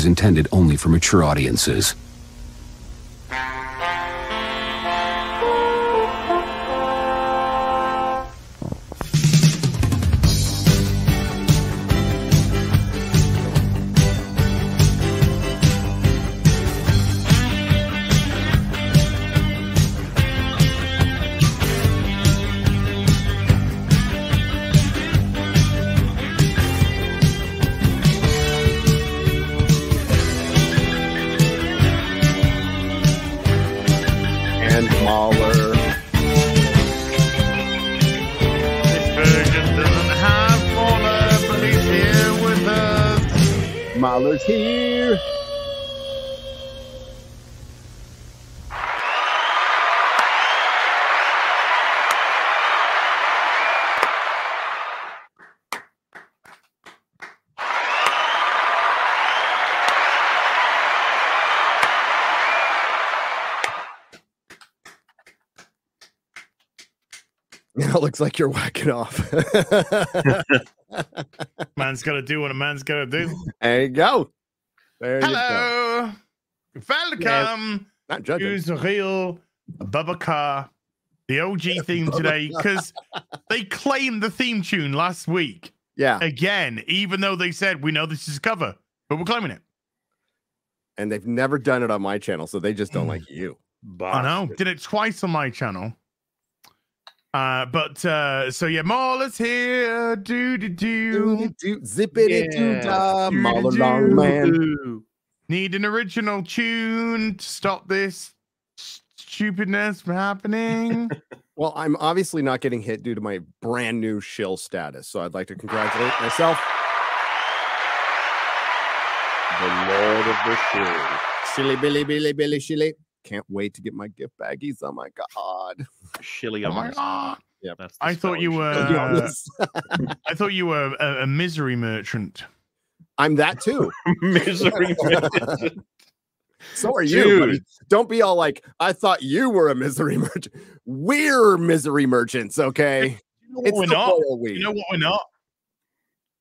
is intended only for mature audiences. Looks like you're whacking off. Man's got to do what a man's got to do. there you go. There you go. Hello. Welcome Not judging. the real Bubba Car, the OG theme today, because they claimed the theme tune last week Yeah. again, even though they said we know this is a cover, but we're claiming it. And they've never done it on my channel, so they just don't mm. like you. I know. Did it twice on my channel. Uh, but uh, so yeah, Mahler's here. Do do do. Do, zippity doo Yeah. dah, Mahler long man. Need an original tune to stop this stupidness from happening. Well, I'm obviously not getting hit due to my brand new shill status, so I'd like to congratulate myself. The Lord of the Shill. Silly billy billy billy shilly. Can't wait to get my gift baggies. Oh my god. Shilly oh my on. god! That's the I thought you were. I thought you were a, a misery merchant. I'm that too. misery. merchant. So are you. buddy. Dude. Don't be all like, I thought you were a misery merchant. We're misery merchants, okay? You know what we're not. we. You know what we're not?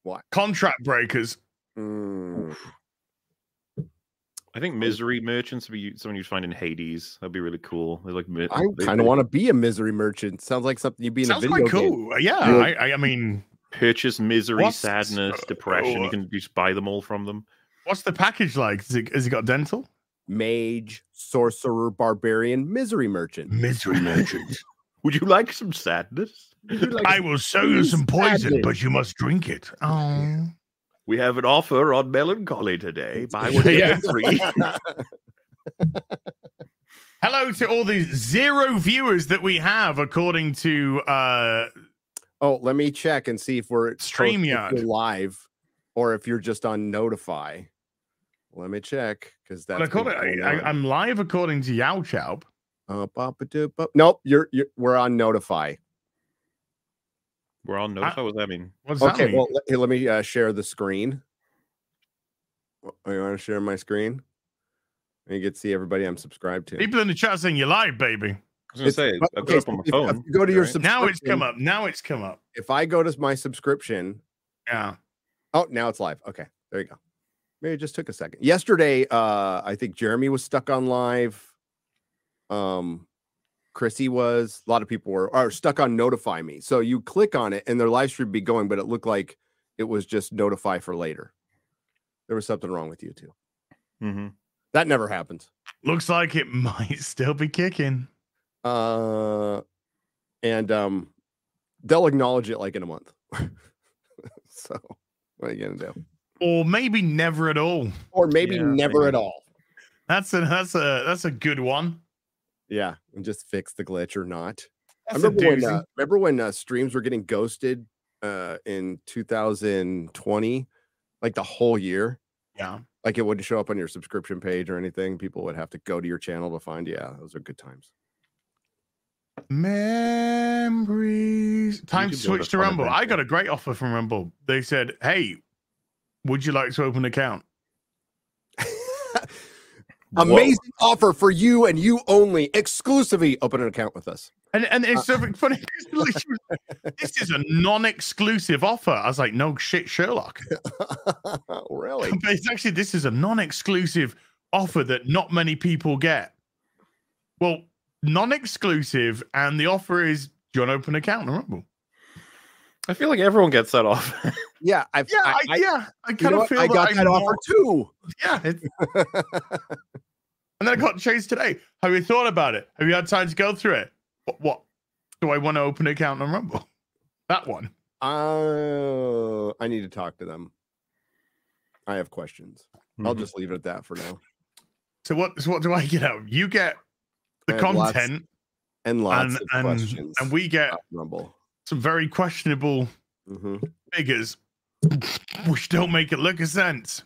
What? Contract breakers. Mm, I think misery merchants would be someone you'd find in Hades. That'd be really cool. They're like I kind of want to be a misery merchant. Sounds like something you'd be in Sounds a video quite game. cool. Yeah, Yeah. I, I, I mean, purchase misery, What's- sadness, uh, depression. You can just buy them all from them. what's the package like? Has it, has it got dental? Mage, sorcerer, barbarian, misery merchant. Misery merchant. Would you like some sadness? I will sell you some poison, sadness. but you must drink it. Oh. We have an offer on melancholy today. Buy one Yeah. get one free. Hello to all the zero viewers that we have, according to uh Oh, let me check and see if we're supposed to StreamYard. live or if you're just on Notify. Let me check because that's well, according, I, I'm live according to Yao Chow. Uh, Nope, you're, you're we're on Notify. We're on notify. What does that mean? What's that Okay, mean? well, let, let me uh, share the screen. Oh, You want to share my screen? And you get to see everybody I'm subscribed to. People in the chat saying you're live, baby. I was gonna It's- say I've got okay, up on my if- if phone. you go to your right? Now it's come up. Now it's come up. If I go to my subscription, Yeah. oh, now it's live. Okay, there you go. Maybe it just took a second. Yesterday, uh, I think Jeremy was stuck on live. Um, Chrissy was. A lot of people were are stuck on notify me. So you click on it and their live stream be going, but it looked like it was just notify for later. There was something wrong with YouTube. Mhm. That never happens. Looks like it might still be kicking. Uh, and um, they'll acknowledge it like in a month. so what are you gonna do? Or maybe never at all. Or maybe Yeah, never at all. That's a that's a that's a good one. Yeah, and just fix the glitch or not. I That's a remember when uh, remember when uh, streams were getting ghosted uh, in 2020, like the whole year. yeah. Like it wouldn't show up on your subscription page or anything. People would have to go to your channel to find. Yeah, those are good times. Memories. Time to could build a switch to Rumble. I got a great offer from Rumble. They said, "Hey, would you like to open an account?" Amazing offer for you and you only. Exclusively open an account with us. And and it's so uh, funny. 'cause literally she this is a non-exclusive offer. I was like, no shit, Sherlock. really? But it's actually this is a non-exclusive offer that not many people get. Well, non-exclusive, and the offer is do you want to open an account on Rumble? I feel like everyone gets that off. Yeah, I've, Yeah, I, I, yeah. I kind of feel I got I'm that offer too. Yeah. and then I got chased today. Have you thought about it? Have you had time to go through it? What, what? do I want to open an account on Rumble? That one. Uh, I need to talk to them. I have questions. I'll Mhm. just leave it at that for now. So what? So what do I get out? You get the have lots content, And lots and of and, questions. and we get Rumble. some very questionable hmm figures, which don't make it look a sense.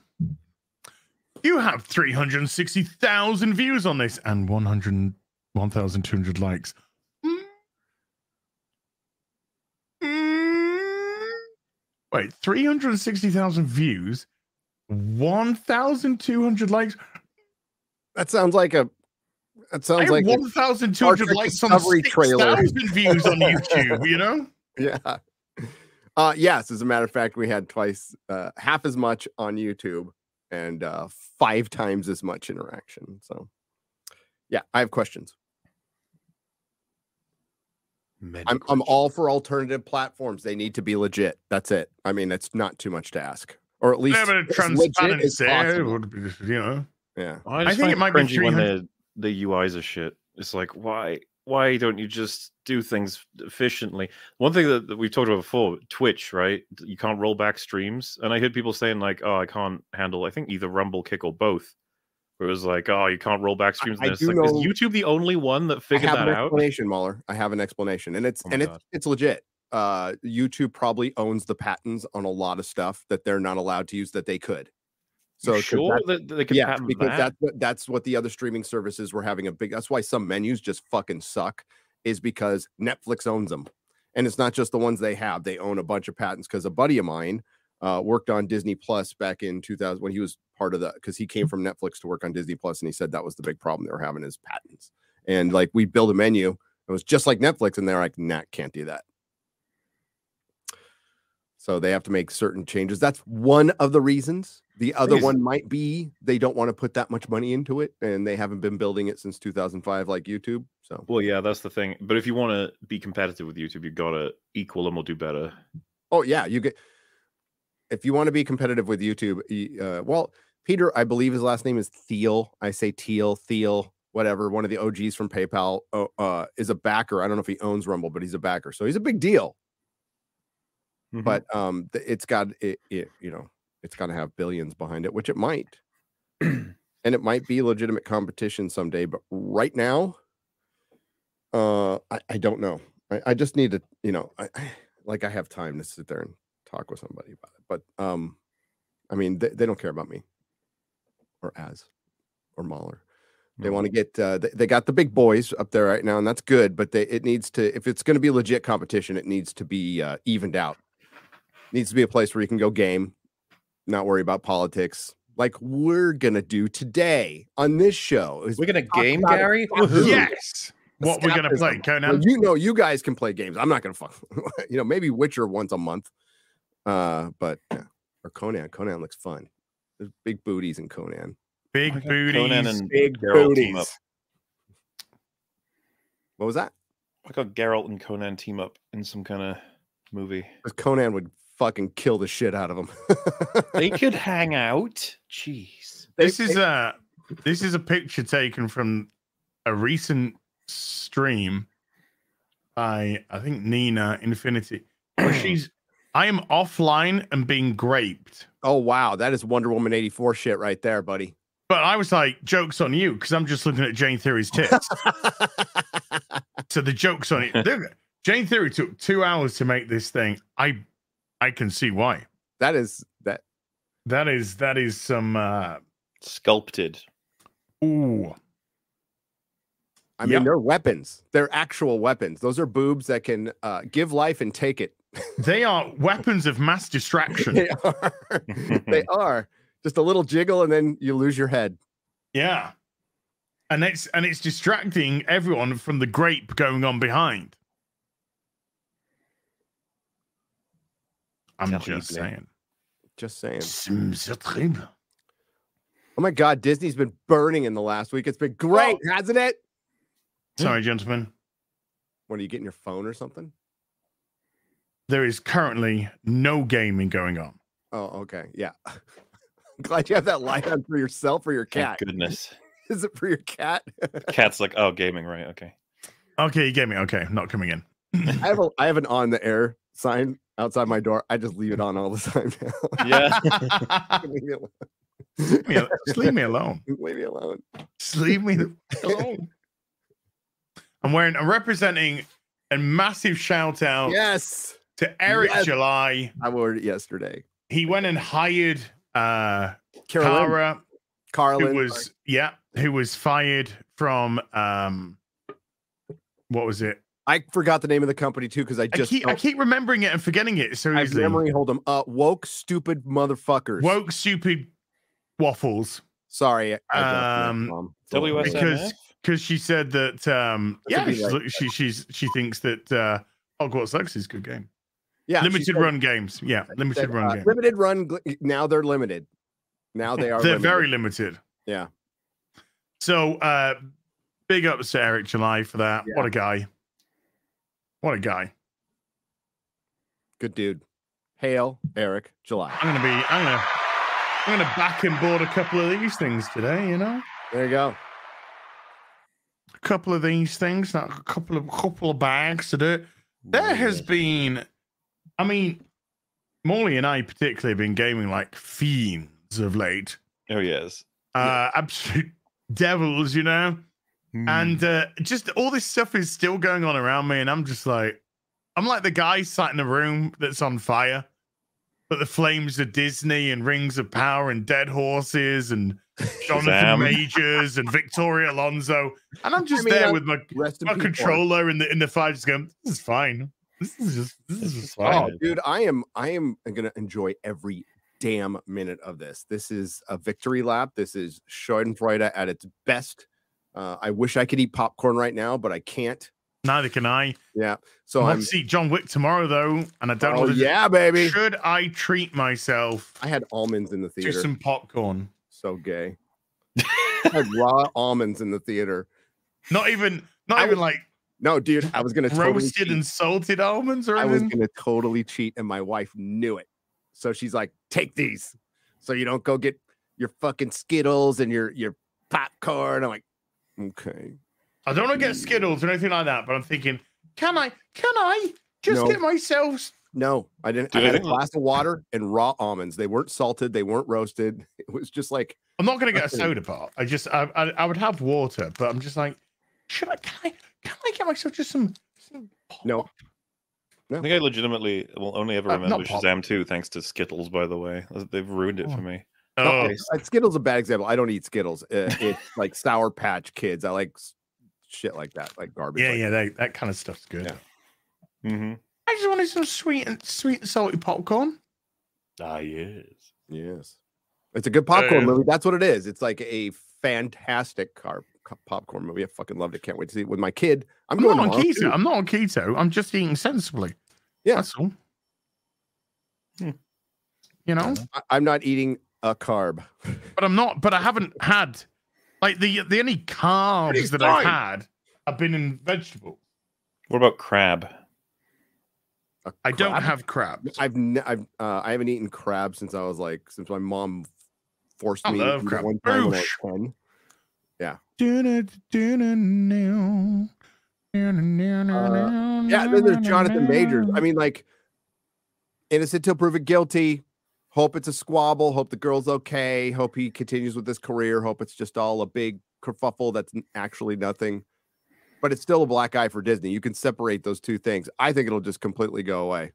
You have 360,000 views on this and 100 1,200 likes. Mm. Mm. Wait, 360,000 views, 1,200 likes. That sounds like a. That sounds like 1,200 likes on Discovery trailer. 6,000 views on YouTube, you know? yeah. Uh, yes, as a matter of fact, we had twice, uh, half as much on YouTube and uh, five times as much interaction. So, yeah, I have questions. Many I'm, I'm all for alternative platforms. They need to be legit. That's it. I mean, it's not too much to ask, or at least Yeah, but as legit as transparency, possible. would be, you know. Yeah. I, I think it might be cringy when 300 the the UIs are shit. It's like why why don't you just do things efficiently? One thing that, that we've talked about before, Twitch, right? You can't roll back streams, and I heard people saying like, "Oh, I can't handle." I think either Rumble, Kick, or both. Where it was like, "Oh, you can't roll back streams." I do like, is YouTube the only one that I figured have that an out? explanation, Muller. I have an explanation, and it's Oh and it's it's legit. Uh, YouTube probably owns the patents on a lot of stuff that they're not allowed to use that they could. So sure that- that, that they can yeah, because that. that's what that's what the other streaming services were having a big. That's why some menus just fucking suck. Is because Netflix owns them, and it's not just the ones they have. They own a bunch of patents. Because a buddy of mine uh, worked on Disney Plus back in 2000 when he was part of the. Because he came from Netflix to work on Disney Plus, and he said that was the big problem they were having is patents. And like we build a menu, it was just like Netflix, and they're like, nah, can't do that. So they have to make certain changes. That's one of the reasons. The other one might be they don't want to put that much money into it, and they haven't been building it since 2005, like YouTube. So Well, yeah, that's the thing. But if you want to be competitive with YouTube, you've got to equal them or do better. Oh yeah, you get if you want to be competitive with YouTube. Uh, well, Peter, I believe his last name is Thiel. I say Teal, Thiel, whatever. One of the OGs from PayPal uh, uh, is a backer. I don't know if he owns Rumble, but he's a backer, so he's a big deal. Mhm. But um, it's got it, it. You know, it's got to have billions behind it, which it might, and it might be legitimate competition someday. But right now, uh, I, I don't know. I, I just need to, you know, I, I like I have time to sit there and talk with somebody about it. But um, I mean, they, they don't care about me or as or Mahler. They want to get uh, they, they got the big boys up there right now, and that's good. But they it needs to if it's going to be legit competition, it needs to be uh, evened out. Needs to be a place where you can go game, not worry about politics, like we're gonna do today on this show. is We're gonna game, Gary. escapism. Yes. What we're gonna play, Escapism. Well, Conan? you know, you guys can play games. I'm not gonna fuck. you know, maybe Witcher once a month. Uh, but yeah. or Conan. Conan looks fun. There's big booties in Conan. Big I got booties. Conan and Big Geralt team up. booties. What was that? I got Geralt and Conan team up in some kind of movie. 'Cause Conan would fucking kill the shit out of them. They could hang out. Jeez. this is a this is a picture taken from a recent stream by I think Nina Infinity, where she's I am offline and being raped. oh wow, that is Wonder Woman 84 shit right there, buddy. But I was like, jokes on you, because I'm just looking at Jane Theory's tits. so the joke's on it. Jane Theory took two hours to make this thing. I I can see why. that is that That is that is some uh Sculpted. ooh. I mean, Yep. they're weapons. They're actual weapons. Those are boobs that can uh, give life and take it. They are weapons of mass distraction. they are. they are. Just a little jiggle and then you lose your head. Yeah. and it's and it's distracting everyone from the grape going on behind. I'm Terrible. just saying. Just saying. C'est terrible. Oh my God, Disney's been burning in the last week. It's been great, hasn't it? Sorry, gentlemen. What are you getting your phone or something? There is currently no gaming going on. Oh, okay. Yeah. Glad you have that light on for yourself or your Thank cat. goodness. Is it for your cat? Cat's like, oh, gaming, right? Okay. Okay, you get me. Okay, not coming in. I have a I have an on the air sign outside my door. I just leave it on all the time now. Yeah. leave, me alone. Leave me Just leave me alone. leave me alone. Just leave me alone. I'm wearing. I'm representing a massive shout out Yes. to Eric Yes. July. I wore it yesterday. He went and hired uh Carolyn, Cara, Carlin, who was yeah, who was fired from um what was it? I forgot the name of the company too because I I just keep I keep remembering it and forgetting it so I memory hold them. Uh, woke stupid motherfuckers. Woke stupid waffles. Sorry. I- I don't know, Um, Mom. WSMF? Because because she said that um yeah she's, right. she she's she thinks that uh Hogwarts Legacy is a good game. yeah, limited said- run games. Yeah, limited said, run uh, game. limited run. Now they're limited. Now they are. They're limited. very limited. Yeah. So uh big ups to Eric July for that. Yeah. What a guy. What a guy. good dude. Hail Eric July. I'm gonna be I'm gonna I'm gonna back and board a couple of these things today, you know? There you go. A couple of these things, not a couple of couple of bags to do. it. There has been I mean Morley and I particularly have been gaming like fiends of late. Oh, yes. Uh absolute devils, you know? Hmm. and uh, just all this stuff is still going on around me, and I'm just like, I'm like the guy sat in a room that's on fire, but the flames of Disney and Rings of Power and Dead Horses and Jonathan Shazam. Majors and Victoria Alonso, and I'm just mean, there uh, with my, my controller in the in the fire, just going, "This is fine. This is just this is just fine." Oh, dude, I am I am gonna enjoy every damn minute of this. This is a victory lap. This is Schadenfreude at its best. Uh, I wish I could eat popcorn right now, but I can't. Neither can I. Yeah. So I'll I'm. see John Wick tomorrow though, and I don't Oh know. yeah, baby. Should I treat myself I had almonds in the theater. theater. some popcorn? So gay. I had raw almonds in the theater. Not even, not I even was like No, dude, I was gonna totally roasted cheat. and salted almonds or I was gonna totally cheat, and my wife knew it. So she's like, "Take these, so you don't go get your fucking Skittles and your your popcorn." I'm like, "Okay." I don't want to get Skittles or anything like that, but I'm thinking, can I? Can I just No. get myself? No, I didn't. Dude, I I had a glass of water and raw almonds. They weren't salted. They weren't roasted. It was just like, I'm not going to get a soda pop. I just, I, I, I would have water, but I'm just like, should I? Can I? Can I get myself just some? some No. pop? I think I legitimately will only ever Uh, not remember pop. Shazam 2 thanks to Skittles, by the way. They've ruined it Oh. for me. No, Oh, uh, Skittles a bad example. I don't eat Skittles. Uh, it's like Sour Patch Kids. I like shit like that, like garbage. yeah, like yeah, that, that kind of stuff's good. Yeah. Mm-hmm. I just wanted some sweet and sweet and salty popcorn. Ah, yes. Yes. It's a good popcorn Uh, movie. That's what it is. It's like a fantastic car co- popcorn movie. I fucking loved it. Can't wait to see it with my kid. I'm, I'm going not on keto. too. I'm not on keto. I'm just eating sensibly. Yeah. that's all. Hmm. You know. I- I'm not eating a carb. but I'm not. But I haven't had like the the only carbs that I've had have been in vegetables. What about crab? A I don't have crabs. I've ne- I've uh, I haven't eaten crab since I was like since my mom forced I me love crab. one time when I was Boosh. 10. Yeah, then there's Jonathan Majors. I mean, like innocent till proven guilty. Hope it's a squabble. Hope the girl's okay. Hope he continues with his career. Hope it's just all a big kerfuffle that's actually nothing. But it's still a black eye for Disney. You can separate those two things. I think it'll just completely go away.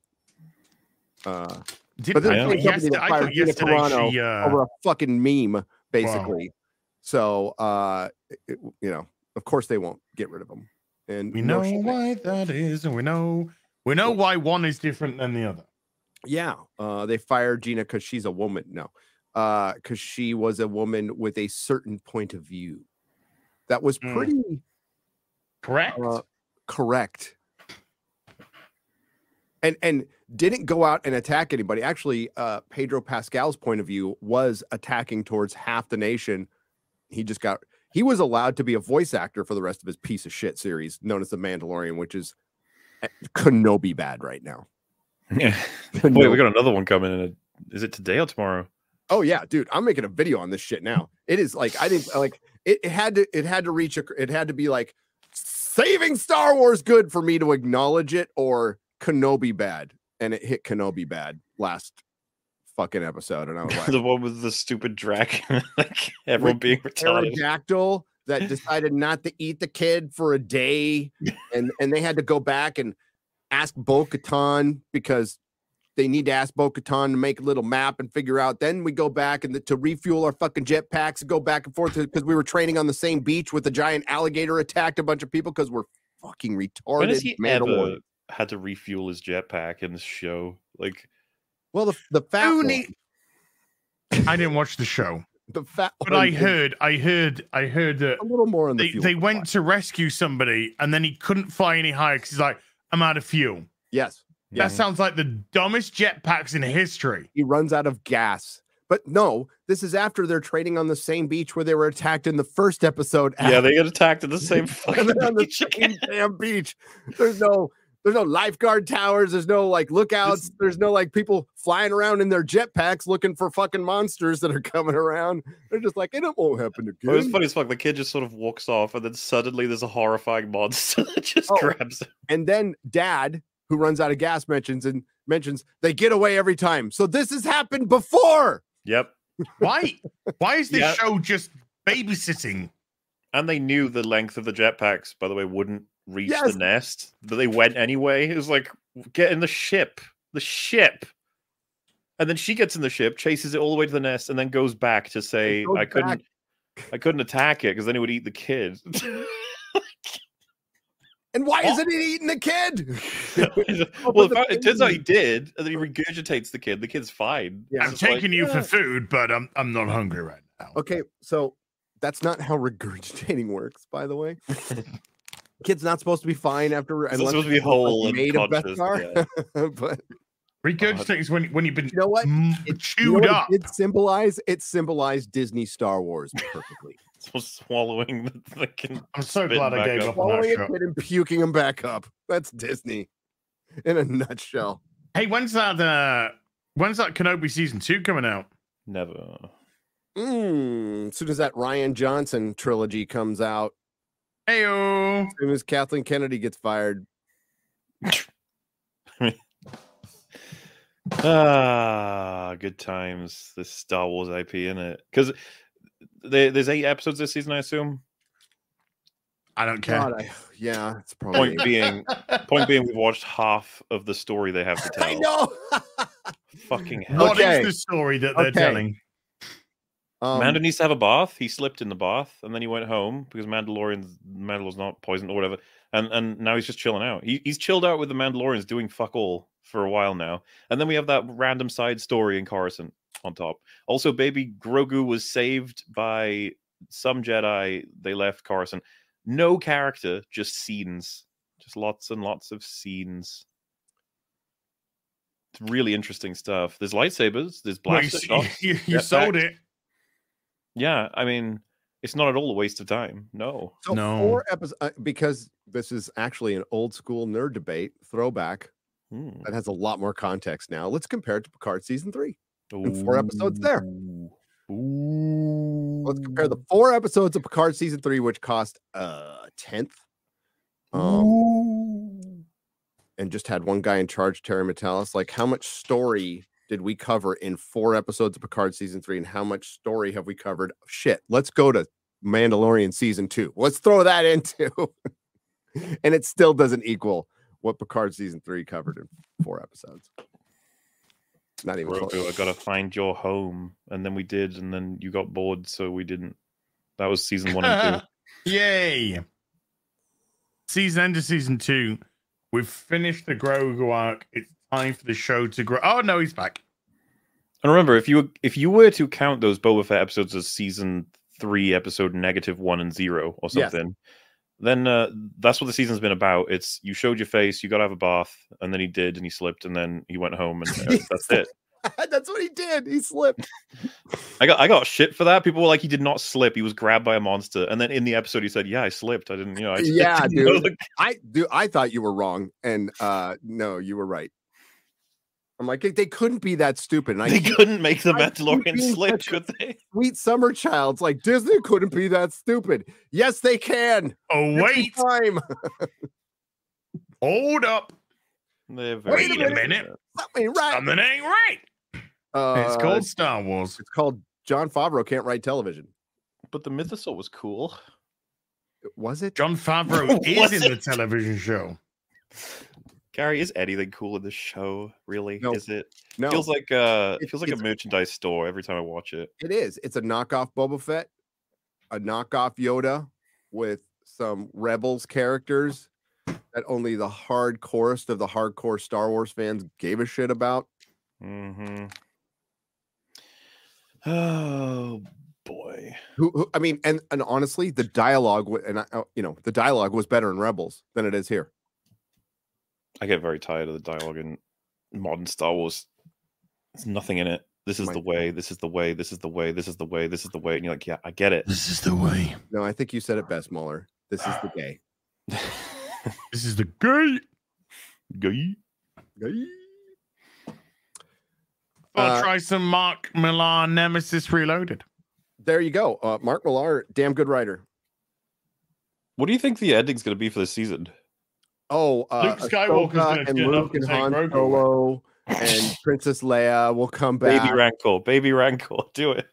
Uh, Did, But this I, yesterday, that fired Gina Carano she, uh, over a fucking meme, basically. So, uh, it- you know, of course they won't get rid of him. And we know why that is, and we know we know why one is different than the other. Yeah, uh, they fired Gina because she's a woman. No, because she was a woman with a certain point of view. that was Mm. pretty Correct. uh, correct and and didn't go out and attack anybody actually uh pedro pascal's point of view was attacking towards half the nation he just got he was allowed to be a voice actor for the rest of his piece of shit series known as the mandalorian which is eh, kenobi bad right now Yeah. Wait, Kenobi. we got another one coming in. Is it today or tomorrow? Oh yeah, dude, I'm making a video on this shit now. It is like I didn't like it, it had to it had to reach a it had to be like saving Star Wars good for me to acknowledge it or Kenobi bad. And it hit Kenobi bad last fucking episode. And I was like the one with the stupid dragon, like everyone being retarded. pterodactyl that decided not to eat the kid for a day and and they had to go back and ask Bo-Katan because they need to ask Bo-Katan to make a little map and figure out. Then we go back and the, to refuel our fucking jetpacks and go back and forth because we were training on the same beach with a giant alligator attacked a bunch of people because we're fucking retarded. When has he Mandalorian. ever had to refuel his jetpack in this show? Like, Well, the the fat one, need- I didn't watch the show, the fat but one I heard, I heard, I heard that a little more on the they, they went to rescue somebody and then he couldn't fly any higher because he's like, I'm out of fuel. yes. That sounds like the dumbest jetpacks in history. he runs out of gas. But no, this is after they're training on the same beach where they were attacked in the first episode. yeah, they get attacked at the same fucking they're on the beach same damn beach. There's no there's no lifeguard towers, there's no like lookouts, there's no like people flying around in their jetpacks looking for fucking monsters that are coming around. They're just like, it won't happen It was again. funny as fuck. The kid just sort of walks off, and then suddenly there's a horrifying monster that just Oh. grabs him. And then dad, who runs out of gas, mentions and mentions they get away every time. So this has happened before. Yep. Why? Why is this Yeah. show just babysitting? And they knew the length of the jetpacks, by the way, wouldn't reach Yes. the nest, but they went anyway. It was like, get in the ship, the ship. And then she gets in the ship, chases it all the way to the nest, and then goes back to say, goes "I couldn't, back. I couldn't attack it because then it would eat the kid." And why Oh. isn't he eating the kid? well, the it turns out he did, and then he regurgitates the kid. The kid's fine. Yeah. I'm It's just like, taking you for food, but I'm I'm not hungry right now. Okay, so that's not how regurgitating works, by the way. Kid's not supposed to be fine after It's unless supposed to be it's, like, whole and made of conscious, Beskar. but Regurgitate is when when you've been you know what? mm, It- you know chewed what up. it did symbolize? It symbolized Disney Star Wars perfectly. So swallowing the fucking. I'm so glad I gave up. up on Swallowing that a show. kid and puking him back up. That's Disney in a nutshell. Hey, when's that? Uh, when's that Kenobi season two coming out? Never. Mm, as soon as that Rian Johnson trilogy comes out, Heyo. as soon as Kathleen Kennedy gets fired, Ah, good times. This Star Wars IP in it because there, there's eight episodes this season, I assume. I don't care. God, I, yeah, it's probably. Point being, point being, we've watched half of the story they have to tell. I know. Fucking hell. What is Okay. the story that they're Okay. telling? Um, Mando needs to have a bath. He slipped in the bath, and then he went home because Mandalorian's Mandalore's not poisoned or whatever. And and now he's just chilling out. He, he's chilled out with the Mandalorians doing fuck all for a while now. And then we have that random side story in Coruscant on top. Also, baby Grogu was saved by some Jedi. They left Coruscant. No character, just scenes. Just lots and lots of scenes. It's really interesting stuff. There's lightsabers. There's Well, you, you, you sold it. Yeah, I mean, it's not at all a waste of time. No. So No. four episodes uh, because this is actually an old school nerd debate throwback Hmm. that has a lot more context now. Let's compare it to Picard season three. Four episodes there. Ooh. Ooh. Let's compare the four episodes of Picard season three, which cost a tenth, um, and just had one guy in charge, Terry Matalas. Like, how much story did we cover in four episodes of Picard season three, and how much story have we covered? Shit, let's go to Mandalorian season two. Let's throw that into, and it still doesn't equal what Picard season three covered in four episodes. Not even Grogu, close. I gotta find your home, and then we did, and then you got bored, so we didn't. That was season one and two. Yay. Season end of season two. We've finished the Grogu arc. It's time for the show to grow. Oh no, he's back. And remember, if you if you were to count those Boba Fett episodes as season three episode negative one and zero or Yes. something. Then uh, that's what the season's been about. It's you showed your face, you got to have a bath, and then he did, and he slipped, and then he went home, and uh, that's it. That's what he did. He slipped. I got I got shit for that. People were like, he did not slip. He was grabbed by a monster, and then in the episode, he said, "Yeah, I slipped. I didn't, you know, I Yeah, didn't know dude. the I do. I thought you were wrong, and uh no, you were right. I'm like, they couldn't be that stupid. And I They keep- couldn't make the I keep Mandalorian being slip, could they? sweet summer child's like Disney couldn't be that stupid. Yes, they can. Oh wait, time. hold up. They're Wait a very minute. Something right. Something ain't right. Uh, it's called Star Wars. It's called Jon Favreau can't write television. But the Mythosaur was cool. Was it? Jon Favreau Was is in the television show. Gary, is anything cool in this show? Really? No. Is it? No, Feels like uh, it feels like a merchandise store every time I watch it. it is. It's a knockoff Boba Fett, a knockoff Yoda with some Rebels characters that only the hardcorest of the hardcore Star Wars fans gave a shit about. Mm-hmm. Oh boy. Who, who I mean, and and honestly, the dialogue and I, uh, you know the dialogue was better in Rebels than it is here. I get very tired of the dialogue in modern Star Wars. There's nothing in it. This is the way. This is the way. This is the way. This is the way. This is the way. And you're like, yeah, I get it. This is the way. No, I think you said it best, Mueller. This is the gay. This is the gate. Gay. I'll Uh, try some Mark Millar Nemesis Reloaded. There you go. Uh, Mark Millar, damn good writer. What do you think the ending's going to be for this season? Oh, uh, Luke Skywalker's gonna and turn Luke up and and take Han Grogu. Solo and Princess Leia will come back. Baby Rancor. Baby Rancor. Do it.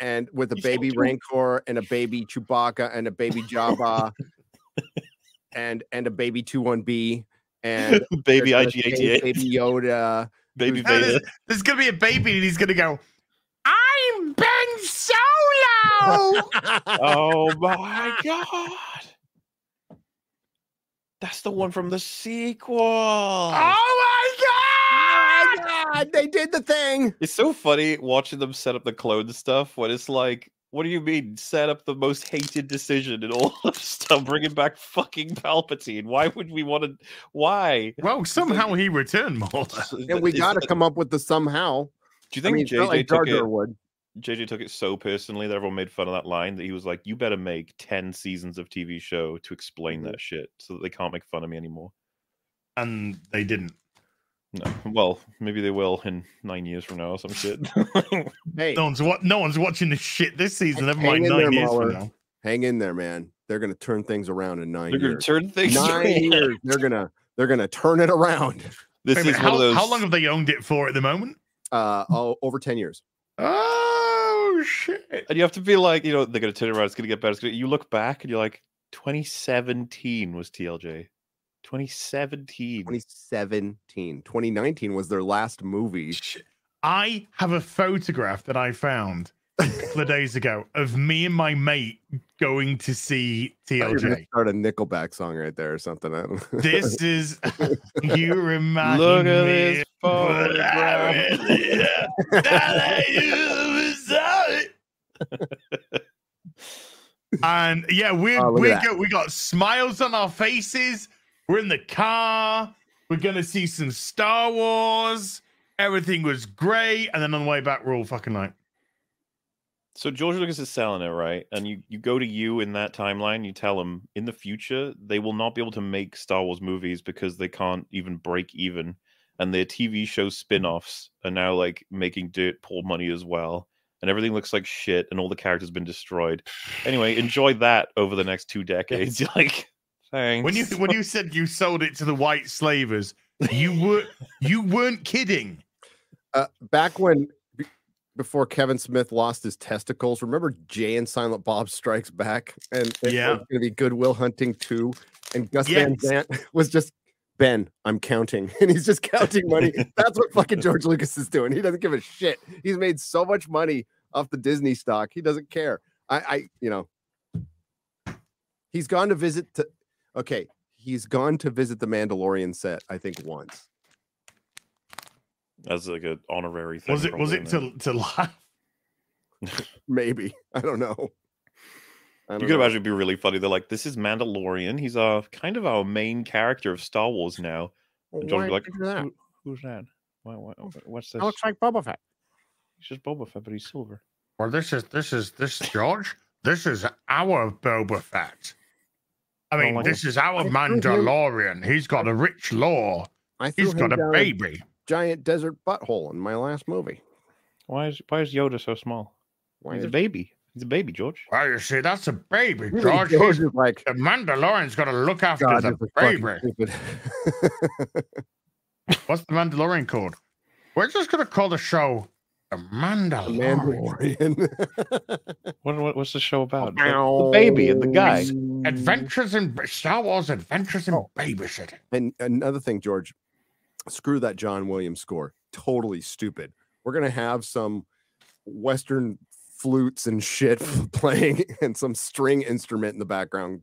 and with a He's so baby cute. Rancor and a baby Chewbacca and a baby Jabba and and a baby 21B and Baby there's IG88. baby Yoda. Baby who's- Vader. there's, there's gonna be a baby and he's gonna go, I'm Ben Solo. oh my god. That's the one from the sequel. oh my god! Oh my god, they did the thing. It's so funny watching them set up the clone stuff when it's like, what do you mean set up the most hated decision in all of stuff, bringing back fucking Palpatine? Why would we want to? Why? Well, somehow he returned more. And we got to come up with the somehow. Do you I think mean, it's not JJ like Jar took Jar it? would. JJ took it so personally that everyone made fun of that line that he was like, "You better make ten seasons of TV show to explain Mhm. that shit, so that they can't make fun of me anymore." And they didn't. No, well, maybe they will in nine years from now or some shit. Hey, No one's what no one's watching this shit this season. Never Hang mind in nine there, years from now. hang in there, man. They're gonna turn things around in 9 They're gonna years. turn things. Nine around. years. They're gonna they're gonna turn it around. This Wait is minute, one how, of those. how long have they owned it for at the moment? Uh, oh, over 10 years. Oh shit! And you have to be like, you know, they're gonna turn around. It's gonna get better. Gonna... You look back and you're like, 2017 was TLJ. 2017. 2017. 2019 was their last movie. I have a photograph that I found a couple of days ago of me and my mate going to see I thought you were gonna TLJ. Start a Nickelback song right there or something. I don't know. This is you remind Look at me this of what I photograph. really am. That I am sorry. and yeah, we Oh, we got we got smiles on our faces. We're in the car. We're gonna see some Star Wars. Everything was great, and then on the way back, we're all fucking like, So George Lucas is selling it, right? And you you go to you in that timeline, you tell them in the future they will not be able to make Star Wars movies because they can't even break even. And their TV show spin-offs are now like making dirt poor money as well. And everything looks like shit and all the characters been destroyed. Anyway, enjoy that over the next two decades. You're like, thanks. when you when you said you sold it to the white slavers, you were you weren't kidding. Uh, back when be- before Kevin Smith lost his testicles, remember Jay and Silent Bob Strikes Back? And Yeah. was going to be Good Will Hunting 2. And Gus Van Yes. Sant was just, Ben, I'm counting. And he's just counting money. That's what fucking George Lucas is doing. He doesn't give a shit. He's made so much money off the Disney stock. He doesn't care. I, I you know, he's gone to visit to, okay, he's gone to visit the Mandalorian set, I think once. As like an honorary thing. Was it was it to to laugh? Maybe. I don't know. I You don't could know. imagine it'd be really funny. They're like, "This is Mandalorian. He's uh kind of our main character of Star Wars now." Well, And John would be like, did you do that? "Who- "Who's that? Why, why, what's this? That looks like Boba Fett. He's just Boba Fett, but he's silver." Well, this is this is this is George. This is our Boba Fett. I mean, like this is our I Mandalorian. He's got a rich lore. I threw He's got a down baby. Giant desert butthole in my last movie. Why is why is Yoda so small? Why He's a baby. He's a baby, George. Well, you see, that's a baby, Really, George. George He's- is like the Mandalorian's got to look after God, the this is fucking baby. stupid. What's the Mandalorian called? We're just gonna call the show the The Mandalorian. Mandalorian. What, what what's the show about? The, the baby and the guy. Adventures in Star Wars Adventures in Oh. Babysitting. And another thing, George, screw that John Williams score. Totally stupid. We're gonna have some Western flutes and shit playing and some string instrument in the background.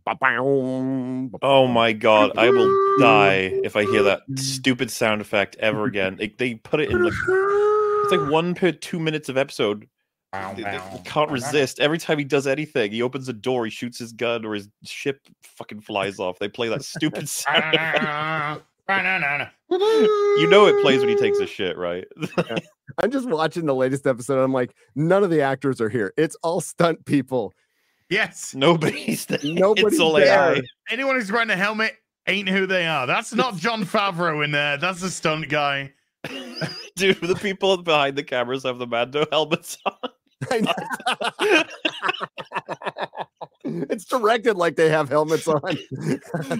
Um, oh my god, I will die if I hear that stupid sound effect ever again. They, they put it in like it's like one per two minutes of episode. They, they can't resist. Every time he does anything, he opens a door, he shoots his gun, or his ship fucking flies off. They play that stupid sound. Effect. You know it plays when he takes a shit, right? I'm just watching the latest episode. I'm like, none of the actors are here. It's all stunt people. Yes. Nobody's there. Nobody's it's all there. AI. Anyone who's wearing a helmet ain't who they are. That's not Jon Favreau in there. That's a stunt guy. Dude, the people behind the cameras have the Mando helmets on. I know. it's directed like they have helmets on.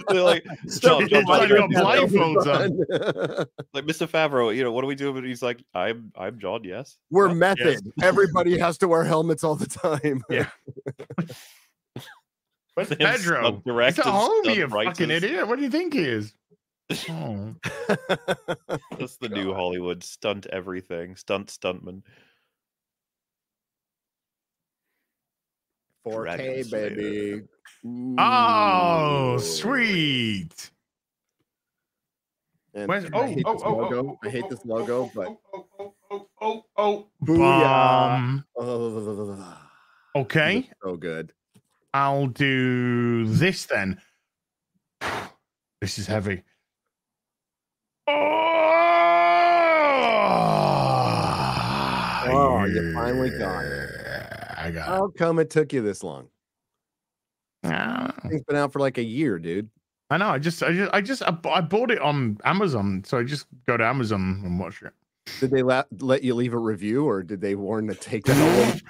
They're like, John, John, It's like blindfolds on. like Mr. Favreau, you know, what do we do? But he's like, I'm, I'm John. Yes. We're Yeah. method. Everybody has to wear helmets all the time. Yeah. Where's Pedro? stunt He's directors, at home, you stunt fucking idiot. What do you think he is? Oh. That's the new Hollywood stunt everything, stunt stuntman. 4K, Dragon Slayer. baby. Oh, sweet. And Where's, oh, I oh, hate oh, this oh, oh logo. oh, I hate oh, this oh, logo, oh, but oh, oh, oh, oh, oh, Booyah. bomb. Okay, so good. I'll do this then. This is heavy. Oh, you finally got it. How come it took you this long? it. Ah. It's been out for like a year, dude. I know. I just, I just, I just, I, bought it on Amazon, so I just go to Amazon and watch it. Did they let, let you leave a review or did they warn to take that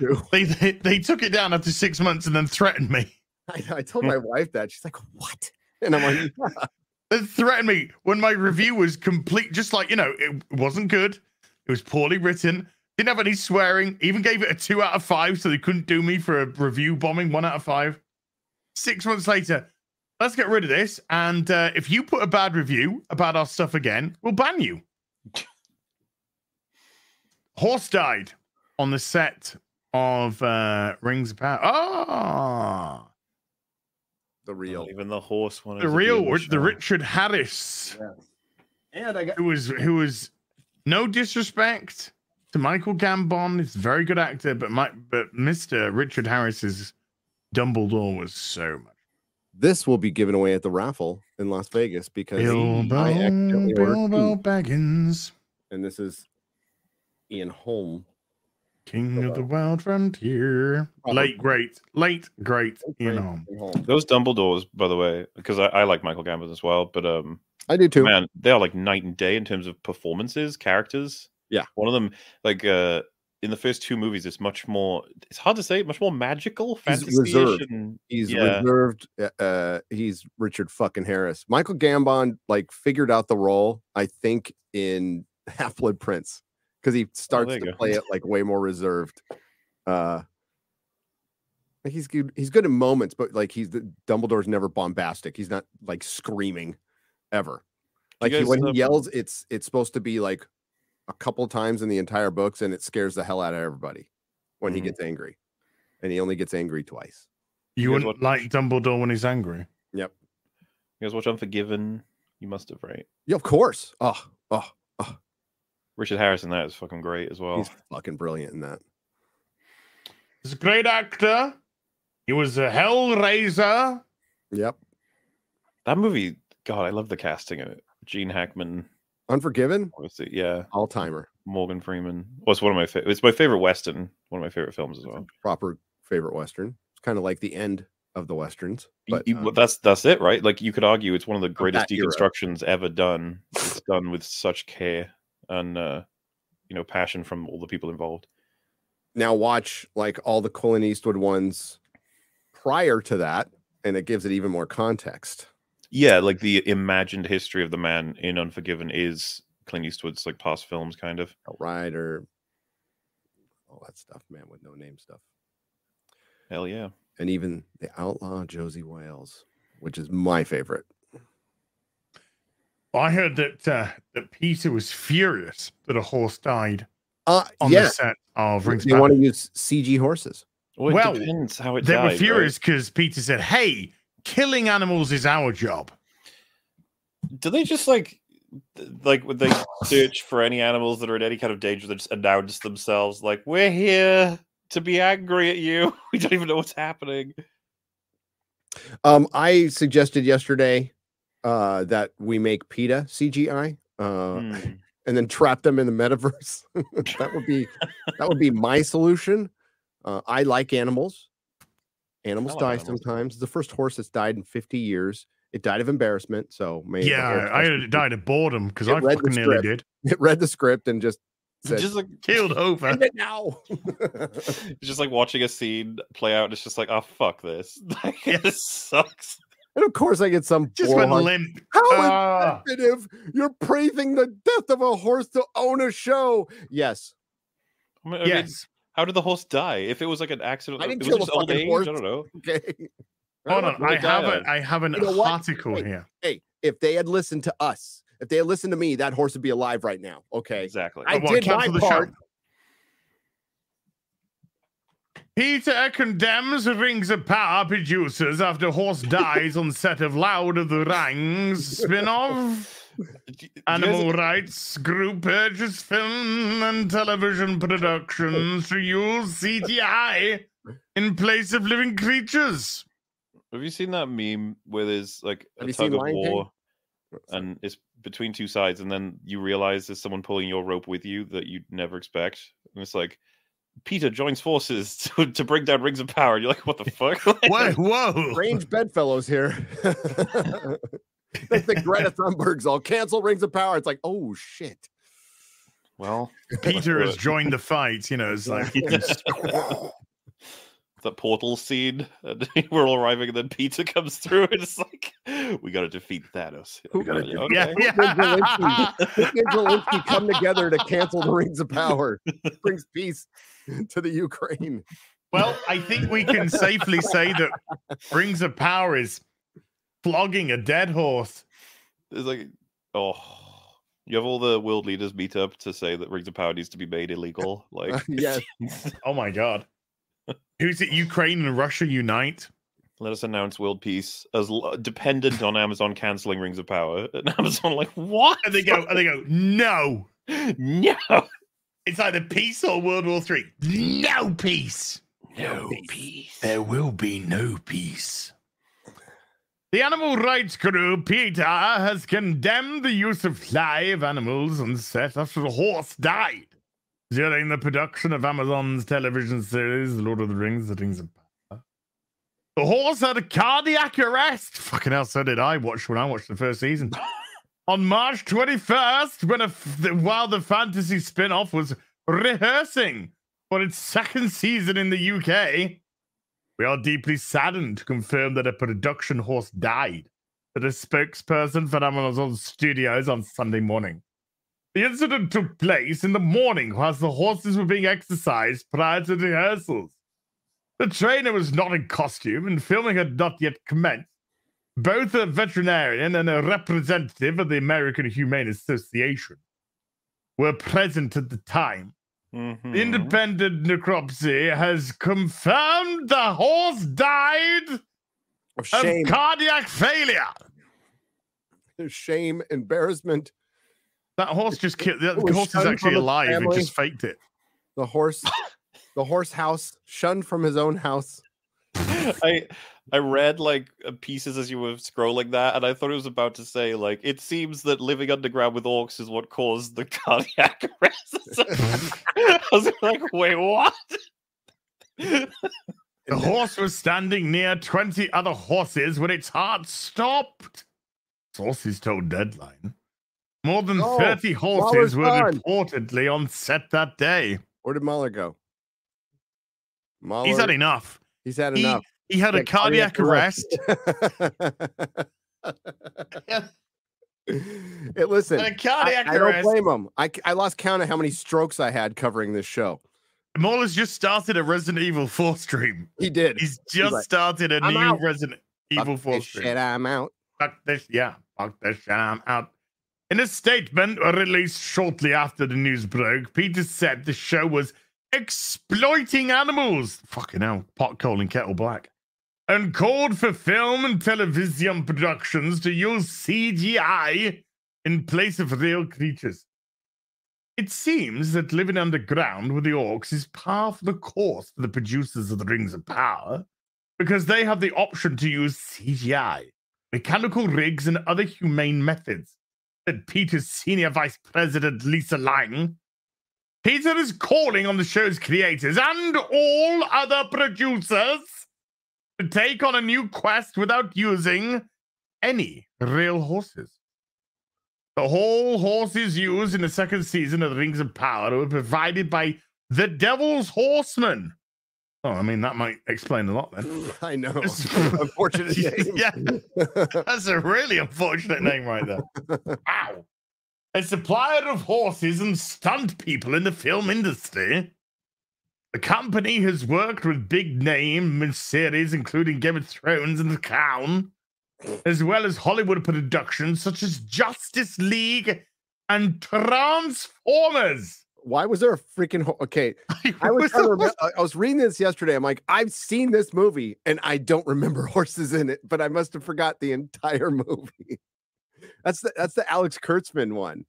away? They, they, they took it down after six months and then threatened me. I, I told my wife that. She's like, what? And I'm like, "Yeah." They threatened me when my review was complete, just like you know, it wasn't good. It was poorly written. Didn't have any swearing. Even gave it a two out of five, so they couldn't do me for a review bombing. One out of five. Six months later, let's get rid of this. And uh, if you put a bad review about our stuff again, we'll ban you. Horse died on the set of uh, Rings of Power. Ah, the real. Even the horse wanted the real, the the. Richard Harris. And I got who was who was no disrespect to Michael Gambon. He's a very good actor, but my but Mr. Richard Harris's Dumbledore was so much. this will be given away at the raffle in Las Vegas because Bilbo, I accidentally Bilbo Baggins, and this is Ian Holm. King of the Wild Frontier. Oh. Late great, late great, Ian. Holm. Those Dumbledores, by the way, because I, I like Michael Gambon as well, but um, I do too. man, they are like night and day in terms of performances, characters. Yeah. one of them, like uh, in the first two movies, it's much more. It's hard to say, much more magical, He's reserved. and He's yeah. reserved. uh, Uh, he's Richard fucking Harris. Michael Gambon like figured out the role. I think in Half Blood Prince because he starts there you to go. play it like way more reserved. Uh, like he's good. He's good in moments, but like he's the Dumbledore's never bombastic. He's not like screaming ever. Like he, when um, he yells, it's it's supposed to be like a couple times in the entire books, and it scares the hell out of everybody when he Mhm. gets angry, and he only gets angry twice. You You wouldn't watch- like Dumbledore when he's angry. Yep. You guys watch Unforgiven? You must have, right? Yeah, of course. Oh, oh, Richard Harris in that is fucking great as well. he's fucking brilliant in that. He's a great actor. He was a Hellraiser. Yep. That movie, God, I love the casting in it. Gene Hackman, Unforgiven, obviously, yeah. all timer. Morgan Freeman. Well, it's one of my favorite. It's my favorite western. One of my favorite films as well. Proper favorite western. It's kind of like the end of the westerns. But But um, that's that's it, right? Like you could argue it's one of the greatest that era. deconstructions ever done. It's done with such care and uh, you know passion from all the people involved. now watch like all the Clint Eastwood ones prior to that, and it gives it even more context. Yeah, like the imagined history of the man in Unforgiven is Clint Eastwood's like past films, kind of. Rider, all that stuff, man, with no name stuff. Hell yeah. and even the outlaw Josey Wales, which is my favorite. I heard that uh, that PETA was furious that a horse died Uh, on yeah, the set of Rings they want to use CG horses. Well, it Well, depends how it They died, were furious because PETA said, "Hey, killing animals is our job." Do they just like like would they search for any animals that are in any kind of danger that just announce themselves like we're here to be angry at you. We don't even know what's happening. Um, I suggested yesterday uh, that we make PETA CGI uh, Hmm. and then trap them in the metaverse. that would be that would be my solution. Uh, I like animals. Animals love die animals. sometimes. The first horse that's died in 50 years. It died of embarrassment. So maybe Yeah, I has it died of boredom because I read the fucking nearly script. did. It read the script and just said, just like Killed over. "End it now. it's just like watching a scene play out. And it's just like, oh fuck this. Like, Yeah. this sucks. and of course, I get some. Just went bullhorn, limp. How Ah. insensitive! You're praising the death of a horse to own a show. Yes, I mean, I mean, yes. How did the horse die? If it was like an accident, I uh, didn't it kill was the just old age. horse. I don't know. okay. Hold on. I have died a, I have an You know article Wait. here. Hey, if they had listened to us, if they had listened to me, that horse would be alive right now. Okay. Exactly. I what, did my cancel the show? part. PETA condemns Rings of Power producers after horse dies on set of Loud of the Rings spin-off. Do you- do you guys- Animal rights group urges film and television productions to use CGI in place of living creatures. Have you seen that meme where there's like a you seen tug of Lion King? war and it's between two sides, and then you realize there's someone pulling your rope with you that you'd never expect, and it's like PETA joins forces to, to bring down Rings of Power. And you're like, what the fuck? what? whoa. Strange bedfellows here. they think Greta Thunberg's all cancel Rings of Power. It's like, oh shit. well, PETA has joined the fight. You know, it's like the portal scene, and we're all arriving, and then PETA comes through, and it's like, we got to defeat Thanos. Who- We gotta- yeah, okay. yeah. Putin and Zelensky come together to cancel the Rings of Power. Brings peace to the Ukraine. Well, I think we can safely say that Rings of Power is flogging a dead horse. It's like, oh, you have all the world leaders meet up to say that Rings of Power needs to be made illegal. Like, yes. Oh my god. Who's it? Ukraine and Russia unite? let us announce world peace as l- dependent on Amazon canceling Rings of Power. And Amazon, like, what? And they go, and they go, no. no, It's either peace or World War Three. No peace. no peace. There will be no peace. The animal rights group PETA has condemned the use of live animals and set after a horse died during the production of Amazon's television series, The Lord of the Rings, The Rings of Power. The horse had a cardiac arrest. Fucking hell, so did I watch when I watched the first season. on March 21st, when a f- while the fantasy spin off was rehearsing for its second season in the UK. We are deeply saddened to confirm that a production horse died, said a spokesperson for Amazon Studios on Sunday morning. The incident took place in the morning whilst the horses were being exercised prior to rehearsals. The trainer was not in costume and filming had not yet commenced. Both a veterinarian and a representative of the American Humane Association were present at the time. Mhm. Independent necropsy has confirmed the horse died Of of cardiac failure. shame, embarrassment. That horse just killed. The horse is actually from its alive. It just faked it. The horse, the horse house, shunned from his own house. I I read like uh, pieces as you were scrolling that, and I thought it was about to say like it seems that living underground with orcs is what caused the cardiac arrest. I was like, wait, what? The horse was standing near 20 other horses when its heart stopped. Sources told Deadline. More than Oh, 30 horses Mauler's were gone. reportedly on set that day. Where did Mauler go? Mauler, He's had enough. he's had He, enough. He had a oh, Yeah, cardiac, arrest. Hey, listen, a I, cardiac I don't blame him. I, I lost count of how many strokes I had covering this show. Mauler's just started a Resident Evil 4 stream. He did. He's just like, started a "I'm new out. Resident Evil Fuck 4 this stream. shit, I'm out. Fuck this, yeah, fuck this shit, I'm out. In a statement released shortly after the news broke, PETA said the show was exploiting animals. Fucking hell, pot calling kettle black. And called for film and television productions to use CGI in place of real creatures. It seems that living underground with the orcs is par for the course for the producers of the Rings of Power because they have the option to use CGI mechanical rigs, and other humane methods, said PETA's senior vice president, Lisa Lange. PETA is calling on the show's creators and all other producers to take on a new quest without using any real horses. The whole horses used in the second season of the Rings of Power were provided by the Devil's Horsemen. Oh, I mean, that might explain a lot then. I know. Unfortunate name. yeah. That's a really unfortunate name right there. Wow. A supplier of horses and stunt people in the film industry. The company has worked with big name series, including Game of Thrones and The Crown, as well as Hollywood productions such as Justice League and Transformers. Why was there a freaking ho- okay? I was remember, I was reading this yesterday. I'm like, I've seen this movie and I don't remember horses in it, but I must have forgot the entire movie. That's the that's the Alex Kurtzman one.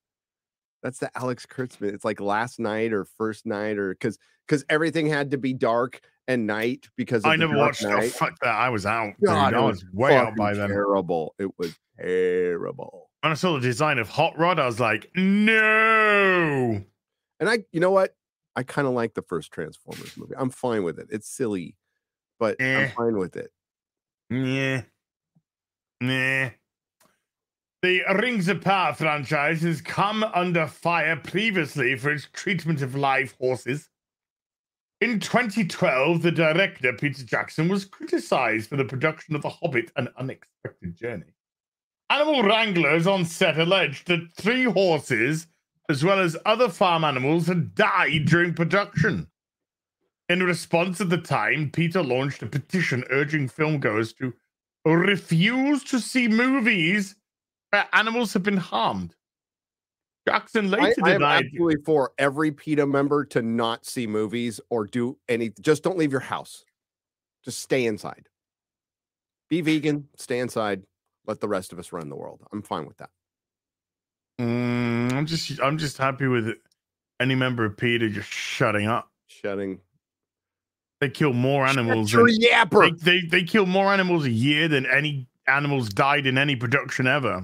That's the Alex Kurtzman. It's like last night or first night or because because everything had to be dark and night because I never watched. Oh, fuck that! I was out. God, I it was way out by then. Terrible. It was terrible. When I saw the design of Hot Rod, I was like, no. And I, you know what? I kind of like the first Transformers movie. I'm fine with it. It's silly, but Eh. I'm fine with it. Yeah. Nah. The Rings of Power franchise has come under fire previously for its treatment of live horses. In 2012, the director, Peter Jackson, was criticized for the production of The Hobbit An Unexpected Journey. Animal wranglers on set alleged that three horses, as well as other farm animals, had died during production. In response at the time, PETA launched a petition urging filmgoers to refuse to see movies where animals have been harmed. Jackson I, later I am absolutely for every PETA member to not see movies or do any. Just don't leave your house. Just stay inside. Be vegan. Stay inside. Let the rest of us run the world. I'm fine with that. Mm, I'm just, I'm just happy with it. any member of PETA just shutting up. Shutting. They kill more animals. Than- yapper. they, they they kill more animals a year than any animals died in any production ever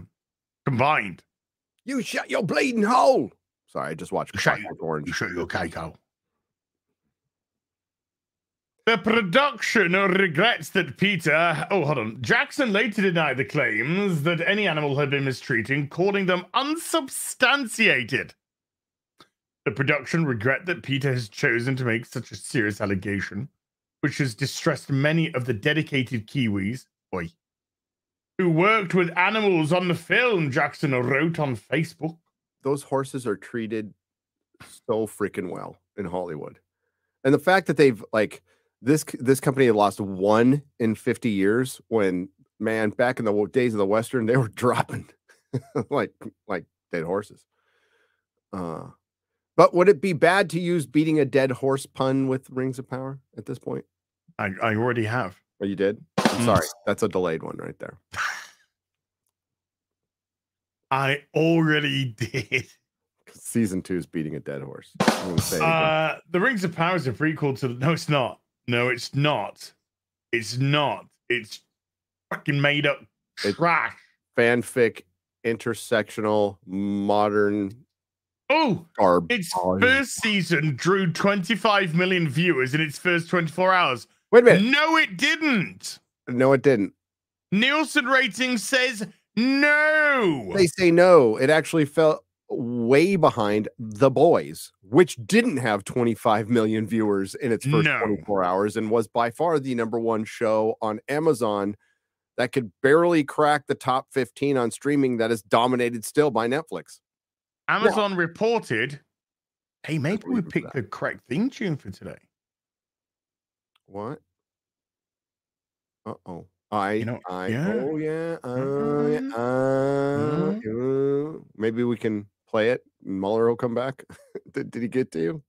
combined. You shut your bleeding hole. Sorry, I just watched Shut Clockwork Orange. You shut your Keiko. The production regrets that PETA. Oh, hold on. Jackson later denied the claims that any animal had been mistreated, calling them unsubstantiated. The production regret that PETA has chosen to make such a serious allegation, which has distressed many of the dedicated Kiwis, oi, who worked with animals on the film, Jackson wrote on Facebook. Those horses are treated so freaking well in Hollywood, and the fact that they've like this this company had lost one in 50 years when man back in the days of the western they were dropping like like dead horses uh but would it be bad to use beating a dead horse pun with rings of power at this point I, I already have. oh you did i'm Mm. sorry that's a delayed one right there I already did. season two is beating a dead horse say. Uh, the Rings of Power is a prequel to. No, it's not. No, it's not. It's not. It's fucking made up It- trash. Fanfic, intersectional, modern Oh, garb. its first season drew 25 million viewers in its first 24 hours. Wait a minute. No, it didn't. No, it didn't. Nielsen rating says no. They say no. It actually fell way behind The Boys, which didn't have 25 million viewers in its first No. 24 hours and was by far the number one show on Amazon that could barely crack the top 15 on streaming that is dominated still by Netflix. Amazon reported, hey, maybe we believe it, picked the correct theme tune for today. What? Uh oh. I, you know, I, yeah. oh yeah, uh, yeah, uh, uh, maybe we can play it. and Mauler will come back. did, did he get to you?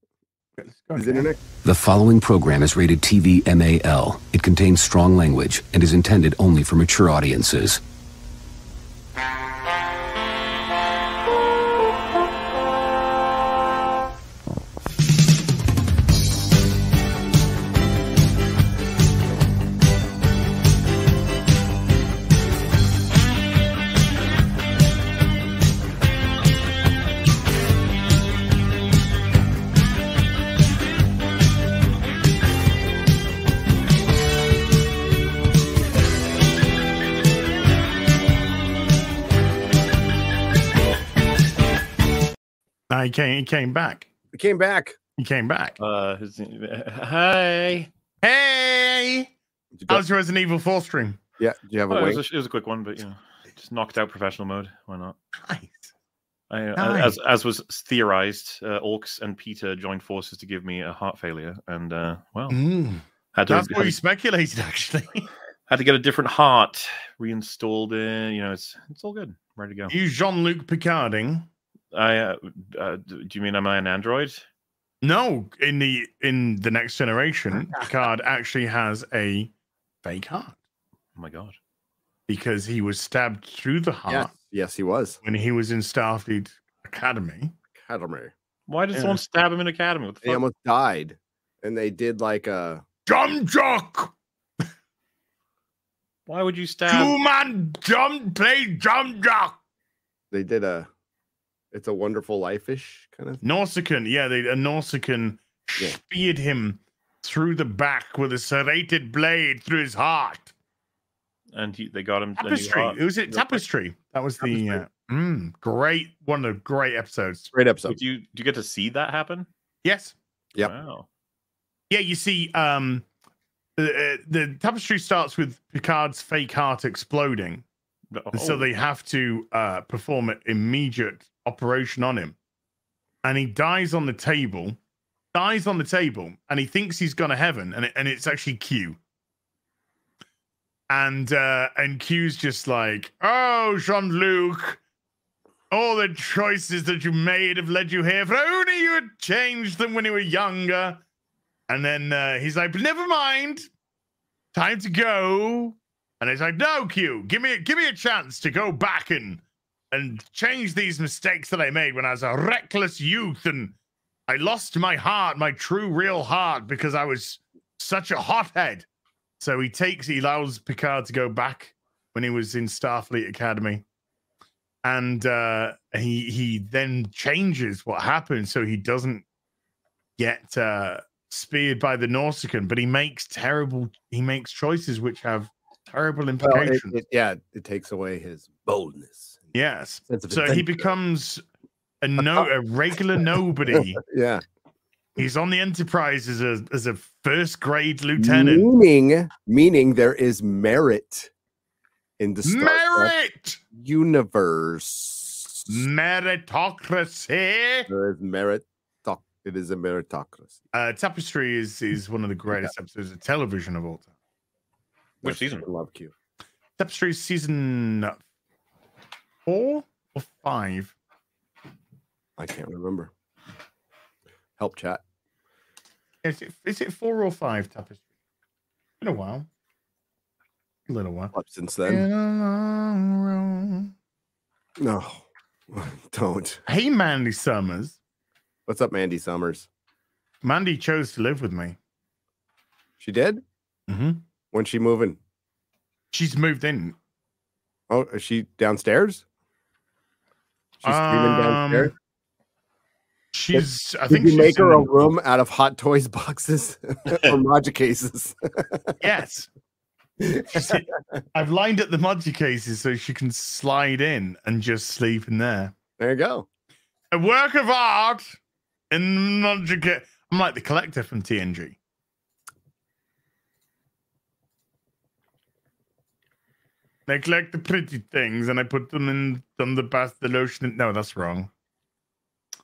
Let's go, His Dan. internet? The following program is rated TV MAL. It contains strong language and is intended only for mature audiences. He came, he came back. He came back. He came back. Uh, his, hi. Hey, Did you, go- how's your Resident Evil 4 stream? yeah, do you have a Oh, it, was a, it was a quick one, but you know, just knocked out professional mode. Why not? Nice. I, uh, Nice. as as was theorized, uh, Orcs and PETA joined forces to give me a heart failure, and uh, well, Mm, had to that's had, what you speculated, actually. had to get a different heart reinstalled. In you know, it's it's all good, ready to go. you Jean Luc Picarding. I uh, uh, do you mean am I an android? No, in the in the next generation, Picard actually has a fake heart Oh my god! because he was stabbed through the heart Yes, yes, he was. when he was in Starfleet Academy. Academy. Why did Yeah. someone stab him in Academy? What the He fuck? almost died, and they did like a. Jump jock! Why would you stab? Two man jump play jump jock. They did a. It's a wonderful life-ish kind of. thing. Nausicaan, yeah, they, a Nausicaan Yeah. speared him through the back with a serrated blade through his heart. And he, they got him. a Tapestry. heart. It was it Tapestry. That was the uh, mm, great one of the great episodes. Great episode. do you do you get to see that happen? Yes. Yeah. Wow. Yeah, you see, um, the, uh, the tapestry starts with Picard's fake heart exploding, and so Oh, they have to uh, perform an immediate operation on him, and he dies on the table, dies on the table, and he thinks he's gone to heaven, and it, and it's actually Q. And uh, and Q's just like, oh, Jean Luc, all the choices that you made have led you here. If only you had changed them when you were younger. And then uh, he's like, never mind, time to go. And he's like, no, Q, give me give me a chance to go back and and change these mistakes that I made when I was a reckless youth and I lost my heart, my true real heart, because I was such a hothead. So he takes, he allows Picard to go back when he was in Starfleet Academy. And uh, he he then changes what happened so he doesn't get uh, speared by the Nausicaan, but he makes terrible, he makes choices which have terrible Well, it- implications. it- yeah, it takes away his boldness. Yes. So he becomes a no a regular nobody. Yeah. He's on the Enterprise as a as a first grade lieutenant. Meaning, meaning there is merit in the Star Trek Merit, universe. meritocracy. There is merit. It is a meritocracy. Uh, Tapestry is is one of the greatest episodes of television of all time. Which Yes, season? I love Q. Tapestry season four or five. I can't remember. Help chat. Is it is it four or five? Tapestry. Been a while. A little while. Up since then. In a long row. No, don't. Hey, Mandy Summers. What's up, Mandy Summers? Mandy chose to live with me. She did. Mm-hmm. When's she moving? She's moved in. Oh, is she downstairs? She's screaming downstairs. Um, She's. I Did think you she's make her a room out of Hot Toys boxes or Maja cases? Yes. She's- I've lined up the Moji cases so she can slide in and just sleep in there. there you go. A work of art in Moji ca- I'm like the collector from TNG. They collect the pretty things and I put them in them the bath, the lotion. No, that's wrong.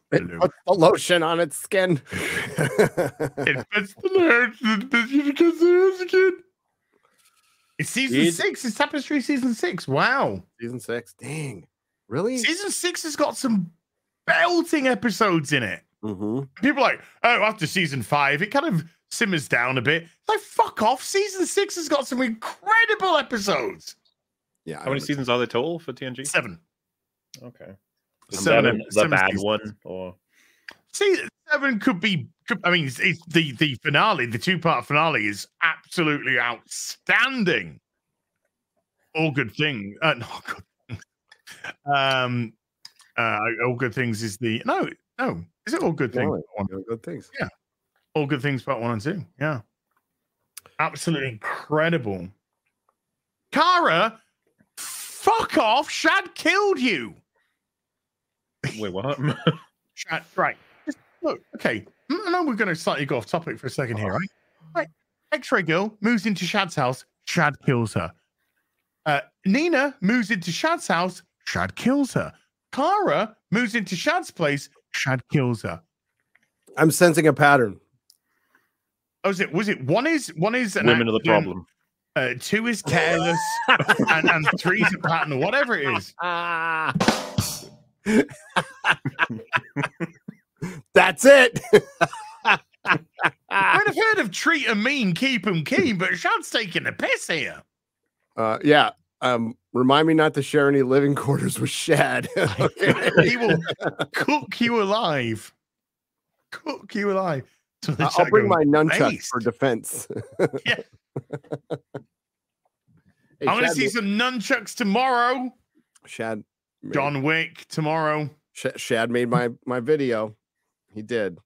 It puts the lotion on its skin. It puts the lotion can see a kid. It's season six. It's Tapestry season six. Wow. Season six. Dang. Really? Season six has got some belting episodes in it. Mm-hmm. People are like, oh, after season five, it kind of simmers down a bit. Like, fuck off. Season six has got some incredible episodes. Yeah. How many don't- seasons are there total for TNG? Seven. Okay. Seven, Seven, the seven bad seasons. one, or Season seven could be. Could, I mean, it's, it's the the finale, the two part finale is absolutely outstanding. All good things. Uh, not good. Things. Um, uh, all good things is the no, no. Is it all good things? No, One- Doing good things. Yeah, All good things, part one and two. Yeah, absolutely incredible. Kara, fuck off! Shad killed you. wait, what? Shad, right? Just look, okay. I know we're going to slightly go off topic for a second here, right? Right. X-ray girl moves into Shad's house. Shad kills her. Uh, Nina moves into Shad's house. Shad kills her. Kara moves into Shad's place. Shad kills her. I'm sensing a pattern. Oh, was it? Was it one is one is an Women are the problem. Uh, two is careless, and, and three is a pattern, whatever it is. That's it. I'd have heard of treat 'em mean, keep 'em keen, but Shad's taking the piss here. Uh, yeah. Um, remind me not to share any living quarters with Shad. he will cook you alive. Cook you alive. So the I'll bring my nunchucks "Based." for defense. Yeah. Hey, I'm going to see some nunchucks tomorrow. Shad. made- John Wick tomorrow. Sh- Shad made my my video. He did. So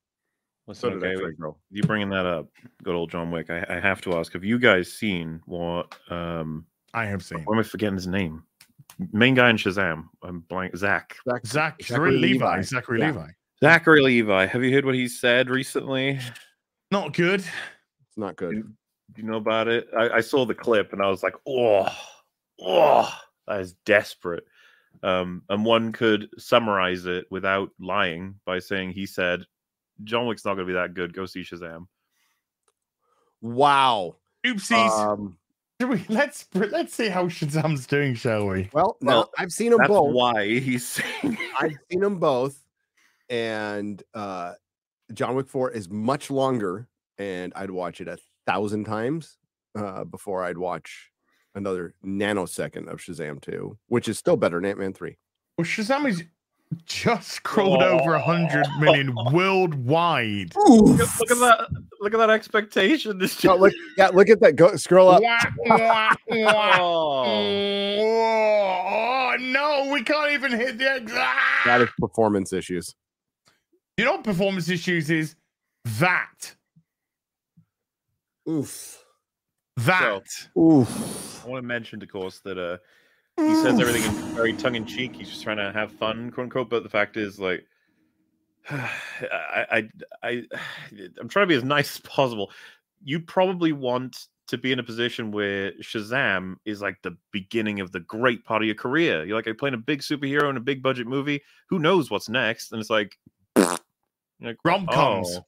Listen, did okay, X-Ray Girl. you bringing that up, good old John Wick. I, I have to ask: Have you guys seen what? Um, I have seen why am I forgetting his name? Main guy in Shazam. I'm blank. Zach. Zach- Zach Zachary Levi. Levi. Zachary Yeah. Levi. Zachary Levi. Have you heard what he said recently? Not good. It's not good. Do you know about it? I, I saw the clip and I was like, oh, oh, that is desperate. Um, and one could summarize it without lying by saying he said, John Wick's not going to be that good. Go see Shazam. Wow. Oopsies. Um, Should we, let's let's see how Shazam's doing, shall we? well, no, Well, I've seen them That's both. why he's saying. I've seen them both, and uh, John Wick Four is much longer, and I'd watch it a thousand times uh, before I'd watch another nanosecond of Shazam Two, which is still better than Ant Man Three. Well, Shazam is just crawled over a hundred million worldwide. look at that! Look at that expectation. This No, look, yeah, look at that. Go scroll up. Wah, wah, wah. Oh. Oh, no, we can't even hit the X. Ah! That is performance issues. You know what performance issues is? That. Oof. That. Oof. I want to mention, of course, that uh, he says everything in very tongue in cheek. He's just trying to have fun, quote unquote. But the fact is, like, I, I, I, I'm trying to be as nice as possible. You probably want to be in a position where Shazam is like the beginning of the great part of your career. You're like, I'm playing a big superhero in a big budget movie. Who knows what's next? And it's like, you're like Rom-coms. oh.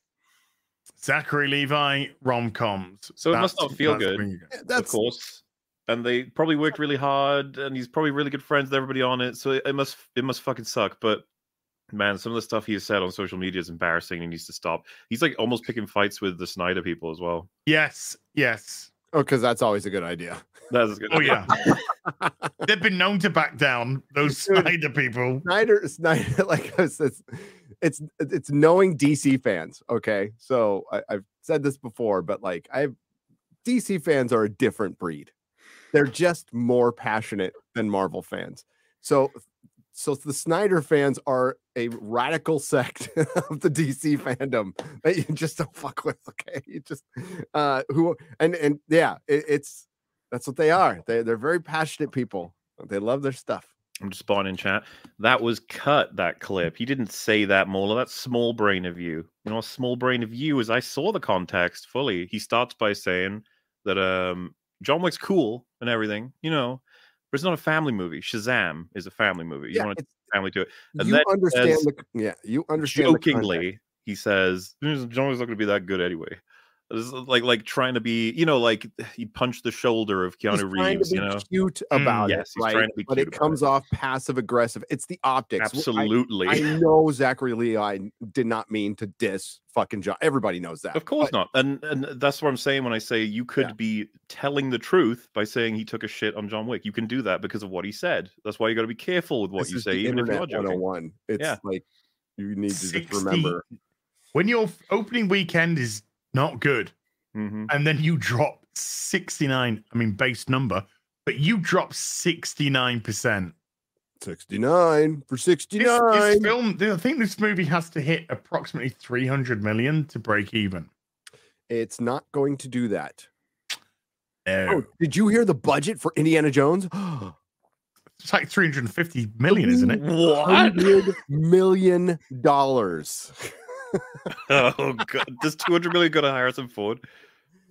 Zachary Levi rom coms. So it must not feel good. of That's course. And they probably worked really hard, and he's probably really good friends with everybody on it. So it, it must it must fucking suck. But man, some of the stuff he has said on social media is embarrassing. and He needs to stop. He's like almost picking fights with the Snyder people as well. Yes, yes. oh, because that's always a good idea. That's good. Oh yeah. They've been known to back down, those Dude. Snyder people. Snyder, Snyder, like I said, it's it's knowing DC fans. Okay, so I, I've said this before, but like I DC fans are a different breed. They're just more passionate than Marvel fans. So so the Snyder fans are a radical sect of the DC fandom that you just don't fuck with. Okay, you just uh who and and yeah, it, it's that's what they are. They they're very passionate people. They love their stuff. I'm just spawning in chat. That was cut. That clip. He didn't say that, Mauler. That's small brain of you. You know, a small brain of you is I saw the context fully. He starts by saying that um John Wick's cool and everything, you know, but it's not a family movie. Shazam is a family movie. You Yeah, want to family to it. And you then understand says- the yeah, you understand jokingly he says John Wick's not going to be that good anyway. This like like trying to be, you know, like he punched the shoulder of Keanu trying Reeves, to be you know. cute Mm, about yes, it, he's right? trying to be but cute it comes it. off passive aggressive. It's the optics. Absolutely. I, know Zachary Levi did not mean to diss fucking John. Everybody knows that. Of course but not. And and that's what I'm saying when I say you could Yeah. be telling the truth by saying he took a shit on John Wick. You can do that because of what he said. That's why you got to be careful with what this you say, the even if you're not joking. 101. It's Yeah. like you need to 60 just remember. when your opening weekend is not good, hmm and then you drop 69, I mean, base number, but you drop 69%. 69 for 69. this film, I think this movie has to hit approximately 300 million to break even. It's not going to do that. No. Oh, did you hear the budget for Indiana Jones? It's like 350 million, isn't it? What? Hundred million dollars. Oh god, does 200 million go to Harrison Ford?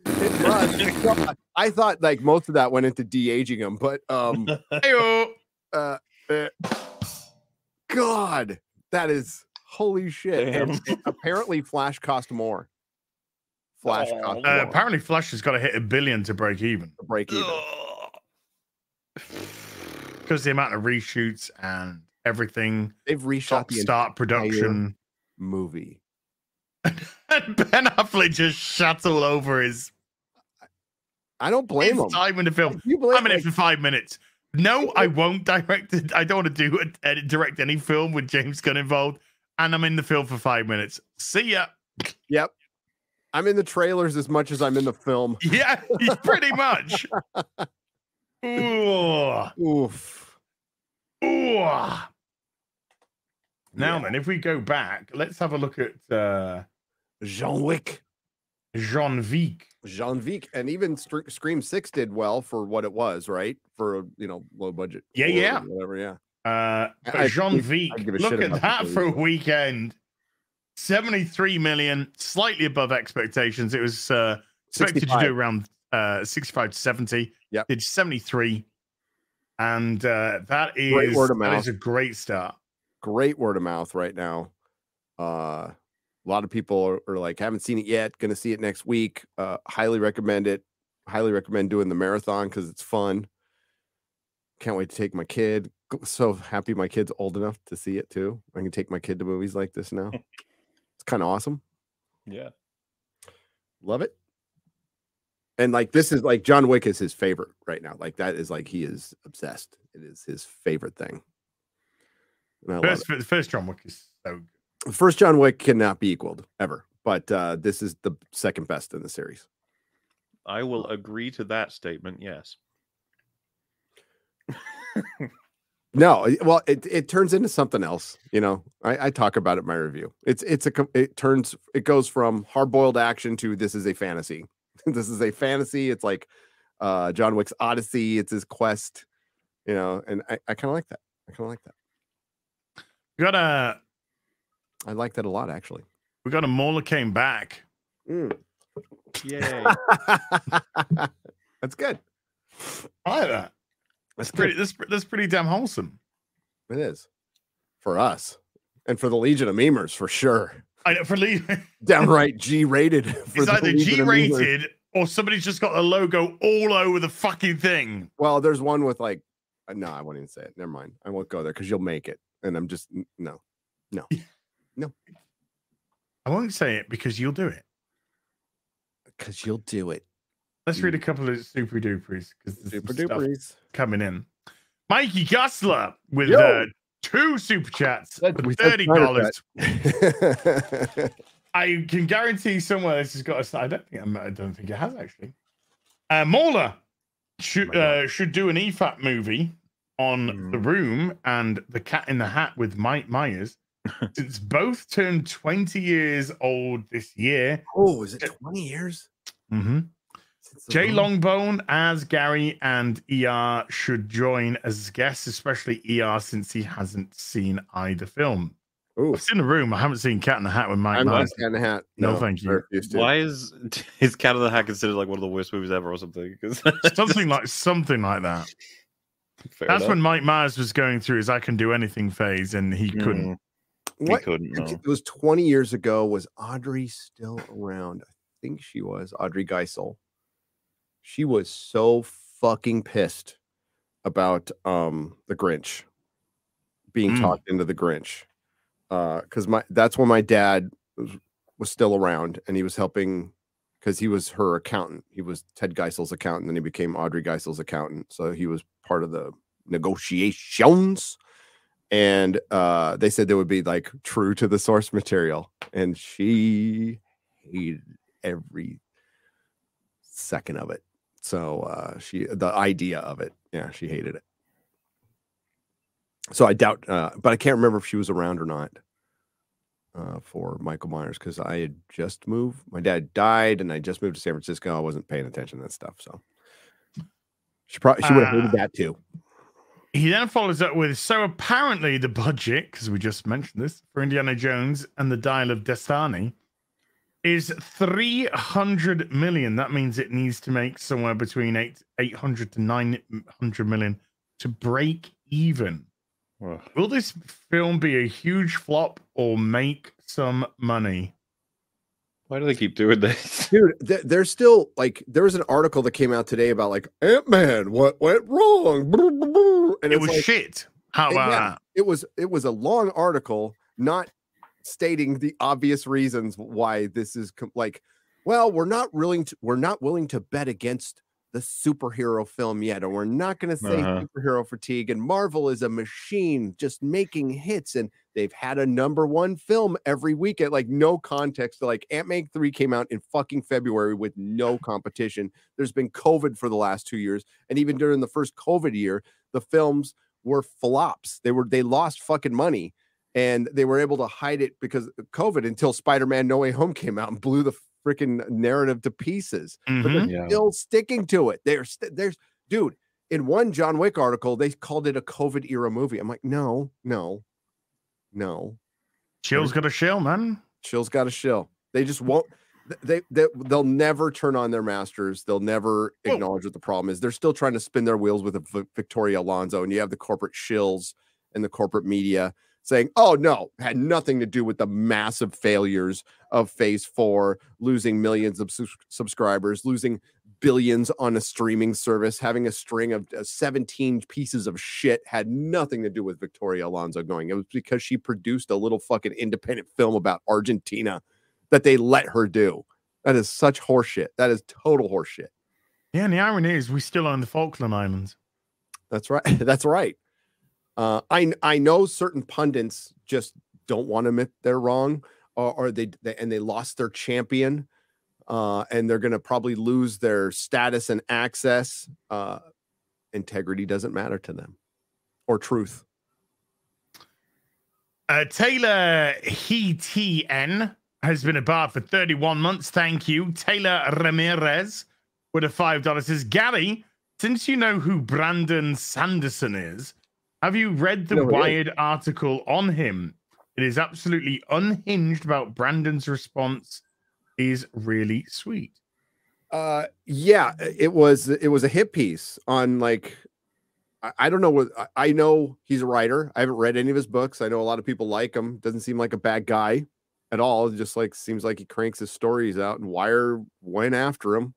It must. Well, I thought like most of that went into de-aging him, but um Heyo. uh, uh, God, that is holy shit. And Damn. apparently Flash cost more. Flash Oh, cost Uh, apparently, Flash has got to hit a billion to break even to break even. because the amount of reshoots and everything, They've reshot stop, the start production. movie. And Ben Affleck just shat all over his, I don't blame his him. time in the film. You blame I'm in it for five minutes. No, I won't direct it. I don't want to do it, edit, direct any film with James Gunn involved. And I'm in the film for five minutes. See ya. Yep. I'm in the trailers as much as I'm in the film. Yeah, he's pretty much. Ooh. Oof. Ooh. Now Yeah. then, if we go back, let's have a look at uh, Jean Wick. Jean Vic. Jean Vic, and even Scream Six did well for what it was, right? For a you know low budget. Yeah, yeah. whatever. Yeah. Uh, I- I Jean think Vic, I'd give a look at that for a weekend. 73 million, slightly above expectations. It was uh, expected to do around uh, 65 to 70. Yeah, Did 73. And uh, that is, Great word of that is a great start. Great word of mouth right now. Uh, a lot of people are, are like, haven't seen it yet. Going to see it next week. Uh, highly recommend it. Highly recommend doing the marathon because it's fun. Can't wait to take my kid. So happy my kid's old enough to see it too. I can take my kid to movies like this now. it's kind of awesome. Yeah. Love it. And like this is like John Wick is his favorite right now. Like that is like he is obsessed. It is his favorite thing. And I love First, the first John Wick is so good. First John Wick cannot be equaled ever, but uh this is the second best in the series. I will agree to that statement. Yes. No, well, it, it turns into something else. You know, I, I talk about it in my review. It's it's a it turns it goes from hard boiled action to this is a fantasy. this is a fantasy. It's like uh John Wick's Odyssey. It's his quest. You know, and I, I kind of like that. I kind of like that. We got a, I like that a lot, actually. we got a Mauler came back. Mm. Yay. That's good. I like that. That's That's pretty, that's, that's pretty damn wholesome. It is for us and for the Legion of Memers for sure. I know for Lee, Downright G rated. it's either G rated or somebody's just got the logo all over the fucking thing. Well, there's one with like, uh, no, I won't even say it. Never mind. I won't go there because you'll make it. And I'm just, no, no. No. I won't say it because you'll do it. Because you'll do it. Let's read a couple of super duperies because Super duperies. coming in. Mikey Gustler with uh, two super chats for thirty dollars. I can guarantee somewhere this has got a. I don't think I'm, I don't think it has actually. Uh, Mauler should Oh uh, should do an EFAP movie on Mm. The Room and The Cat in the Hat with Mike Myers. Since both turned 20 years old this year. Oh, is it 20 years? Mm-hmm. Jay Longbone as Gary and ER should join as guests, especially ER since he hasn't seen either film. Ooh, I've seen The Room. I haven't seen Cat in the Hat with Mike I'm not Myers. Cat in the Hat. No, thank you. I refuse to. Why is is Cat of the Hat considered like one of the worst movies ever or something? 'Cause- Something like something like that. Fair That's enough. when Mike Myers was going through his I can do anything phase and he couldn't. Mm, he couldn't. No. It was 20 years ago. Was Audrey still around? I think she was. Audrey Geisel. She was so fucking pissed about um the Grinch being Mm. talked into the Grinch. Uh, because my that's when my dad was, was still around and he was helping because he was her accountant. He was Ted Geisel's accountant, then he became Audrey Geisel's accountant. So he was part of the negotiations. And uh, they said they would be like true to the source material. And she hated every second of it. So uh, she, the idea of it, yeah, she hated it. So I doubt, uh, but I can't remember if she was around or not uh, for Michael Myers because I had just moved. My dad died, and I just moved to San Francisco. I wasn't paying attention to that stuff, so she probably she would have hated Ah. that too. He then follows up with so apparently the budget, because we just mentioned this, for Indiana Jones and the Dial of Destiny is 300 million. That means it needs to make somewhere between eight, 800 to 900 million to break even. Ugh. Will this film be a huge flop or make some money? Why do they keep doing this? Dude, th- there's still like there was an article that came out today about like Ant Man, what went wrong? And it was like, shit. How Yeah. about that? it was it was a long article, not stating the obvious reasons why this is com- like. Well, we're not willing to we're not willing to bet against the superhero film yet, and we're not going to say Uh-huh. superhero fatigue. And Marvel is a machine just making hits, and they've had a number one film every week at like no context. Like Ant Man three came out in fucking February with no competition. There's been COVID for the last two years, and even during the first COVID year, the films were flops. They were they lost fucking money, and they were able to hide it because of COVID until Spider Man No Way Home came out and blew the freaking narrative to pieces but Mhm. they're Yeah. still sticking to it. They're st- there's dude in one John Wick article they called it a COVID era movie. I'm like, no, no, no. Chill's got a shell, man. Chill's got a shill. They just won't. They, they they'll never turn on their masters. They'll never Well- acknowledge what the problem is. They're still trying to spin their wheels with a V- Victoria Alonso, and you have the corporate shills and the corporate media saying, "Oh no, had nothing to do with the massive failures of Phase Four, losing millions of sus- subscribers, losing billions on a streaming service, having a string of uh, 17 pieces of shit had nothing to do with Victoria Alonso going. It was because she produced a little fucking independent film about Argentina that they let her do. That is such horseshit. That is total horseshit. Yeah, and the irony is we still own the Falkland Islands. That's right. That's right. Uh, I I know certain pundits just don't want to admit they're wrong, or, or they, they and they lost their champion, uh, and they're going to probably lose their status and access. Uh, integrity doesn't matter to them, or truth. Uh, Taylor HTN has been a bar for 31 months. Thank you. Taylor Ramirez with a $5 says, Gary, since you know who Brandon Sanderson is, have you read the No. Wired article on him? It is absolutely unhinged about Brandon's response is really sweet. Uh, yeah, it was it was a hit piece on like I, don't know what I, I know he's a writer. I haven't read any of his books. I know a lot of people like him. Doesn't seem like a bad guy at all. It just like seems like he cranks his stories out, and Wire went after him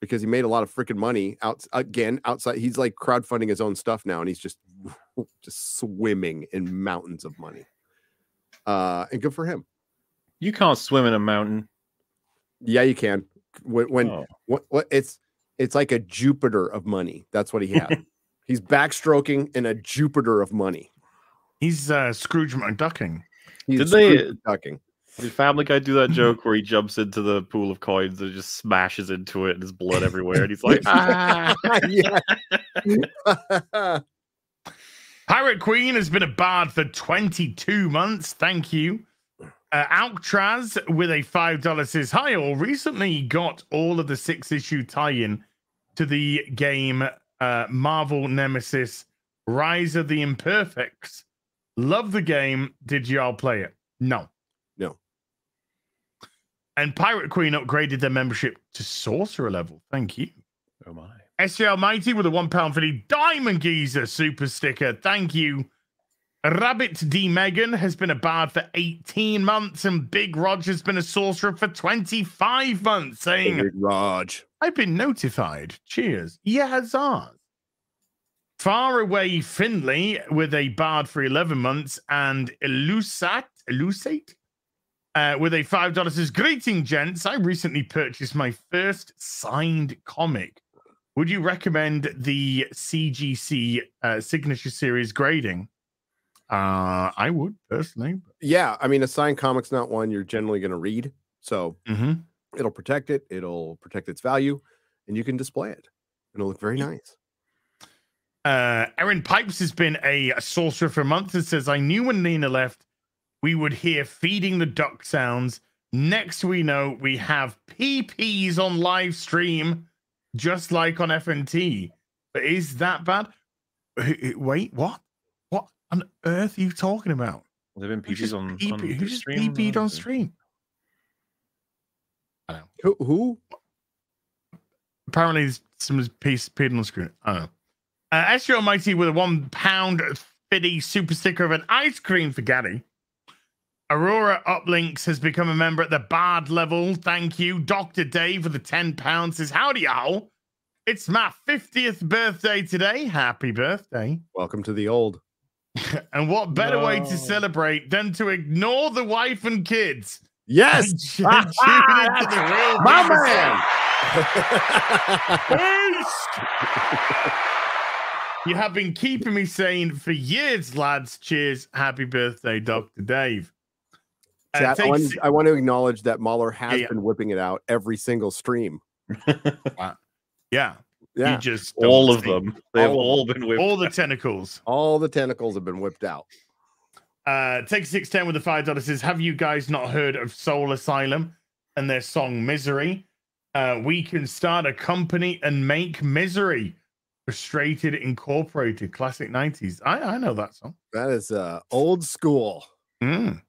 because he made a lot of freaking money out again outside. He's like crowdfunding his own stuff now, and he's just just swimming in mountains of money. Uh, and good for him. You can't swim in a mountain. Yeah, you can. When, when Oh. what what it's it's like a Jupiter of money. That's what he had. He's backstroking in a Jupiter of money. He's uh, Scrooge McDucking. He's Did they- Scrooge ducking. Did Family Guy do that joke where he jumps into the pool of coins and just smashes into it and there's blood everywhere and he's like, ah. yeah. Pirate Queen has been a bard for 22 months. Thank you. Uh, Alctraz with a $5 says, Hi, all. Recently got all of the six issue tie in to the game uh, Marvel Nemesis Rise of the Imperfects. Love the game. Did y'all play it? No. No. And Pirate Queen upgraded their membership to sorcerer level. Thank you. oh my. SJ Almighty with a one pound for the Diamond Geezer super sticker. Thank you. Rabbit D Megan has been a bard for 18 months, and Big Roger's been a sorcerer for 25 months, saying, Big Raj. I've been notified. Cheers. Yazars. Far away Finley with a bard for 11 months, and Elusat, Elusate uh, with a $5 says, Greeting, gents. I recently purchased my first signed comic. Would you recommend the CGC uh, signature series grading? Uh, I would personally. Yeah, I mean, a signed comic's not one you're generally going to read, so Mm-hmm. it'll protect it. It'll protect its value, and you can display it. It'll look very nice. Uh, Erin Pipes has been a sorcerer for months and says, I knew when Nina left, we would hear feeding the duck sounds. Next, we know we have PPs on live stream, just like on FNT. But is that bad? Wait, Wait, what? What on earth are you talking about? They've been PPs on, PP on who the just stream. PP'd on stream? I don't know. Who? who? Apparently, someone's piece appeared on the screen. I don't know. Uh, Astro Almighty with a one pound fitty super sticker of an ice cream for Gaddy. Aurora Uplinks has become a member at the Bard level. Thank you. Dr. Dave with the 10 pounds says, Howdy, y'all. It's my 50th birthday today. Happy birthday. Welcome to the old. And what better way to celebrate than to ignore the wife and kids? Yes, and tune into the real my man. Peace. you have been keeping me sane for years, lads. Cheers. Happy birthday, Dr. Dave. Uh, Chat, I, take want, I want to acknowledge that Mauler has yeah. been whipping it out every single stream. yeah, Yeah, you just all of them. They've All all been whipped. All the tentacles. all the tentacles have been whipped out. Uh, take six ten with the five dollars says, "Have you guys not heard of Soul Asylum and their song Misery? Uh, we can start a company and make misery." Frustrated Incorporated, classic nineties. I I know that song. That is uh, old school. Mm.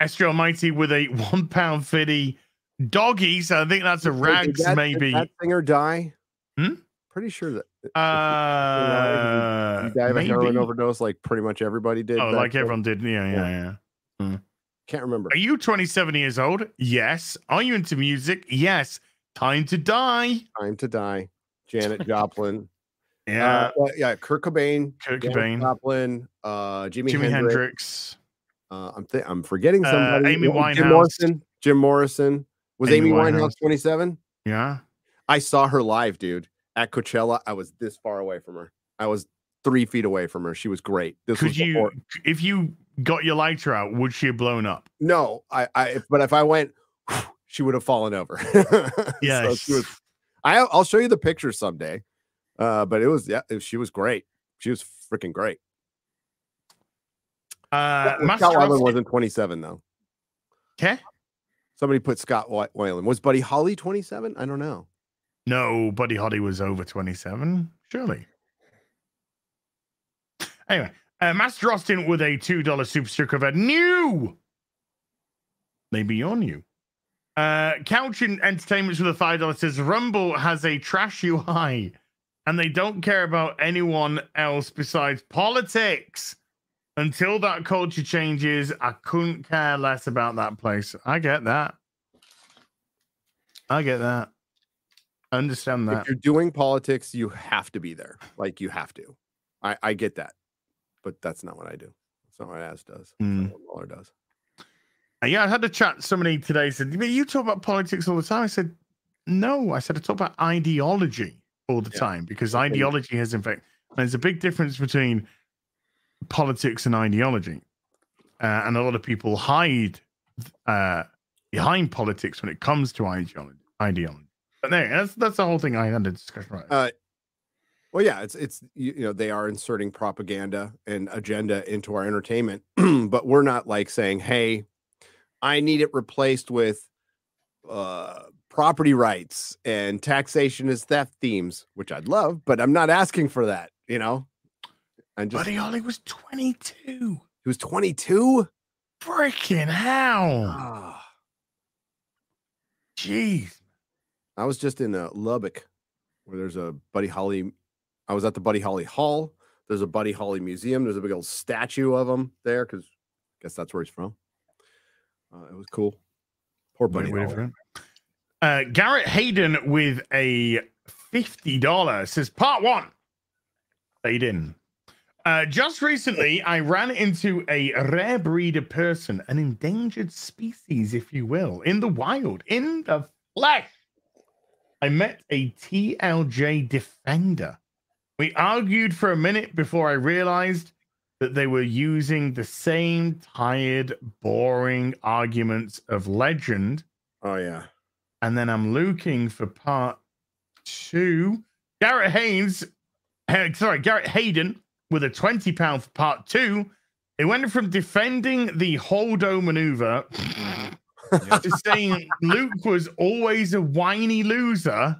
Esther Almighty with a one pound fifty doggy. So I think that's a rags, that- did maybe. that singer die? Hmm? Pretty sure that uh, he died of a heroin overdose, like pretty much everybody did. Oh, like then. everyone did. Yeah, yeah, yeah. Can't remember. Are you 27 years old? Yes. Are you into music? Yes. Time to die. Time to die. Janis Joplin. Yeah. Uh, yeah, Kurt Cobain, Kurt Cobain, Joplin, uh, Jimi, Jimi Hendrix. Hendrix. Uh, I'm th- I'm forgetting Uh, somebody. Amy Oh, Winehouse. Jim Morrison. Jim Morrison. Was Amy Amy, Winehouse Winehouse. 27? Yeah. I saw her live, dude, at Coachella. I was this far away from her. I was three feet away from her. She was great. This Could was you, before- if you got your lighter out, would she have blown up? No, I, I. But if I went, she would have fallen over. So she was. I, I'll show you the picture someday. Uh, but it was yeah, she was great. She was freaking great. Uh, Scott Weiland wasn't 27 though. Okay. Somebody put Scott Weiland. Was Buddy Holly 27? I don't know. No, Buddy Holly was over 27, surely. Anyway, uh, Master Austin with a $2 super sticker of a new. Maybe you're new. Uh, Couch and Entertainments with a $5 says Rumble has a trash UI and they don't care about anyone else besides politics. Until that culture changes, I couldn't care less about that place. I get that. I get that. I understand that. If you're doing politics, you have to be there. Like you have to. I, I get that. But that's not what I do. That's not what Az does. Mm. what Mauler does. Uh, Yeah, I had a chat. Somebody today said, "But you talk about politics all the time." I said, "No." I said, "I talk about ideology all the Yeah. time because ideology has, in fact, there's a big difference between politics and ideology, uh, and a lot of people hide uh, behind politics when it comes to ideology. ideology. But there, that's that's the whole thing I had a discussion about. Uh, well, yeah, it's it's you, you know they are inserting propaganda and agenda into our entertainment, but we're not like saying, "Hey, I need it replaced with uh property rights and taxation is theft themes," which I'd love, but I'm not asking for that. You know, and just Buddy Holly was 22. he was 22. Freaking hell. Ah, Jeez. I was just in uh, Lubbock, where there's a Buddy Holly. I was at the Buddy Holly Hall. There's a Buddy Holly Museum. There's a big old statue of him there because I guess that's where he's from. Uh, it was cool. Poor Buddy. Wait, wait Holly. for it. Uh, Garrett Hayden with a $50 says, Part one. Fade in. Uh, just recently, I ran into a rare breed of person, an endangered species, if you will, in the wild, in the flesh. I met a TLJ defender. We argued for a minute before I realized that they were using the same tired, boring arguments of legend. Oh yeah. And then I'm looking for part two. Garrett Haynes, sorry, Garrett Hayden with a 20 pound for part two. It went from defending the Holdo maneuver to saying Luke was always a whiny loser.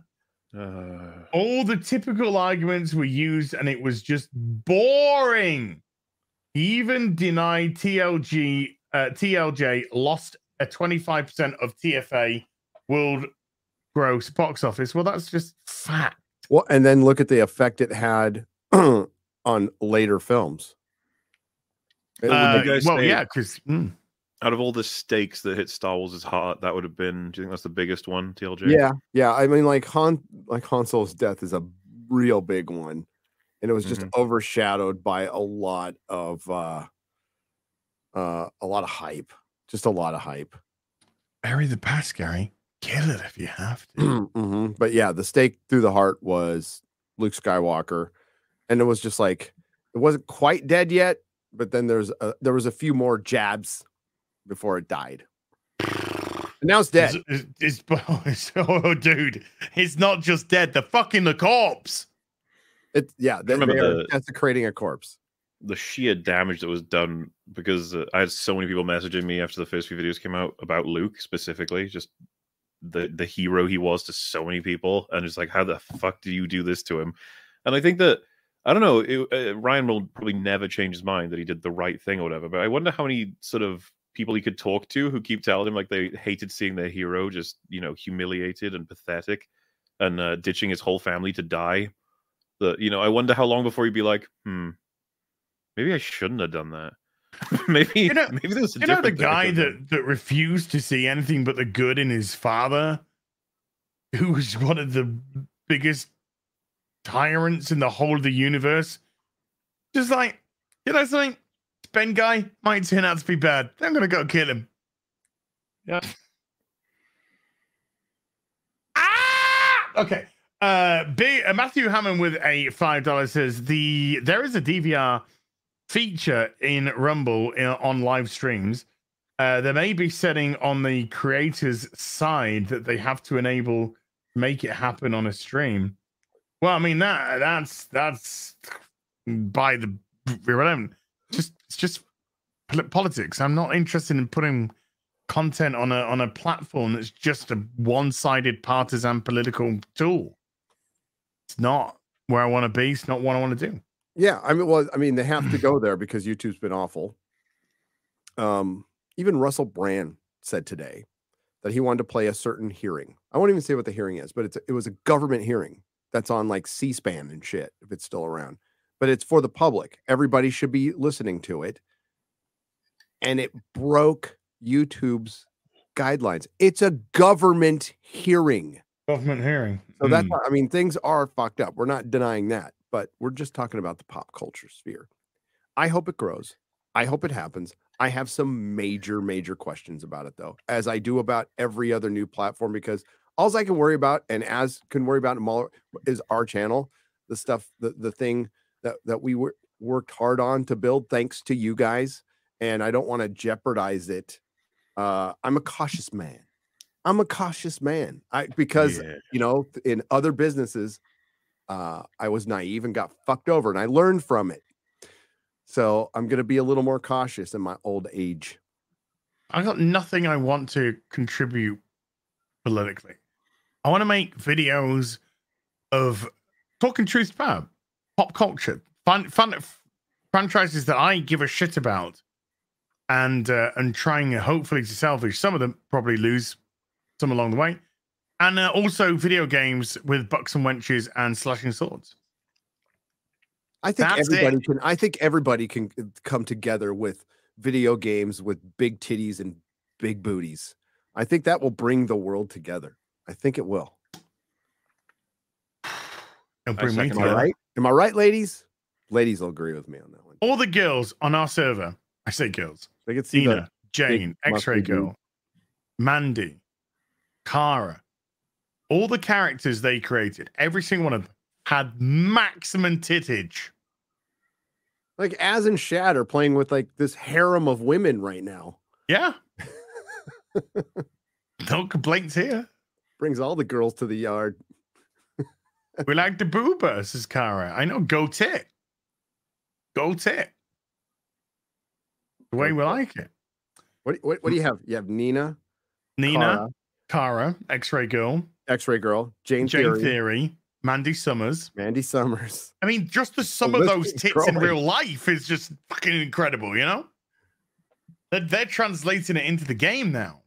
Uh, All the typical arguments were used, and it was just boring. He even denied TLG, uh, TLJ lost a 25% of TFA world gross box office. Well, that's just fact. Well, and then look at the effect it had on later films. Uh, guys well, say- yeah, because out of all the stakes that hit Star Wars' heart, that would have been. Do you think that's the biggest one, TLJ? yeah, yeah. I mean, like Han, like Han Solo's death is a real big one, and it was just overshadowed by a lot of, uh uh a lot of hype. Just a lot of hype. bury the past, Gary. Kill it if you have to. hmm But yeah, the stake through the heart was Luke Skywalker, and it was just like it wasn't quite dead yet, but then there's a, there was a few more jabs before it died. And now it's dead. It's, it's, it's- oh, dude, it's not just dead. They're fucking the corpse. It yeah, they, remember they are the- desecrating a corpse. the sheer damage that was done because uh, I had so many people messaging me after the first few videos came out about Luke specifically, just the the hero he was to so many people, and it's like, how the fuck do you do this to him? And I think that I don't know. It, uh, Rian will probably never change his mind that he did the right thing or whatever. But I wonder how many sort of people he could talk to who keep telling him like they hated seeing their hero just you know humiliated and pathetic, and uh, ditching his whole family to die. That you know, I wonder how long before he'd be like, hmm, maybe I shouldn't have done that. maybe You know- maybe there's a You know the different thing I guy that that refused to see anything but the good in his father, who was one of the biggest tyrants in the whole of the universe. Just like, you know something? Ben guy might turn out to be bad. I'm gonna go kill him. Yeah. Ah! Okay. Uh, B, uh, Matthew Hammond with a five dollars says the there is a DVR feature in Rumble in, on live streams. Uh, there may be setting on the creator's side that they have to enable make it happen on a stream. Well, I mean that that's that's by the irrelevant. Just it's just politics. I'm not interested in putting content on a on a platform that's just a one-sided partisan political tool. It's not where I want to be. It's not what I want to do. Yeah, I mean, well, I mean, they have to go there because YouTube's been awful. Um, even Russell Brand said today that he wanted to play a certain hearing. I won't even say what the hearing is, but it's it was a government hearing that's on like C-SPAN and shit if it's still around. But it's for the public. Everybody should be listening to it. And it broke YouTube's guidelines. It's a government hearing. Government hearing. So that's Mm. why, I mean, things are fucked up. We're not denying that, but we're just talking about the pop culture sphere. I hope it grows. I hope it happens. I have some major, major questions about it though, as I do about every other new platform, because all I can worry about and as can worry about is our channel, the stuff, the the thing that that we wor- worked hard on to build, thanks to you guys. And I don't want to jeopardize it uh, I'm a cautious man. I'm a cautious man. I because Yeah. you know in other businesses, uh, I was naive and got fucked over, and I learned from it. So I'm gonna be a little more cautious in my old age. I got nothing I want to contribute politically. I want to make videos of talking truth about pop culture, fun, fun franchises that I give a shit about, and uh, and trying hopefully to salvage some of them. Probably lose some along the way, and uh, also video games with bucks and wenches and slashing swords. I think That's everybody it. can. I think everybody can uh, come together with video games with big titties and big booties. I think that will bring the world together. I think it will. It'll bring me second Am I right? Am I right, ladies? Ladies will agree with me on that one. All the girls on our server, I say girls, They can see Dina, Jane, X Ray. Girl, Mandy, Kara, all the characters they created, every single one of them had maximum tittage. like as and Shad are playing with like this harem of women right now. Yeah. no complaints here. Brings all the girls to the yard. We like the booba, says Kara. I know, go tit. Go tit. The way we like it. What what, what do you have? You have Nina, Nina, Kara, X Ray Girl, X Ray Girl, Jane, Jane Theory, Theory, Mandy Summers. Mandy Summers. I mean, just the sum of those tits in real life is just fucking incredible, you know? They're, they're translating it into the game now.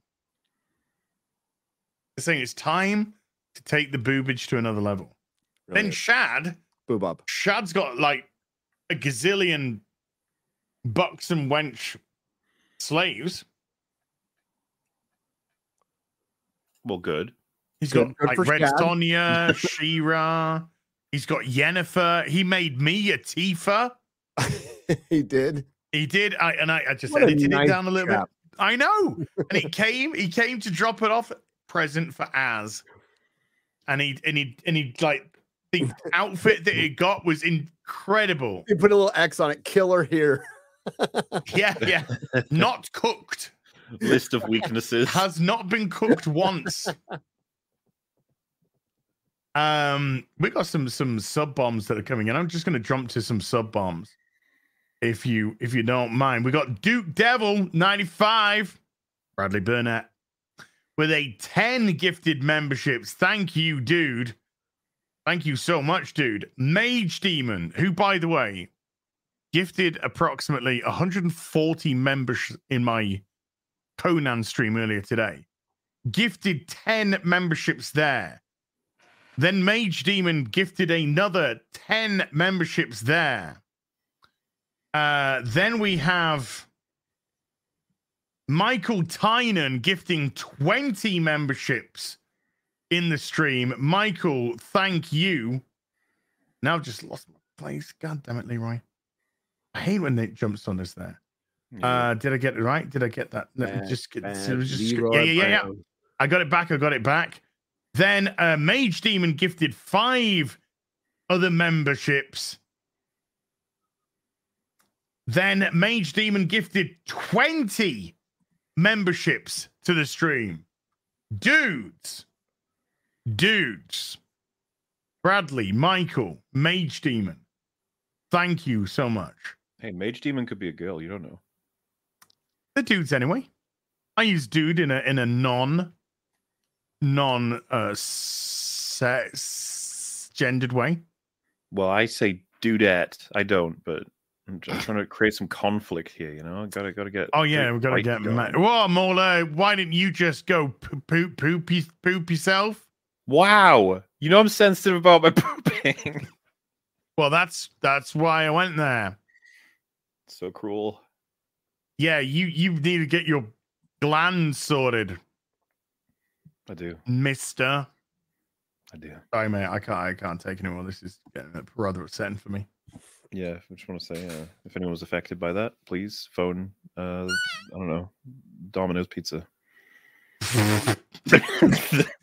They're saying it's time to take the boobage to another level. Then Shad, Boob up. Shad's got like a gazillion bucks and wench slaves. Well, good. He's Good- got good like for Red Shad. Sonja, Shira. He's got Yennefer. He made me a Tifa. he did. He did, I and I, I just What edited nice it down a little chap. bit. I know, and he came. He came to drop it off. Present for Az, and he and he and he like the outfit that he got was incredible. He put a little X on it. Killer here. Yeah, yeah. Not cooked. List of weaknesses. Has not been cooked once. Um, we got some some sub bombs that are coming in. I'm just going to jump to some sub bombs, if you if you don't mind. We got Duke Devil 95, Bradley Burnett, with a 10 gifted memberships. Thank you, dude. Thank you so much, dude. Mage Demon, who by the way gifted approximately 140 members in my Conan stream earlier today. Gifted 10 memberships there. Then Mage Demon gifted another 10 memberships there. Uh, then we have Michael Tynan gifting 20 memberships in the stream. Michael, thank you. Now I've just lost my place. God damn it, Leroy. I hate when it jumps on us there. Yeah. Uh, did I get it right? Did I get that? Bad, just get bad it was just Leroy yeah, yeah, yeah, yeah. I got it back. I got it back. Then uh, Mage Demon gifted five other memberships. Then Mage Demon gifted 20 memberships to the stream. Dudes. Dudes. Bradley, Michael, Mage Demon. Thank you so much. hey, Mage Demon could be a girl. You don't know. the dudes anyway. I use dude in a in a non non uh sex gendered way. Well, I say dudette. I don't, but I'm just trying to create some conflict here. You know, gotta gotta get. Oh yeah, big we've got to get mad. Whoa, Mola, why didn't you just go poop poop poop, poop yourself? Wow, you know I'm sensitive about my pooping. Well, that's that's why I went there. so cruel. Yeah, you you need to get your glands sorted, I do. Mister. I do. Sorry, mate, I can't I can't take anymore. This is getting rather upsetting for me. Yeah, I just want to say, uh, if anyone was affected by that, please phone. Uh, I don't know, Domino's Pizza.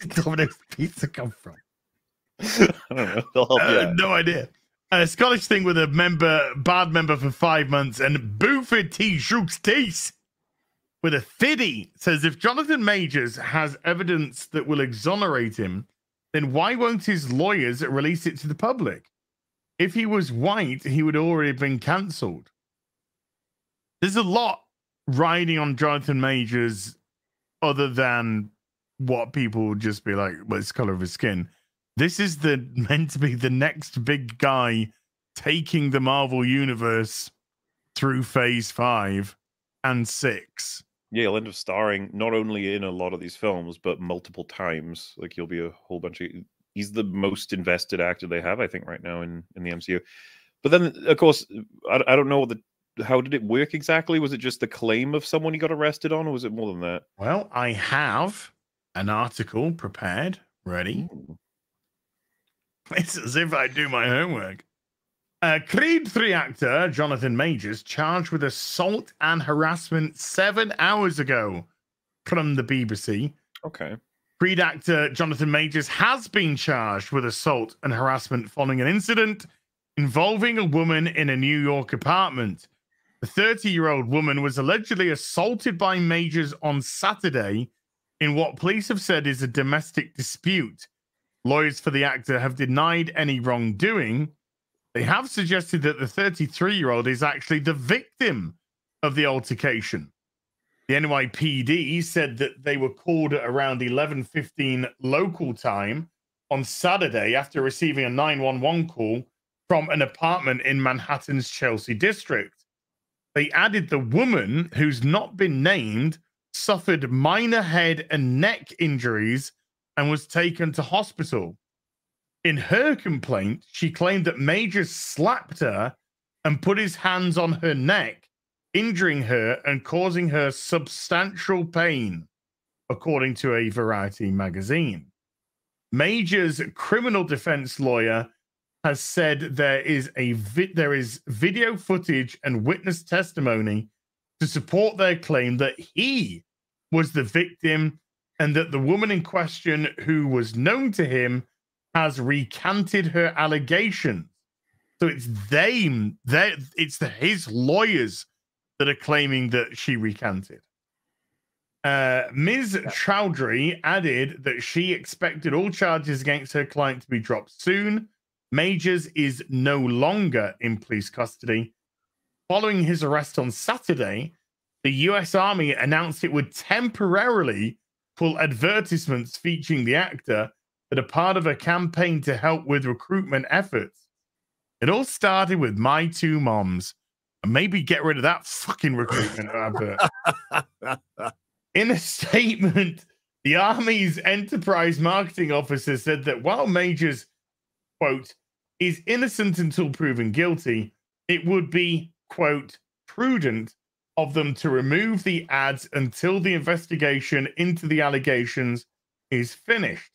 Domino's pizza come from? I don't know. They'll help you. Uh, out. no idea. A Scottish thing with a member, bad member for five months, and Buford T. Shooks Tees. with a thiddy says if Jonathan Majors has evidence that will exonerate him, then why won't his lawyers release it to the public? If he was white, he would already have been cancelled. There's a lot riding on Jonathan Majors other than what people would just be like, well, it's color of his skin. This is the meant to be the next big guy taking the Marvel universe through phase five and six. Yeah, he'll end up starring not only in a lot of these films, but multiple times. Like he'll be a whole bunch of. He's the most invested actor they have, I think, right now in in the MCU. But then, of course, I, I don't know the how did it work exactly? Was it just the claim of someone he got arrested on, or was it more than that? Well, I have an article prepared, ready. Ooh. It's as if I do my homework. Uh, Creed 3 actor Jonathan Majors charged with assault and harassment seven hours ago from the BBC. Okay. Creed actor Jonathan Majors has been charged with assault and harassment following an incident involving a woman in a New York apartment. The 30 year old woman was allegedly assaulted by Majors on Saturday in what police have said is a domestic dispute. Lawyers for the actor have denied any wrongdoing. They have suggested that the 33 year old is actually the victim of the altercation. The NYPD said that they were called at around 11:15 local time on Saturday after receiving a 911 call from an apartment in Manhattan's Chelsea district. They added the woman who's not been named suffered minor head and neck injuries and was taken to hospital. In her complaint, she claimed that Major slapped her and put his hands on her neck, injuring her and causing her substantial pain, according to a Variety magazine. Major's criminal defense lawyer has said there is a vi- there is video footage and witness testimony to support their claim that he was the victim and that the woman in question who was known to him has recanted her allegations. So it's them, they, it's the, his lawyers that are claiming that she recanted. Uh, Ms. Chaudhry added that she expected all charges against her client to be dropped soon. Majors is no longer in police custody. Following his arrest on Saturday, the US Army announced it would temporarily pull advertisements featuring the actor that are part of a campaign to help with recruitment efforts. It all started with My Two Moms. Maybe get rid of that fucking recruitment advert. In a statement, the Army's enterprise marketing officer said that while Majors, quote, is innocent until proven guilty, it would be, quote, prudent of them to remove the ads until the investigation into the allegations is finished.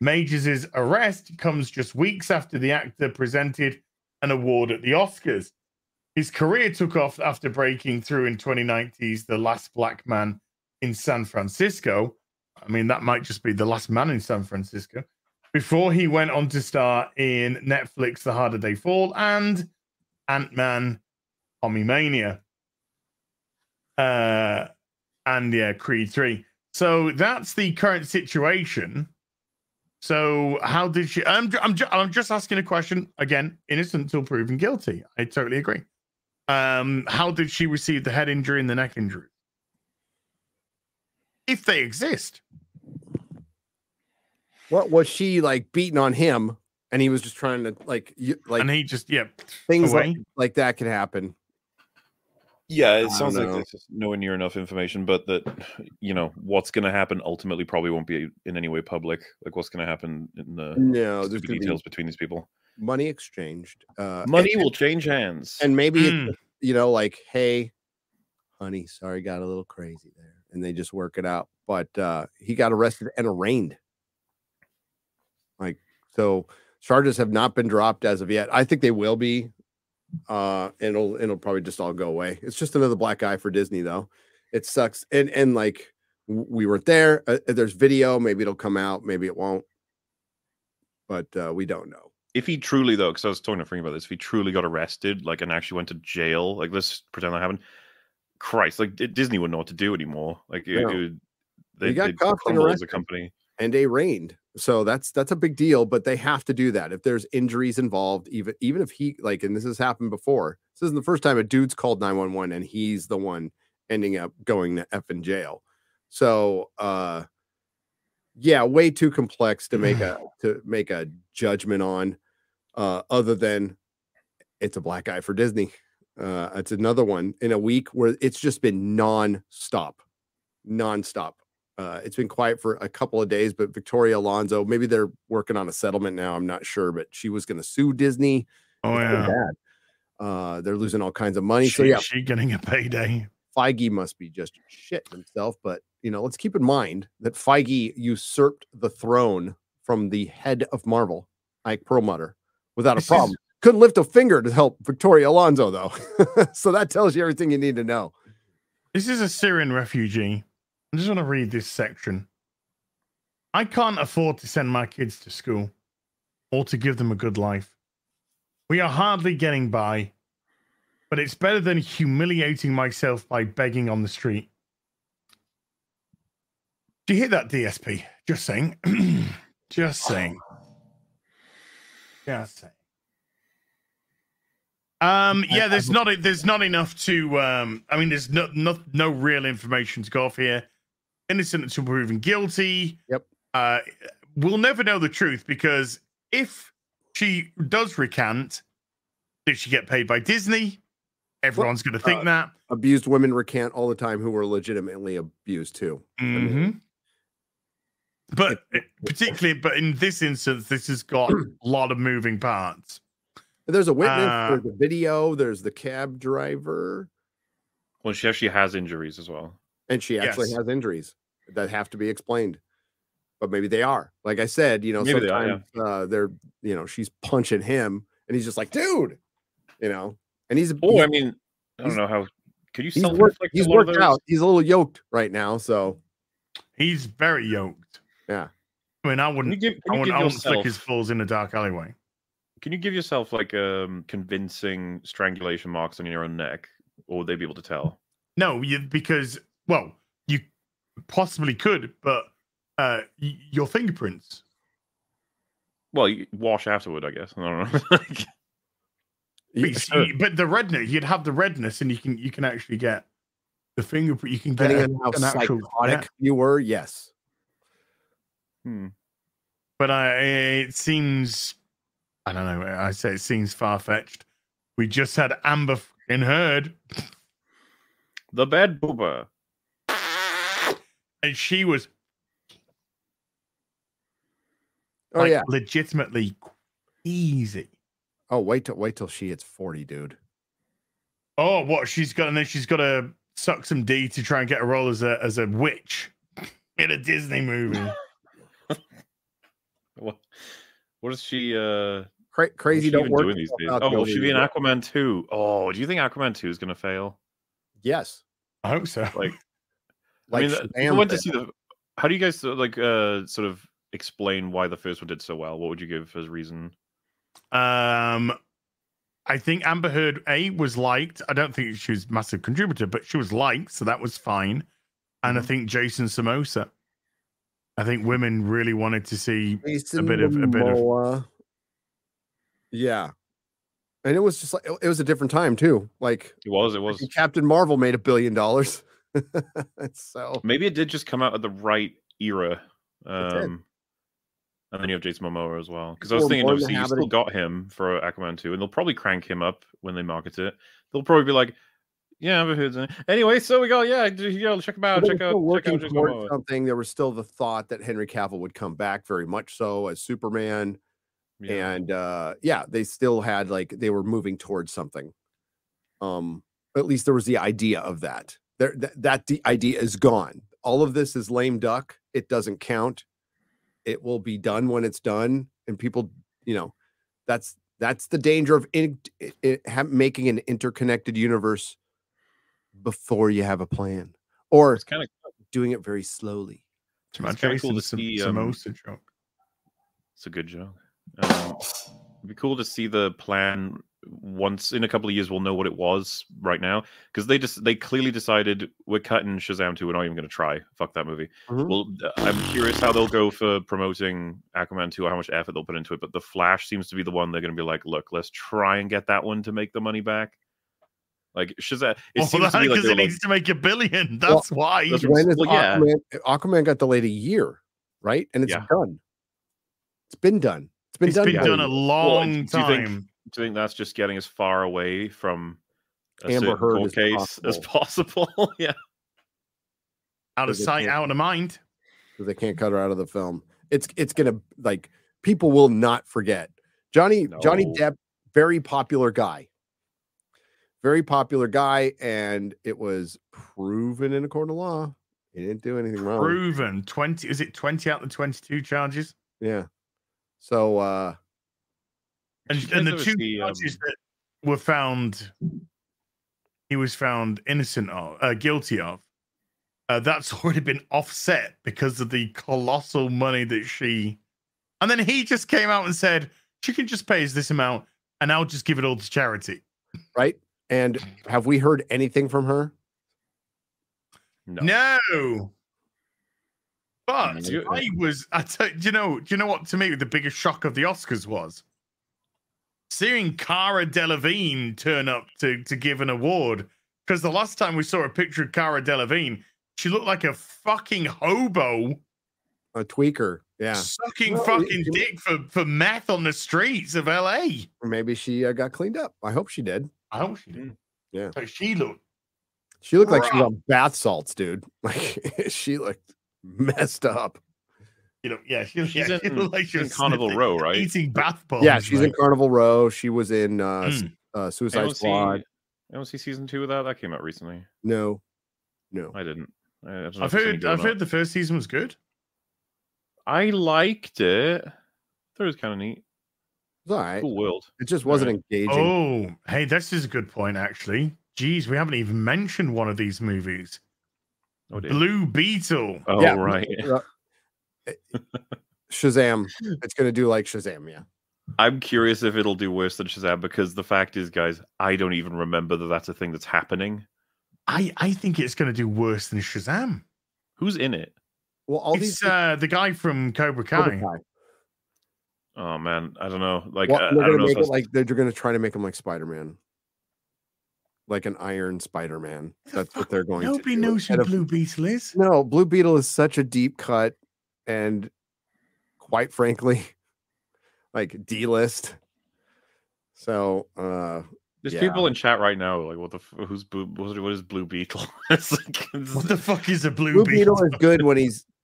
Majors' arrest comes just weeks after the actor presented an award at the Oscars. His career took off after breaking through in 2019's The Last Black Man in San Francisco. I mean, that might just be The Last Man in San Francisco. Before he went on to star in Netflix The Harder They Fall and Ant Man Quantumania uh, and yeah, Creed three. So that's the current situation. So how did she? I'm I'm I'm just asking a question again. Innocent until proven guilty. I totally agree. Um, how did she receive the head injury and the neck injury? If they exist, What was she like beating on him? And he was just trying to like you like and he just yeah things like, like that could happen. Yeah, it don't sounds like know. there's just nowhere near enough information, but that you know what's going to happen ultimately probably won't be in any way public. Like what's going to happen in the No, there's stupid gonna be details between these people. money exchanged. Uh, Money and, will change hands. and maybe Mm. it's, you know like, hey, honey, sorry, got a little crazy there, and they just work it out. But uh, he got arrested and arraigned. Like so, charges have not been dropped as of yet. I think they will be. Uh, and it'll it'll probably just all go away. It's just another black guy for Disney, though. It sucks. And and like we weren't there. Uh, there's video. Maybe it'll come out. Maybe it won't. But uh, we don't know. if he truly though, because I was talking to Frank about this, if he truly got arrested, like and actually went to jail, like let's pretend that happened. Christ, like Disney wouldn't know what to do anymore. Like it, No. it would, they, They got they'd cuffed and crumble as a company. And they reigned. So that's that's a big deal, but they have to do that if there's injuries involved. Even even if he like, and this has happened before. This isn't the first time a dude's called nine one one and he's the one ending up going to f in jail. So uh, yeah, way too complex to make a to make a judgment on. Uh, other than it's a black guy for Disney. Uh, it's another one in a week where it's just been non-stop, non-stop. Uh, it's been quiet for a couple of days, but Victoria Alonso, maybe they're working on a settlement now. I'm not sure, but she was going to sue Disney. Oh yeah. Uh, they're losing all kinds of money. so yeah, she getting a payday. Feige must be just shit himself. But you know, let's keep in mind that Feige usurped the throne from the head of Marvel, Ike Perlmutter, without a problem. Couldn't lift a finger to help Victoria Alonso though. so that tells you everything you need to know. This is a Syrian refugee. I just want to read this section. I can't afford to send my kids to school or to give them a good life. We are hardly getting by, but it's better than humiliating myself by begging on the street. Do you hear that, DSP? Just saying. Just saying. Just saying. Um, yeah, there's not there's not enough to um I mean there's no no, no real information to go off here. Innocent until proven guilty. Yep. Uh we'll never know the truth because if she does recant, did she get paid by Disney? Everyone's gonna think uh, that. Abused women recant all the time who were legitimately abused too. hmm But uh, particularly, but in this instance, this has got a lot of moving parts. There's a witness, Uh, there's a video, there's the cab driver, Well, she actually has injuries as well. and she actually Yes. has injuries that have to be explained. But maybe they are. Like I said, you know, Maybe they are, sometimes uh, they're, you know, she's punching him, and he's just like, dude, you know, and he's Oh, he's, I mean, I don't know how. Could you he's worked, inflict he's worked out. He's a little yoked right now, so He's very yoked. Yeah. I mean, I Can you wouldn't. give, I can you wouldn't, give I wouldn't flick his balls in a dark alleyway. Can you give yourself like um convincing strangulation marks on your own neck, or would they be able to tell? No, you, because well, you possibly could, but uh, y- your fingerprints. Well, you wash afterward, I guess. I don't know. Like, But, you see- but the redness, you'd have the redness, and you can you can actually get the fingerprint. You can get depending a- on how an actual- psychotic yeah. you were, yes. hmm. But I, it seems, I don't know. I say it seems far fetched. We just had Amber in Heard, The bed booba. And she was Oh like, yeah. legitimately easy. Oh wait till wait till she hits forty, dude. Oh, what she's got, and then she's got to suck some D to try and get a role as a as a witch in a Disney movie. What? What is she? Uh, Cra- crazy she don't work. doing these days? Oh, the will she be in Aquaman two? Oh, do you think Aquaman two is going to fail? Yes. I hope so. Like, I mean, Shazam went to see the. How do you guys uh, like uh sort of explain why the first one did so well? What would you give as reason? Um, I think Amber Heard A was liked. I don't think she was massive contributor, but she was liked, so that was fine. And I think Jason Samosa. I think women really wanted to see. Jason bit of- a bit of- Yeah. And it was just like it was a different time too. Like It was. It was. Captain Marvel made a billion dollars. so Maybe it did just come out at the right era. Um, and then you have Jason Momoa as well. Because I was thinking, obviously, you still got him for Aquaman 2, and they'll probably crank him up when they market it. They'll probably be like, yeah, I've heard. Anyway, so we got, yeah, yeah, check him out. Check out, still check working out Jason towards Momoa. something. There was still the thought that Henry Cavill would come back very much so as Superman. Yeah. and uh yeah they still had like they were moving towards something um at least there was the idea of that there that, that the idea is gone. All of this is lame duck. It doesn't count. It will be done when it's done and people you know that's that's the danger of in, it, it, ha- making an interconnected universe before you have a plan or It's kind of doing it very slowly. To my It's kinda cool to Sam- see, um, Samosa joke. it's a good joke. Um, It'd be cool to see the plan once in a couple of years. We'll know what it was right now because they just they clearly decided we're cutting Shazam 2. We're not even going to try. Fuck that movie. Mhm. Well, I'm curious how they'll go for promoting Aquaman 2 or how much effort they'll put into it. But the Flash seems to be the one they're going to be like, look, let's try and get that one to make the money back. Like Shazam, it Well, seems like because it like, needs to make a billion. Well, That's why. that's when is well, yeah. Aquaman? Aquaman got delayed a year, right? And it's Yeah. done. It's been done. It's been it's done. been done a long do you think- time. Do you think that's just getting as far away from a Amber certain Heard court as case as possible? yeah. Out of sight, out of mind. because they can't cut her out of the film. It's it's gonna like people will not forget Johnny Johnny Depp, very popular guy, very popular guy, and it was proven in a court of law he didn't do anything wrong. Proven. 20 is it 20 out of the 22 charges? Yeah. So uh And, and the two see, charges um, that were found he was found innocent of, uh, guilty of. Uh, that's already been offset because of the colossal money that she. And then he just came out and said she can just pay us this amount, and I'll just give it all to charity. right? And have we heard anything from her? No. No. But I was, I do you know, do you know what to me the biggest shock of the Oscars was? Seeing Cara Delevingne turn up to to give an award because the last time we saw a picture of Cara Delevingne, she looked like a fucking hobo A tweaker. Yeah. sucking Well, fucking it- dick for for meth on the streets of LA. Maybe she uh, got cleaned up. I hope she did. I hope she did. Yeah. But she looked She looked like she was on bath salts, dude. Like she looked messed up. You know, yeah, she, She's yeah, in- like she in was Carnival sniffing- Row, right? Eating bath bombs. yeah, she's in Carnival Row. She was in uh, s- Mm. uh Anyone Suicide see, Squad. anyone see season two of that? That came out recently. No, no. I didn't. I, I don't know I've if it's any heard I've not. heard the first season was good. I liked it. thought it was kind of neat. It's all right. Cool world. It just wasn't engaging. Oh, hey, this is a good point, actually. Geez, we haven't even mentioned one of these movies. Oh, dear. Blue Beetle. Oh, Yeah. right. Uh, Shazam. It's gonna do like Shazam. Yeah. I'm curious if it'll do worse than Shazam because the fact is, guys, I don't even remember that that's a thing that's happening. I, I think it's going to do worse than Shazam. Who's in it? Well, all it's these uh, the guy from Cobra Kai. Cobra Kai. Oh man, I don't know. Like, Well, I, I they're don't gonna know. If make it like they're gonna try to make him like Spider Man, like an Iron Spider Man. That's what they're going Nobody to do. knows who instead of- Blue Beetle is. No, Blue Beetle is such a deep cut, and quite frankly, like D list. So, uh, there's yeah. people in chat right now. Like, what the? f- Who's blue? What what is Blue Beetle? it's like, it's- What the fuck is a Blue, Blue Beetle? Beetle is good when he's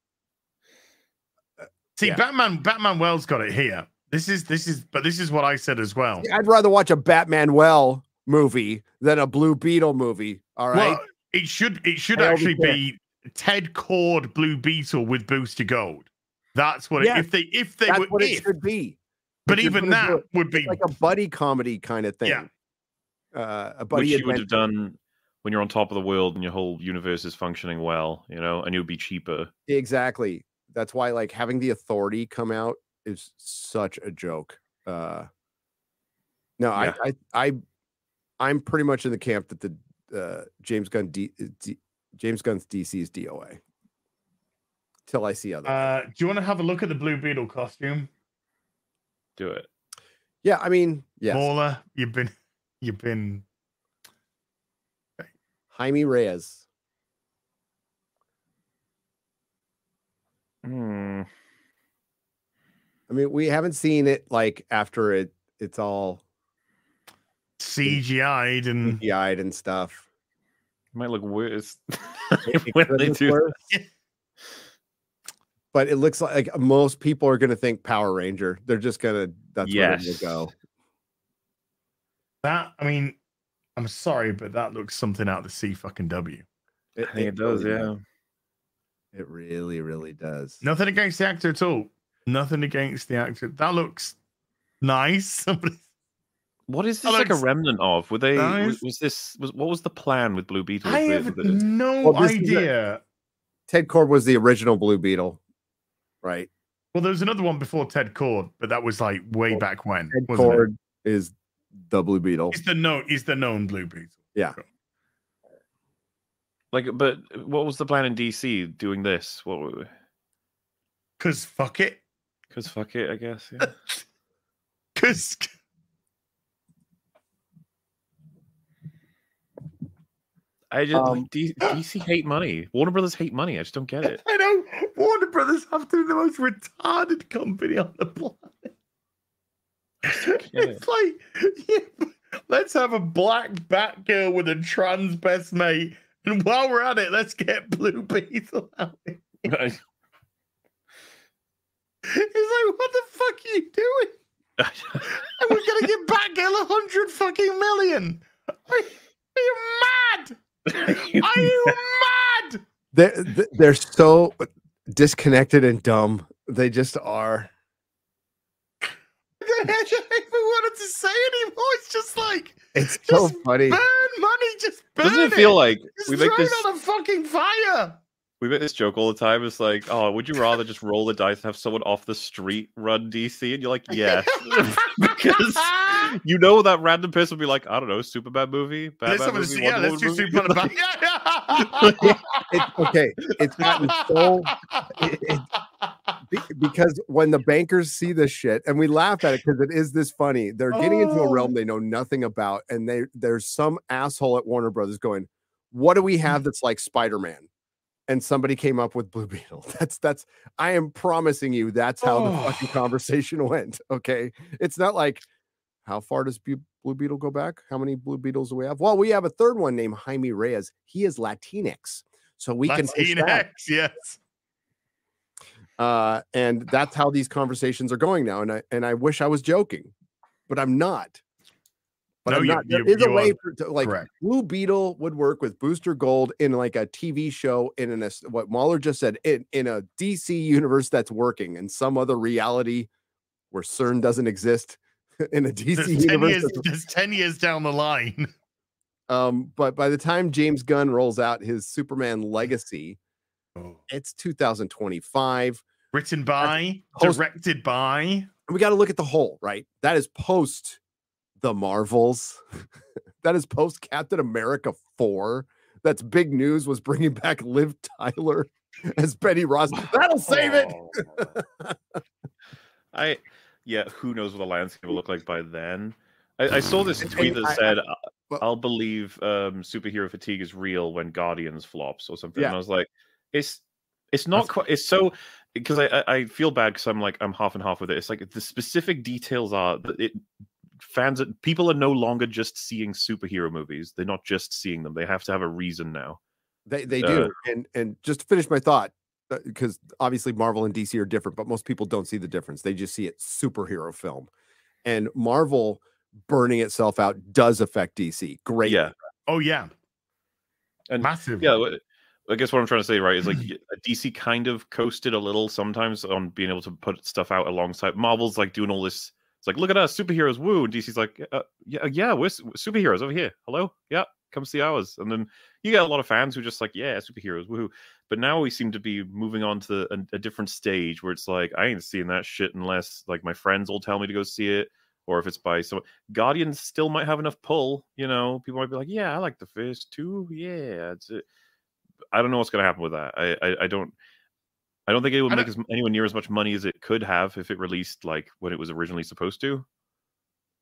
See, yeah. Batman Batman Wells got it here. This is this is but this is what I said as well. I'd rather watch a Batman Well movie than a Blue Beetle movie. All right. Well, it should it should I actually be Ted Kord Blue Beetle with Booster Gold. That's what it, Yes, if they if they That's were what it should be. but even that it, would be Like a buddy comedy kind of thing. Yeah. Uh, a which buddy you would have done when you're on top of the world and your whole universe is functioning well, you know, and it would be cheaper. Exactly. That's why like having the authority come out is such a joke. Uh no, Yeah. I, I I I'm pretty much in the camp that the uh James Gunn D, D, James Gunn's DC is DOA. Till I see other. uh do you want to have a look at the Blue Beetle costume? Do it. yeah, I mean, yes. Mauler, you've been you've been Jaime Reyes. Hmm. I mean, we haven't seen it like after it it's all CGI'd and CGI'd and stuff. It might look worse It when they look do. worse. but it looks like, like most people are going to think Power Ranger. They're just gonna that's where Yes. they go. that I mean, I'm sorry, but that looks something out of the C fucking W. It, I think it does, really yeah. It really, really does. Nothing against the actor at all. Nothing against the actor. That looks nice. Somebody What is That this like a remnant of? Were they? Was, was this? Was what was the plan with Blue Beetle? I have the- no Well, this is a- idea. Ted Kord was the original Blue Beetle, right? Well, there was another one before Ted Kord, but that was like way Well, back when. Ed wasn't? Kord is the Blue Beetle. He's the known. He's the known Blue Beetle. Yeah. Like, but what was the plan in DC doing this? What? Cause fuck it. Because fuck it, I guess. Yeah. Cause I just Um, like D- DC hate money. Warner Brothers hate money. I just don't get it. I know Warner Brothers have to be the most retarded company on the planet. It's like, yeah, let's have a black Batgirl with a trans best mate, and while we're at it, let's get Blue Beetle out. It's like, what the fuck are you doing? And we're gonna get Batgirl a hundred fucking million. Are, are you mad? Are you mad? They're they're so disconnected and dumb. They just are. I don't even wanted to say anymore. It's just like It's so funny. burn money, just burn Doesn't it feel like Just we make throw this on a fucking fire? We make this joke all the time? It's like, oh, would you rather just roll the dice and have someone off the street run DC? And you're like, yes, because you know that random person would be like, I don't know, Superman movie, Batman have a- movie, yeah, Wonder let's do movie. Superman about yeah. It's okay. It's gotten so it- it- because when the bankers see this shit, and we laugh at it because it is this funny. They're getting into a Oh. realm they know nothing about, and they there's some asshole at Warner Brothers going, "What do we have that's like Spider Man?" And somebody came up with Blue Beetle. That's that's. I am promising you, that's how the fucking Oh. conversation went. Okay, it's not like how far does Blue Beetle go back? How many Blue Beetles do we have? Well, we have a third one named Jaime Reyes. He is Latinx, so we can. Latinx, yes. Uh, and that's how these conversations are going now. And I and I wish I was joking, but I'm not. But No, I'm you- There you- is a way for, to, like correct. Blue Beetle would work with Booster Gold in like a TV show in an what Mauler just said in in a DC universe that's working in some other reality where CERN doesn't exist in a DC There's 10 universe. years, there's 10 years down the line. Um, but by the time James Gunn rolls out his Superman legacy, it's 2025. Written by, post- directed by. we got to look at the whole, right? That is post the Marvels. that is post Captain America 4. That's big news was bringing back Liv Tyler as Betty Ross. That'll save it. Oh. I yeah, who knows what the landscape will look like by then. I, I saw this tweet that I- I- said, "I'll believe um, superhero fatigue is real when Guardians flops or something." Yeah. And I was like, "It's it's not That's- quite. It's so." Because I, I I feel bad because I'm like I'm half and half with it. It's like the specific details are that it fans people are no longer just seeing superhero movies. They're not just seeing them. They have to have a reason now. They they Uh, do. And and just to finish my thought, because obviously Marvel and DC are different, but most people don't see the difference. They just see it superhero film. And Marvel burning itself out does affect DC. Great. Yeah, Oh, yeah. And- Massive. yeah. I guess what I'm trying to say, right, is like y- DC kind of coasted a little sometimes on being able to put stuff out alongside Marvel's like doing all this. It's like, look at us, superheroes, woo! And DC's like, uh, yeah, yeah, we're superheroes over here. Hello, yeah, come see ours. And then you get a lot of fans who just like, yeah, superheroes, woo. But now we seem to be moving on to a, a different stage where it's like, I ain't seeing that shit unless like my friends will tell me to go see it, or if it's by someone. Guardians still might have enough pull, you know. People might be like, yeah, I like the first two, yeah, it's. It. I don't know what's to happen with that. I, I, I don't. I don't think it will make as, anywhere near as much money as it could have if it released like when it was originally supposed to.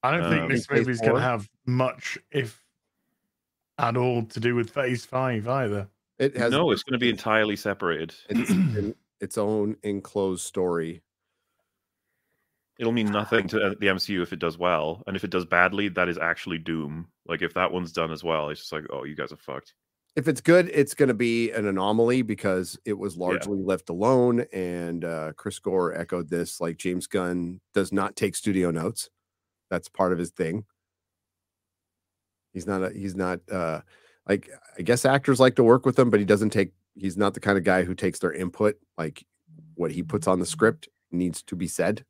I don't Um, think this Phase movie's going to have much, if at all, to do with Phase 5 either. It has no, it's going to be entirely separated. it's in its own enclosed story. It'll mean nothing to uh, the MCU if it does well, and if it does badly, that is actually doom. Like if that one's done as well, it's just like, oh, you guys are fucked. If it's good, it's going to be an anomaly because it was largely left alone. And uh, Chris Gore echoed this like James Gunn does not take studio notes. That's part of his thing. He's not a, he's not uh like I guess actors like to work with him, but he doesn't take he's not the kind of guy who takes their input. Like what he puts on the script needs to be said.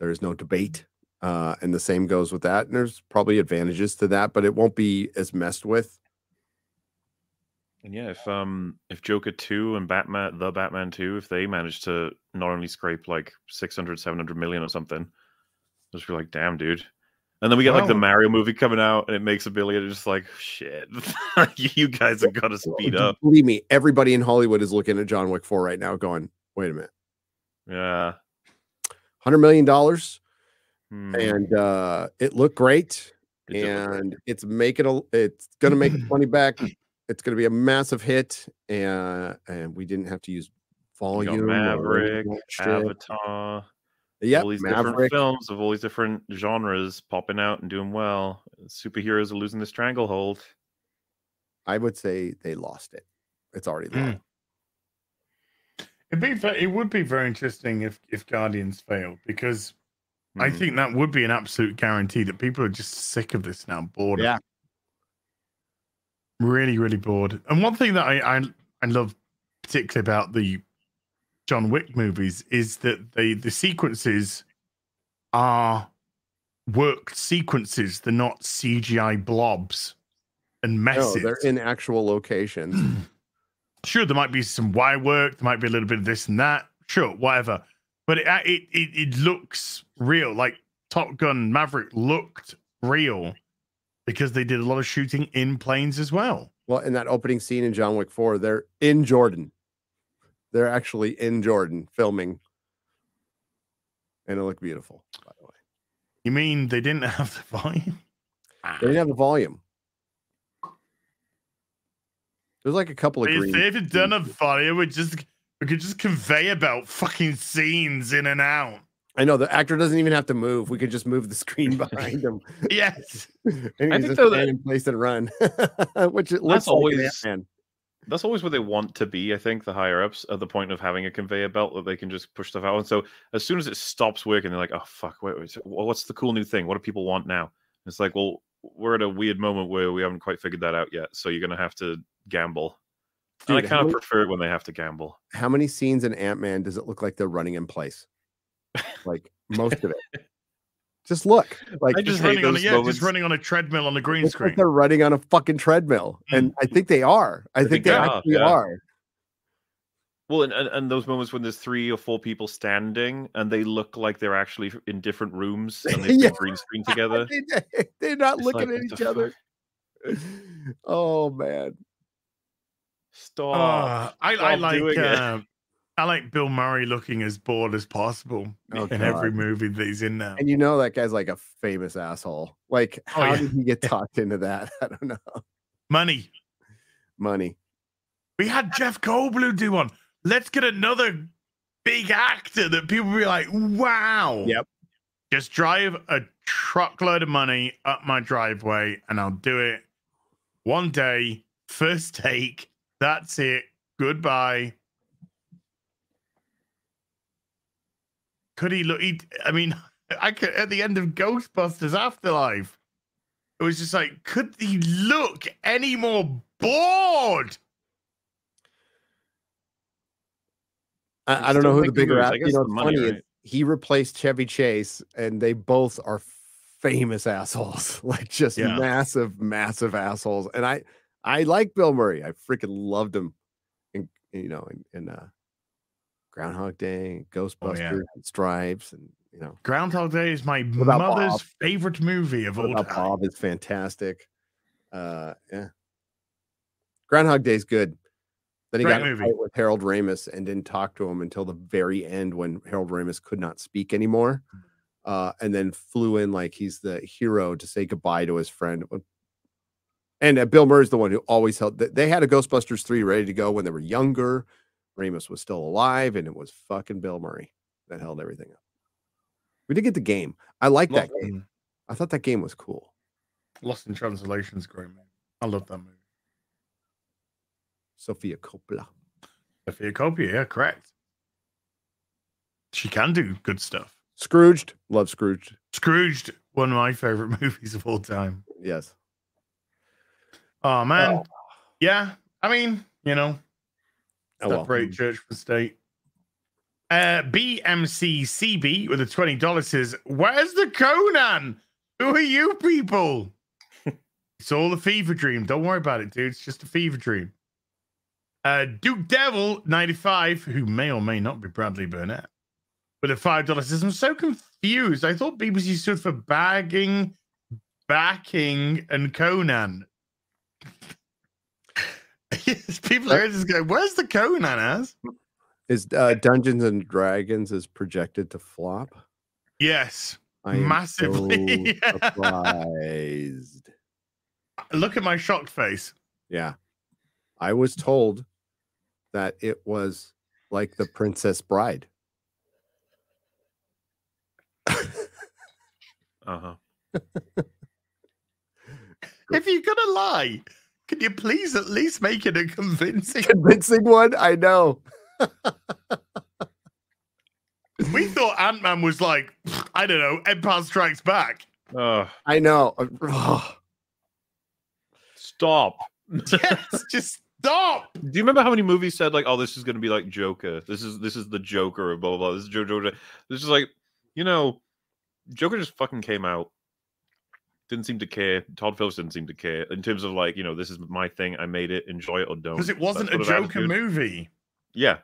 There is no debate. Uh, and the same goes with that. And there's probably advantages to that, but it won't be as messed with. And yeah, if um if Joker 2 and Batman the Batman 2, if they manage to not only scrape like 600, 700 million or something, just be like, damn, dude. And then we get like the Mario movie coming out and it makes a billion. It's just like, shit, you guys have got to speed up. Believe me, everybody in Hollywood is looking at John Wick 4 right now, going, wait a minute. Yeah. $100 million. Hmm. And uh, it looked great. It did look great. and it's making a it's gonna make its money back. It's gonna be a massive hit, and and we didn't have to use volume. or Maverick, of. Avatar, Yep, all these different Maverick. films of all these different genres popping out and doing well. Superheroes are losing the stranglehold. I would say they lost it. It's already Mm. It'd be it would be very interesting if if Guardians failed because I Mhm. think that would be an absolute guarantee that people are just sick of this now, bored. of Yeah. Really, really bored. And one thing that I I, I love particularly about the John Wick movies is that the the sequences are worked sequences. They're not CGI blobs and messes. No, they're in actual locations. sure there might be some wire work there might be a little bit of this and that sure whatever but it it it, it looks real like top gun maverick looked real because they did a lot of shooting in planes as well well, in that opening scene in John Wick 4, they're in Jordan. They're actually in Jordan filming. And it looked beautiful, by the way. you mean they didn't have the volume They didn't have the volume. There's like a couple of if have done a volume we just we could just convey about fucking scenes in and out I know the actor doesn't even have to move. We could just move the screen behind him. yes and I think just stand in place and run, which it looks That's like always- man. That's always where they want to be, I think, the higher ups at the point of having a conveyor belt that they can just push stuff out. And so as soon as it stops working, they're like, oh, fuck, wait, wait, what's the cool new thing? What do people want now? It's like, well, we're at a weird moment where we haven't quite figured that out yet. So you're going to have to gamble. and I kind of many- prefer it when they have to gamble. How many scenes in Ant Man does it look like they're running in place? Like most of it. Just look, like I just just running on a yeah just running on a treadmill on the green it's like screen they're running on a fucking treadmill, and I think they are. I, think, think they they are, actually yeah. are. Well, and, and, and those moments when there's three or four people standing and they look like they're actually in different rooms and they've Yeah. been green screen together. They- They're not It's looking like, at each the other. Oh man, Stop. Uh, I, I like doing it. uh, I like Bill Murray looking as bored as possible Oh, in every movie that he's in now. and you know that guy's like a famous asshole. Like, Oh, how yeah. did he get talked into that? I don't know. Money. Money. We had Jeff Goldblum do one. Let's get another big actor that people be like, wow. Yep. Just drive a truckload of money up my driveway and I'll do it one day, first take. That's it. Goodbye. Could he look? He, I mean, I could at the end of Ghostbusters Afterlife. It was just like, could he look any more bored? I, I don't know who the bigger moves. act. I You know, the money, funny. right? He replaced Chevy Chase, and they both are famous assholes. Like just Yeah. massive, massive assholes. And I, I like Bill Murray. I freaking loved him. and you know, and, in uh, Groundhog Day, Ghostbusters, and Stripes, and you know, Groundhog Day is my mother's Bob? favorite movie of What all time. Bob is fantastic. Uh, yeah. Groundhog Day's good. Then he Great got movie. fight with Harold Ramis and didn't talk to him until the very end when Harold Ramis could not speak anymore. Uh, and then flew in like he's the hero to say goodbye to his friend. And uh, Bill Murray's the one who always held. th- They had a Ghostbusters three ready to go when they were younger. Ramis was still alive, and it was fucking Bill Murray that held everything up. We did get the game. I like that Lost, game. in, I thought that game was cool. Lost in Translation's great, man. I love that movie. Sofia Coppola. Sofia Coppola, yeah, correct. She can do good stuff. Scrooged. Love Scrooged. Scrooged, one of my favorite movies of all time. Yes. Oh man, yeah. I mean, you know, Oh, well. separate church from state. Uh, BMCCB with a twenty dollars says, "Where's the Conan? Who are you people?" it's all a fever dream. Don't worry about it, dude. It's just a fever dream. Uh, Duke Devil 95, who may or may not be Bradley Burnett, with a $5 says, I'm so confused. I thought BBC stood for bagging, backing, and Conan. Yes, people are just going, where's the Conan as? Is uh, Dungeons and Dragons is projected to flop? Yes. I Massively. so surprised. Look at my shocked face. Yeah. I was told that it was like the Princess Bride. Uh-huh. If you're gonna lie, can you please at least make it a convincing? Convincing one? I know. We thought Ant Man was like, I don't know, Empire Strikes Back. Oh, I know. Ugh. stop. Yes, just stop. Do you remember how many movies said like, "Oh, this is going to be like Joker. This is this is the Joker." Of blah blah. blah. This is Joker. This is like, you know, Joker just fucking came out. Didn't seem to care. Todd Phillips didn't seem to care in terms of like, you know, this is my thing. I made it. Enjoy it or don't. Because it wasn't a Joker attitude. movie. Yeah,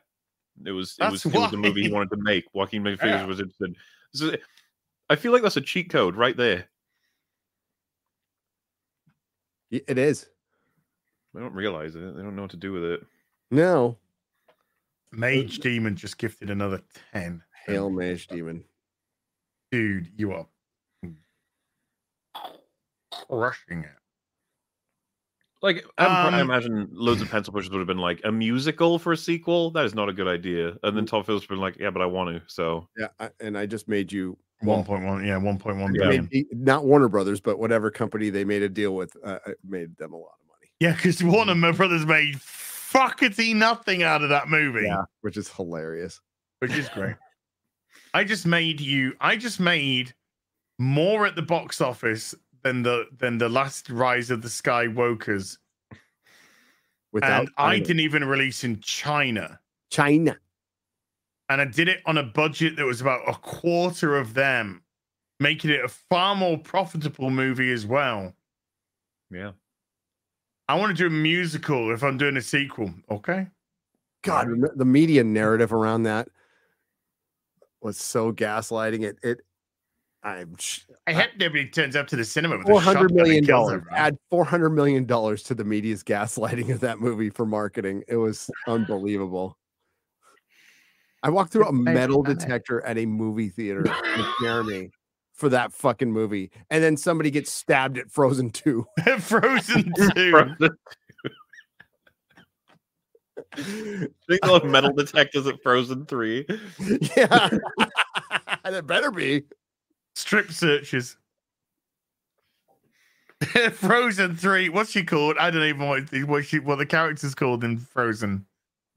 it was. It was. That's It was the movie he wanted to make. Joaquin Phoenix Yeah. was interested. This is, I feel like that's a cheat code right there. It is. They don't realize it. They don't know what to do with it. No. Mage Demon just gifted another 10. Hail Mage Demon. Dude, you are crushing it. Like I'm, I Um, imagine loads of pencil pushers would have been like a musical for a sequel. That is not a good idea. And Mm. then Todd Phillips would been like, yeah, but I want to. So Yeah. I, and I just made you. 1.1, yeah, 1.1 Yeah. billion. maybe- not Warner Brothers, but whatever company they made a deal with uh, uh, made them a lot of money. Yeah, because Warner Brothers made fuckety nothing out of that movie. Yeah, Which is hilarious. which is great. I just made you. I just made more at the box office than the than the last Rise of the Skywalkers, Without and I didn't even release in China. China. And I did it on a budget that was about a quarter of them, making it a far more profitable movie as well. yeah. I want to do a musical if I'm doing a sequel. Okay. God, the- the media narrative around that was so gaslighting. It it I'm sh- I hope nobody turns up to the cinema with four a shotgun hundred and million dollars. Add four hundred million dollars to the media's gaslighting of that movie for marketing. It was unbelievable. I walked through a metal detector at a movie theater with Jeremy for that fucking movie, and then somebody gets stabbed at Frozen Two. Frozen 2. Frozen- Think of metal detectors at Frozen Three. yeah, And that better be. Strip searches. Frozen three. What's she called? I don't even know what, what she what the character's called in Frozen.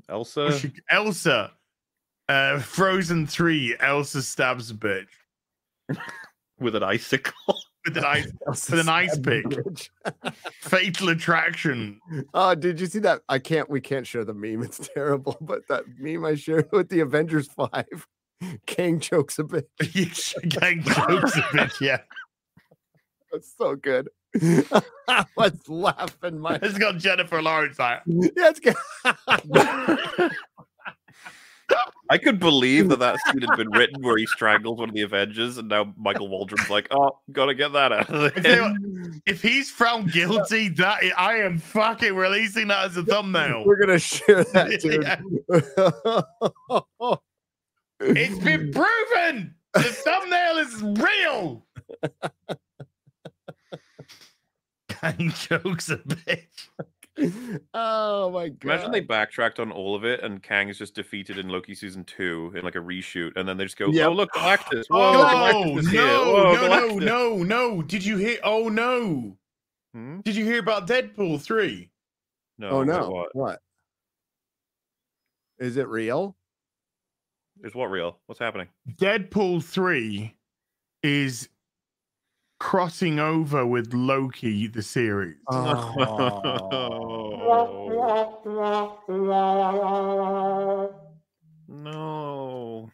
Elsa. She, Elsa. Uh, Frozen three. Elsa stabs a bitch with an icicle. with an ice with an ice pick. Fatal attraction. Oh, did you see that? I can't. We can't share the meme. It's terrible. But that meme I shared with the Avengers Five, Kang jokes a bit. Gang jokes a bitch. Yeah, That's so good. I was laughing my. it's got Jennifer Lawrence. Like, Yeah, it's good. I could believe that that scene had been written where he strangles one of the Avengers, and now Michael Waldron's like, "Oh, gotta get that out of I tell you there." if he's found guilty, that i- I am fucking releasing that as a thumbnail. We're gonna share that, dude. Yeah. It's been proven. The thumbnail is real. Gang jokes a bitch. oh my god! Imagine they backtracked on all of it, and Kang is just defeated in Loki season two in like a reshoot, and then they just go, Yep. "Oh, look, Galactus! Whoa, Oh, Galactus no, Whoa, no, no, Galactus." no, no. Did you hear? Oh, no. Hmm? Did you hear about Deadpool 3? No, oh no! What? What? Is it real? Is what real? What's happening? Deadpool 3 is crossing over with Loki, the series. Oh. no.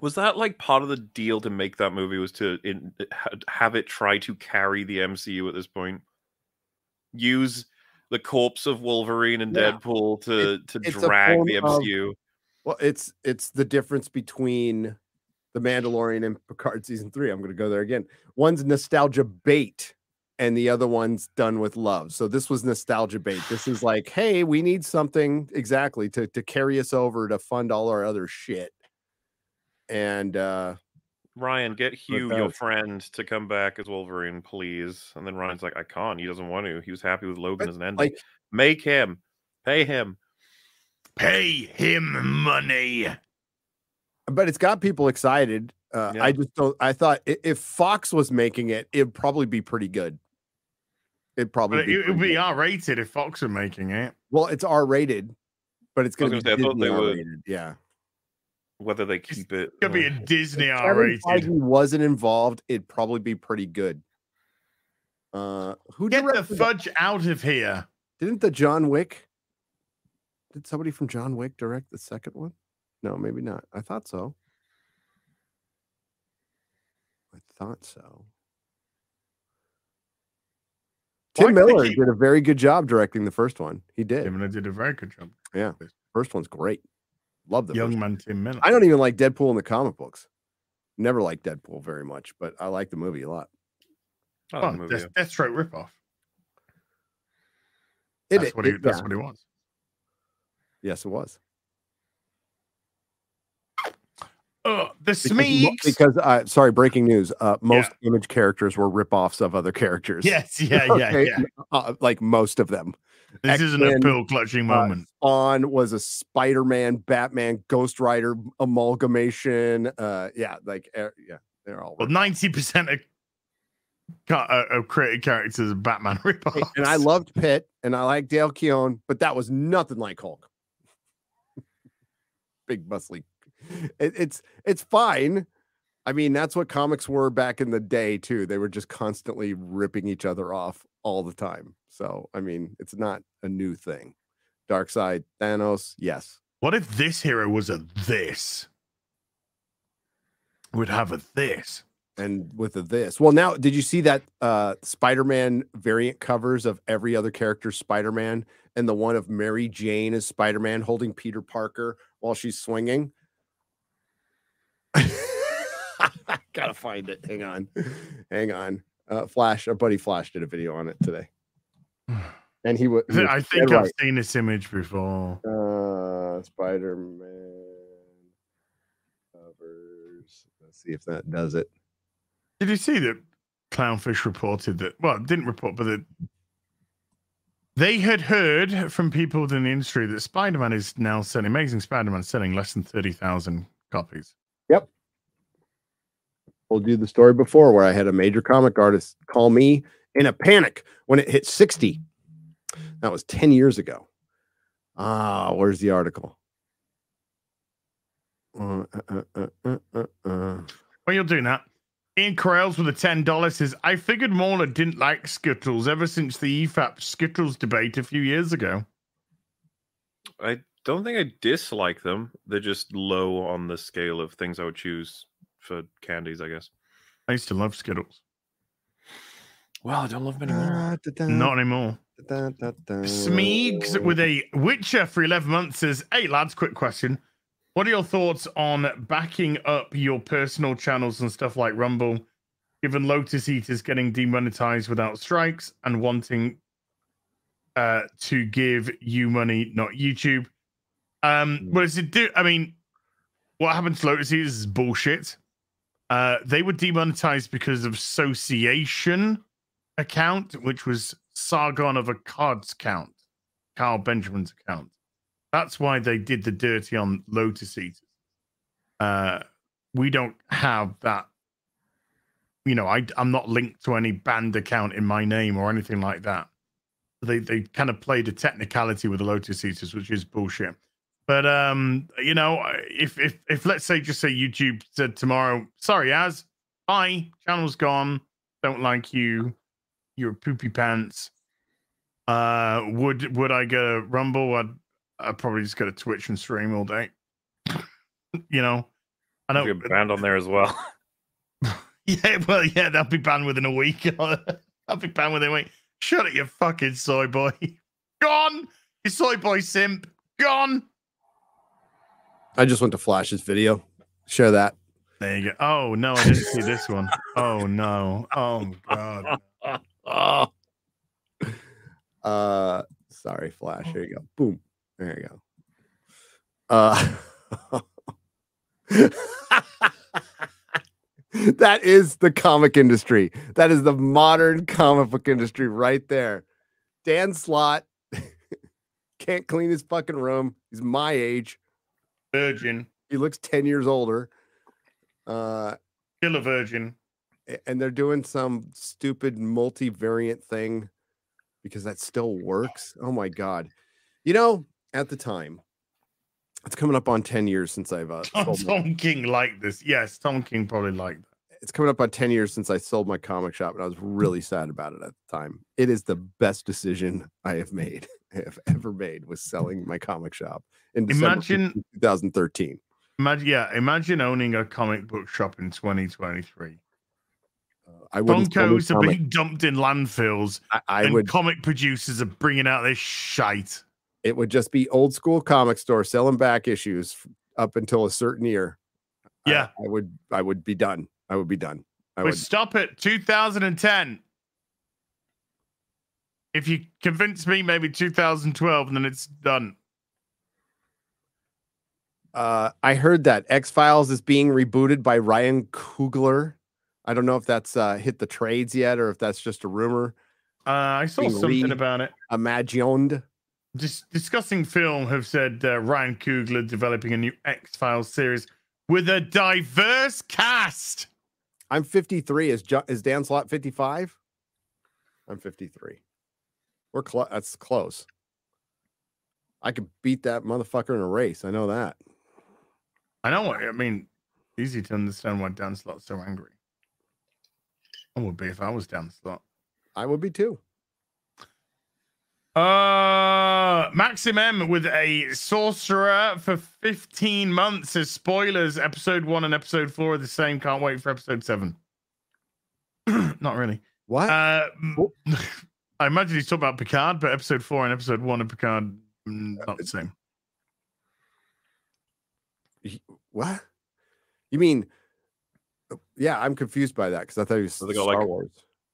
Was that like part of the deal to make that movie? Was to in, have it try to carry the MCU at this point? Use the corpse of Wolverine and Yeah. Deadpool to to drag form the of- MCU. Well, it's it's the difference between the Mandalorian and Picard season three. I'm going to go there again. One's nostalgia bait, and the other one's done with love. So this was nostalgia bait. This is like, hey, we need something exactly to to carry us over to fund all our other shit. And uh Ryan, get Hugh, your friend, to come back as Wolverine, please. And then Ryan's like, I can't. He doesn't want to. He was happy with Logan But, as an ending. like- Make him, pay him. Pay him money. but it's got people excited. Uh, Yeah. I just don't. I thought if Fox was making it, it'd probably be pretty good. It'd probably But be it would be. R rated if Fox were making it. well. It's R rated, but it's going to gonna be say, I thought Disney they would- R-rated. Yeah, Whether they keep it. gonna be a Disney If R Kevin rated. Feige wasn't involved, it'd probably be pretty good. Uh, who Get the directed? fudge out of here. Didn't the John Wick? Did somebody from John Wick direct the second one? No, maybe not. I thought so. I thought so. Why Tim do Miller keep- did a very good job directing the first one. He did. Tim Miller did a very good job. Yeah. First one's great. Love the Young first man Tim Miller. I don't even like Deadpool in the comic books. Never liked Deadpool very much, but I like the movie a lot. I like Oh, the movie, Death. Deathstroke ripoff. It, That's what he. it- that's yeah. what he was. Yes, it was. Oh, the Because, Smeeks. because uh, sorry, breaking news. Uh, most image characters were ripoffs of other characters. yes, yeah, yeah, Okay, yeah. uh, like most of them. This isn't a X-Men, pill clutching Uh, moment. Spawn was a Spider-Man, Batman, Ghost Rider amalgamation. Uh, yeah, like uh, yeah, they're all. Well, ninety percent of uh, of created characters are Batman ripoffs. And I loved Pitt and I like Dale Keown, but that was nothing like Hulk. Big muscly. It, it's it's fine. I mean, that's what comics were back in the day too. They were just constantly ripping each other off all the time. So I mean, it's not a new thing. Darkseid, Thanos, yes. What if this hero was a this? Would have a this. And with the this, well, now did you see that uh Spider-Man variant covers of every other character Spider-Man and the one of Mary Jane as Spider-Man holding Peter Parker while she's swinging? Gotta find it. Hang on, hang on. Uh, Flash, our buddy Flash did a video on it today, and he would. I think I've seen this image before. Uh, Spider-Man covers. Let's see if that does it. Did you see that Clownfish reported that? Well, didn't report, but that they had heard from people within the industry that Spider-Man is now selling. Amazing Spider-Man selling less than thirty thousand copies. Yep. Told you the story before where I had a major comic artist call me in a panic when it hit 60. That was 10 years ago. Ah, where's the article? Uh, uh, uh, uh, uh, uh. While you're doing that, Ian Corrales with a ten dollars says, "I figured Mauler didn't like Skittles ever since the EFAP Skittles debate a few years ago." I don't think I dislike them. They're just low on the scale of things I would choose for candies, I guess. I used to love Skittles. Well, I don't love them anymore. Da, da, Not anymore. Smeegs with a Witcher for 11 months says, Hey lads, quick question. What are your thoughts on backing up your personal channels and stuff like Rumble, given Lotus Eaters getting demonetized without strikes and wanting uh, to give you money, not YouTube? Um, what does it do? I mean, what happened to Lotus Eaters is bullshit. Uh, they were demonetized because of association account, which was Sargon of Akkad's account, Carl Benjamin's account. That's why they did the dirty on Lotus Eaters. Uh, we don't have that. You know, I, I'm not linked to any banned account in my name or anything like that. They they kind of played a technicality with the Lotus Eaters, which is bullshit. But um, you know, if if if let's say just say YouTube said tomorrow, sorry, as bye, channel's gone, don't like you, you're poopy pants. Uh, would would I go Rumble? I'd I'd probably just go to Twitch and stream all day. you know, I I'll don't. banned on there as well. Yeah, well, yeah, they'll be banned within a week. I'll be banned within a week. Shut it, you fucking soy boy. Gone. You soy boy simp. Gone. I just went to Flash's video. Share that. There you go. Oh no, I didn't see this one. Oh no. Oh god. Oh. Uh, sorry, Flash. Here you go. Boom. There you go. Uh, that is the comic industry. That is the modern comic book industry right there. Dan Slott can't clean his fucking room. He's my age. Virgin. He looks 10 years older. Uh, Still a virgin. and they're doing some stupid multivariant thing because that still works. Oh my god! You know, at the time, it's coming up on ten years since I've uh, Tom, Tom King liked this. Yes, Tom King probably liked that. it's coming up on ten years since I sold my comic shop, and I was really sad about it at the time. It is the best decision I have made, I have ever made, was selling my comic shop in December Imagine- 2013. Imagine, yeah, imagine owning a comic book shop in 2023. Uh, I wouldn't Funkos are being dumped in landfills, I, I and would. comic producers are bringing out this shite. It would just be old school comic store selling back issues up until a certain year. Yeah. I, would I would be done. I would be done. I But would stop it, 2010. If you convince me, maybe 2012, then it's done. uh I heard that X Files is being rebooted by Ryan Coogler. I don't know if that's uh hit the trades yet or if that's just a rumor. Uh, I saw Being something re- about it. Imagined. Dis- discussing film have said uh, Ryan Coogler developing a new X Files series with a diverse cast. I'm 53. Is jo- is Dan Slott 55? I'm 53. We're close. That's close. I could beat that motherfucker in a race. I know that. I know I mean. Easy to understand why Dan Slott's so angry. I would be if I was Dan Slott. I would be too. Uh, Maxim M with a sorcerer for 15 months as spoilers. Episode one and episode four are the same. Can't wait for episode seven. Not really. What? Uh, Oh. I imagine he's talking about Picard, but episode four and episode one of Picard, mm, not the same. What? You mean? Yeah, I'm confused by that because I thought he was So they got, Star like- Wars.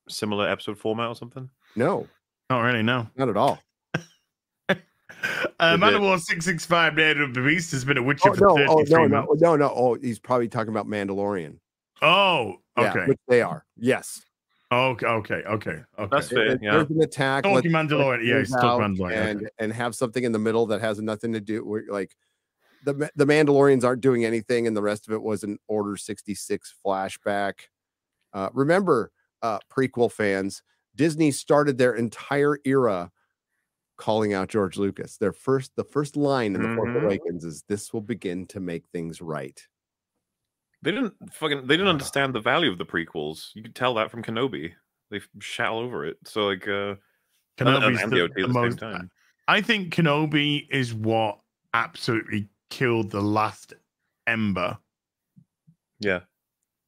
Similar episode format or something. No, Not really, no. not at all. Uh, Did Man it- of War 665 Dead of the Beast has been a Witcher Oh for no! 33 Oh no! No! months. No! No! Oh, he's probably talking about Mandalorian. Oh, Yeah, okay. which they are. Yes. Okay, okay, okay, okay. That's fair. there- Yeah. There's an attack. Talking let's- let's Mandalorian. Yeah, move he's talking Mandalorian. and okay. and have something in the middle that has nothing to do with like the the Mandalorians aren't doing anything, and the rest of it was an Order sixty six flashback. Uh, remember, uh, prequel fans, Disney started their entire era calling out George Lucas. Their first, the first line in the Force Mhm. Awakens is, "This will begin to make things right." They didn't fucking. They didn't understand the value of the prequels. You could tell that from Kenobi. They shat all over it. So like, uh, and- and- Kenobi's and the, DOT the at the same most. time. I think Kenobi is what absolutely killed the last ember Yeah, for of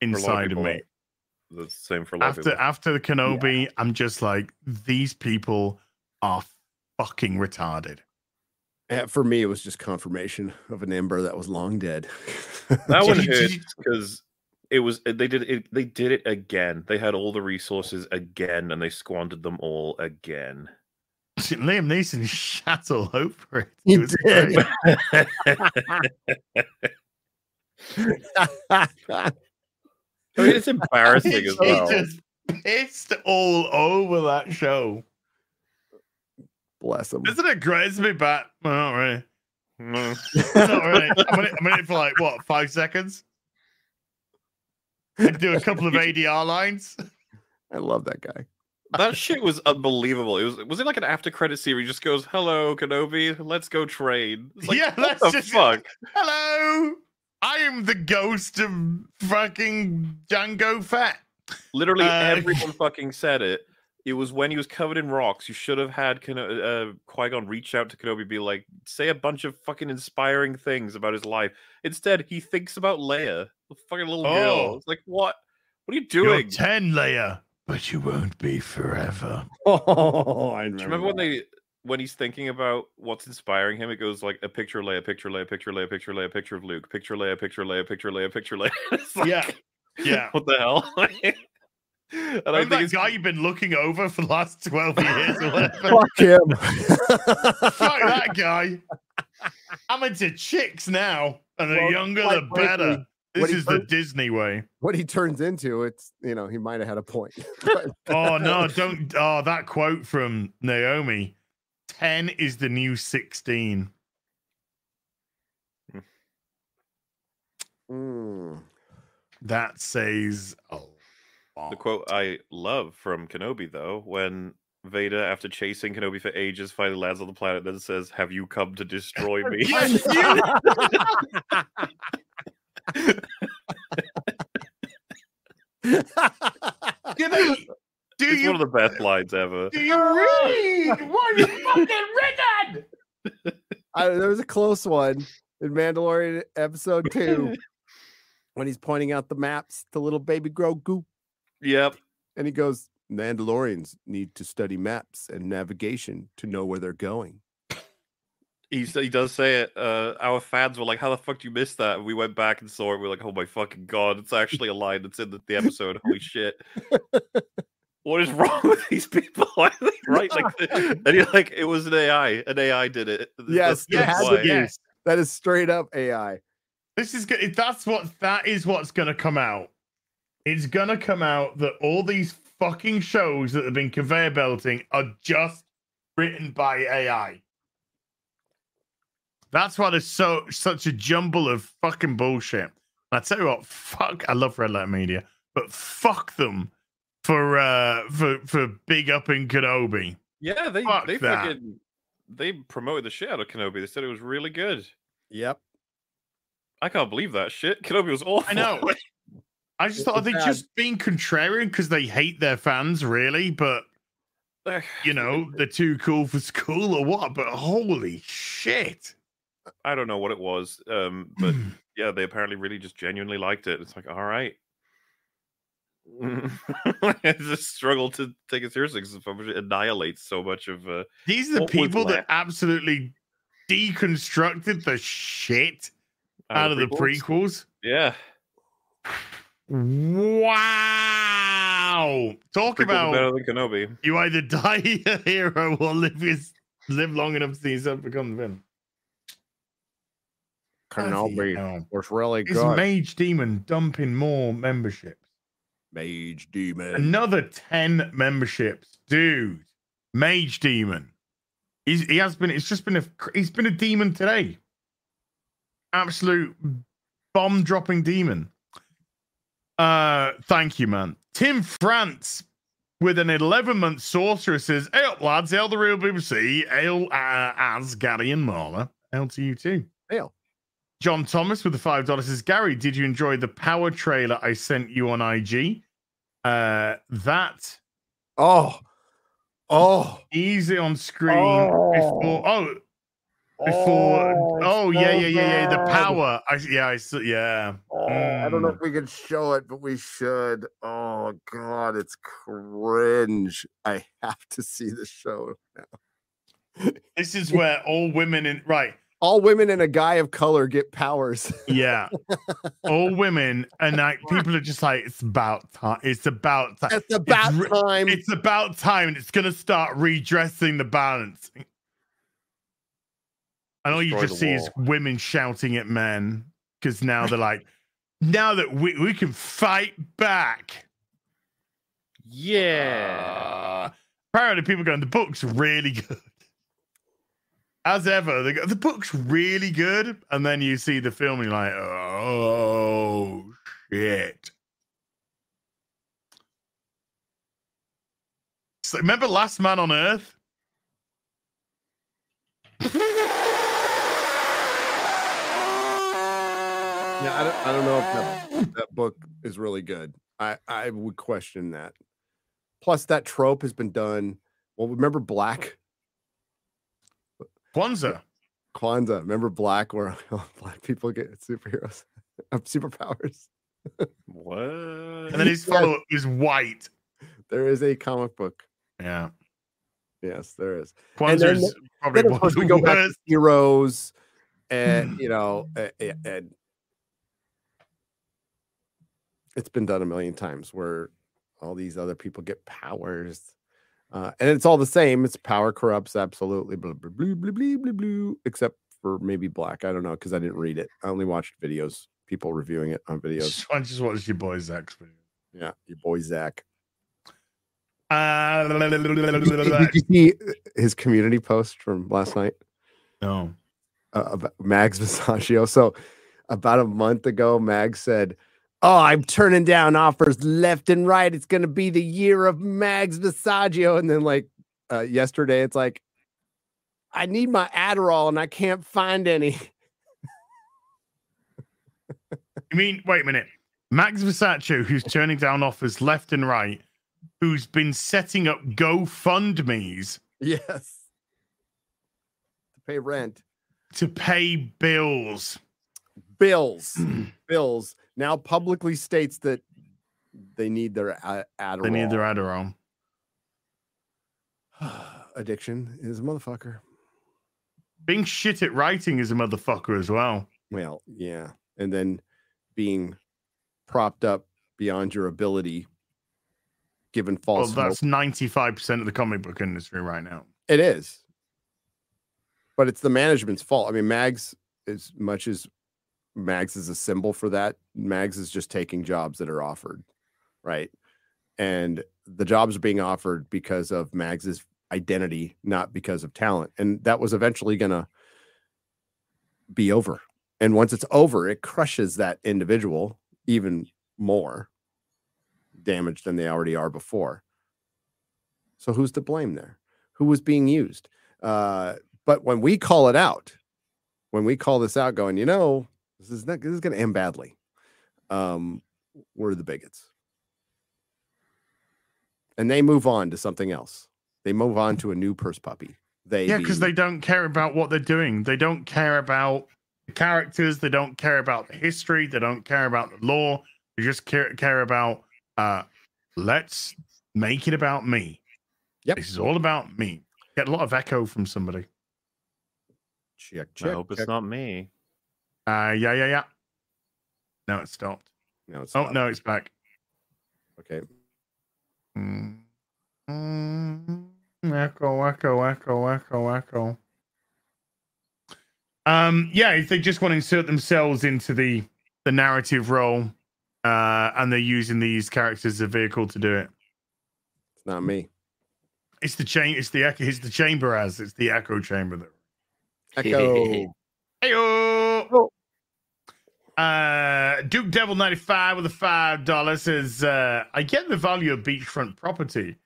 inside of people, me. The same for a lot After people. after the Kenobi, I'm just like these people are fucking retarded. For me, it was just confirmation of an ember that was long dead. That one Did you- did hurts because it was they did it. They did it again. They had all the resources again, and they squandered them all again. Liam Neeson shat all over it. He It was did. great. I mean, it's embarrassing he as well. just pissed all over that show. Bless him. Isn't it great to be back? Well, not really. Mm. Not really. I'm in, it, I'm in it for like what five seconds. And do a couple of ADR lines. I love that guy. That shit was unbelievable. It was was it like an after credit scene? he Just goes, "Hello, Kenobi, let's go train." Like, Yeah, what that's the just- fuck. Hello, I am the ghost of fucking Jango Fett. Literally Uh, everyone fucking said it. It was when he was covered in rocks. You should have had Keno- uh, Qui Gon reach out to Kenobi, be like, say a bunch of fucking inspiring things about his life. Instead, he thinks about Leia, the fucking little Oh. girl. It's like, what? What are you You're doing? ten Leia, but you won't be forever. Oh, I Do you remember when they when he's thinking about what's inspiring him, it goes like a picture Leia, picture Leia, picture Leia, picture Leia, picture of Luke, picture Leia, picture Leia, picture Leia, picture Leia. It's like, Yeah. Yeah. What the hell? and I Remember think that it's guy you've been looking over for the last 12 years or whatever? Fuck him. Fuck that guy. I'm into chicks now, and the younger quite the better. This what he is the Disney way. what he turns into, it's you know, he might have had a point. Oh no, don't oh that quote from Naomi. 10 is the new 16. Mm. That says a the quote I love from Kenobi though, when Vader, after chasing Kenobi for ages, finally lands on the planet, then says, "Have you come to destroy me?" Yes, you- do they- do it's you one of the best lines ever. do you read? What are you fucking written? I, there was a close one in Mandalorian episode two when he's pointing out the maps to little baby Grogu, Yep. and he goes, "Mandalorians need to study maps and navigation to know where they're going." He he does say it. Uh, our fans were like, "How the fuck do you miss that?" And we went back and saw it. We are like, "Oh my fucking god!" It's actually a line that's in the, the episode. Holy shit! What is wrong with these people? Why are right? Like, the- and you're like, it was an AI. An AI did it. Yes, that's it had to why. yes. That is straight up AI. This is good. That's what that is what's gonna come out. It's gonna come out that all these fucking shows that have been conveyor belting are just written by AI. That's why there's so such a jumble of fucking bullshit. I tell you what, fuck. I love Red Letter Media, but fuck them for uh for for big up in Kenobi. Yeah, they Fuck they that. fucking they promoted the shit out of Kenobi. They said it was really good. Yep. I can't believe that shit. Kenobi was awful. I know. I just thought was they bad. just being contrarian because they hate their fans, really. But you know, they're too cool for school or what? But holy shit. I don't know what it was, um, but yeah, they apparently really just genuinely liked it. It's like, all right. I just struggle to take it seriously because it annihilates so much of. Uh, These are the people that absolutely deconstructed the shit out of the prequels. Yeah, Wow. Talk prequels about better than Kenobi. you either die a hero or live his, live long enough to see yourself become the villain. Bloody Kenobi was really Is good. Mage Demon dumping more memberships? Mage demon. Another 10 memberships. Dude. Mage Demon. He's, he has been, it's just been a, he's been a demon today. Absolute bomb dropping demon. Uh, thank you, man. Tim France with an 11 month sorcerer says, Hey up, lads, hail the real BBC, hail uh, as Gary and Mauler, hail to you too. Hail. John Thomas with the five dollars says, Gary, did you enjoy the power trailer I sent you on IG? Uh, that Oh, oh, easy on screen before. Oh, before. Oh, yeah, yeah, yeah, yeah. The power. I yeah, I yeah. I don't know Mm. if we can show it, but we should. Oh God, it's cringe. I have to see the show. This is where all women in right. All women and a guy of color get powers. Yeah, all women and like people are just like it's about time. It's about time. It's about re- time. It's about time. It's gonna start redressing the balance. And all you just the see is women shouting at men because now they're like, now that we, we can fight back. Yeah. Uh, apparently, people going, the book's really good. As ever, they go, the book's really good. And then you see the film and you're like, oh, shit. So remember Last Man on Earth? Yeah, I don't, I don't know if that, that book is really good. I, I would question that. Plus, that trope has been done. Well, remember Black Kwanzaa. Kwanzaa? Remember Black, where black people get superheroes, superpowers? What? And then his follow is white. There is a comic book. Yeah. Yes, there is. Kwanzaa then- is probably Then one of the we go back to heroes, and you know, a- a- and it's been done a million times where all these other people get powers. Uh, and it's all the same. It's power corrupts absolutely, blah blah blah blah blah blah, blah except for maybe black. I don't know because I didn't read it. I only watched videos, people reviewing it on videos. I just watched your boy Zach's video. Yeah, your boy Zach. Uh, Did you- did you see uh, his community post from last night? no. uh, about Mags Visaggio. So about a month ago, Mags said, "Oh, I'm turning down offers left and right. It's going to be the year of Mags Visaggio." And then like uh, yesterday, it's like, "I need my Adderall and I can't find any." You mean, wait a minute. Max Versace, who's turning down offers left and right, who's been setting up GoFundMe's yes, to pay rent, to pay bills. bills, bills. Now publicly states that they need their Adderall. They need their Adderall. addiction is a motherfucker. Being shit at writing is a motherfucker as well. Well, yeah. And then being propped up beyond your ability, given Well, false hope. that's 95% of the comic book industry right now. It is. But it's the management's fault. I mean, Mags, as much as Mags is a symbol for that, Mags is just taking jobs that are offered, right? And the jobs are being offered because of Mags's identity, not because of talent. And that was eventually going to be over. And once it's over, it crushes that individual even more damaged than they already are before. So who's to blame there? Who was being used? Uh, but when we call it out, when we call this out, going, you know, this is not this is going to end badly. Um, we're the bigots, and they move on to something else. They move on to a new purse puppy. They Yeah, because being- they don't care about what they're doing. They don't care about the characters. They don't care about the history. They don't care about the law. They just care, care about, uh, let's make it about me. Yep. This is all about me. Get a lot of echo from somebody. check check. I check. hope it's not me. Uh, yeah, yeah, yeah. No, it stopped. No, it's Oh, not. no, it's back. Okay, Mm. Mm. Echo, echo, echo, echo, echo. Um, yeah, if they just want to insert themselves into the the narrative role, uh, and they're using these characters as a vehicle to do it. it's not me. It's the chain. It's the echo. It's the chamber as. It's the echo chamber. That. Echo. Heyo. Uh, Duke Devil ninety five with a five dollars says, uh, "I get the value of beachfront property,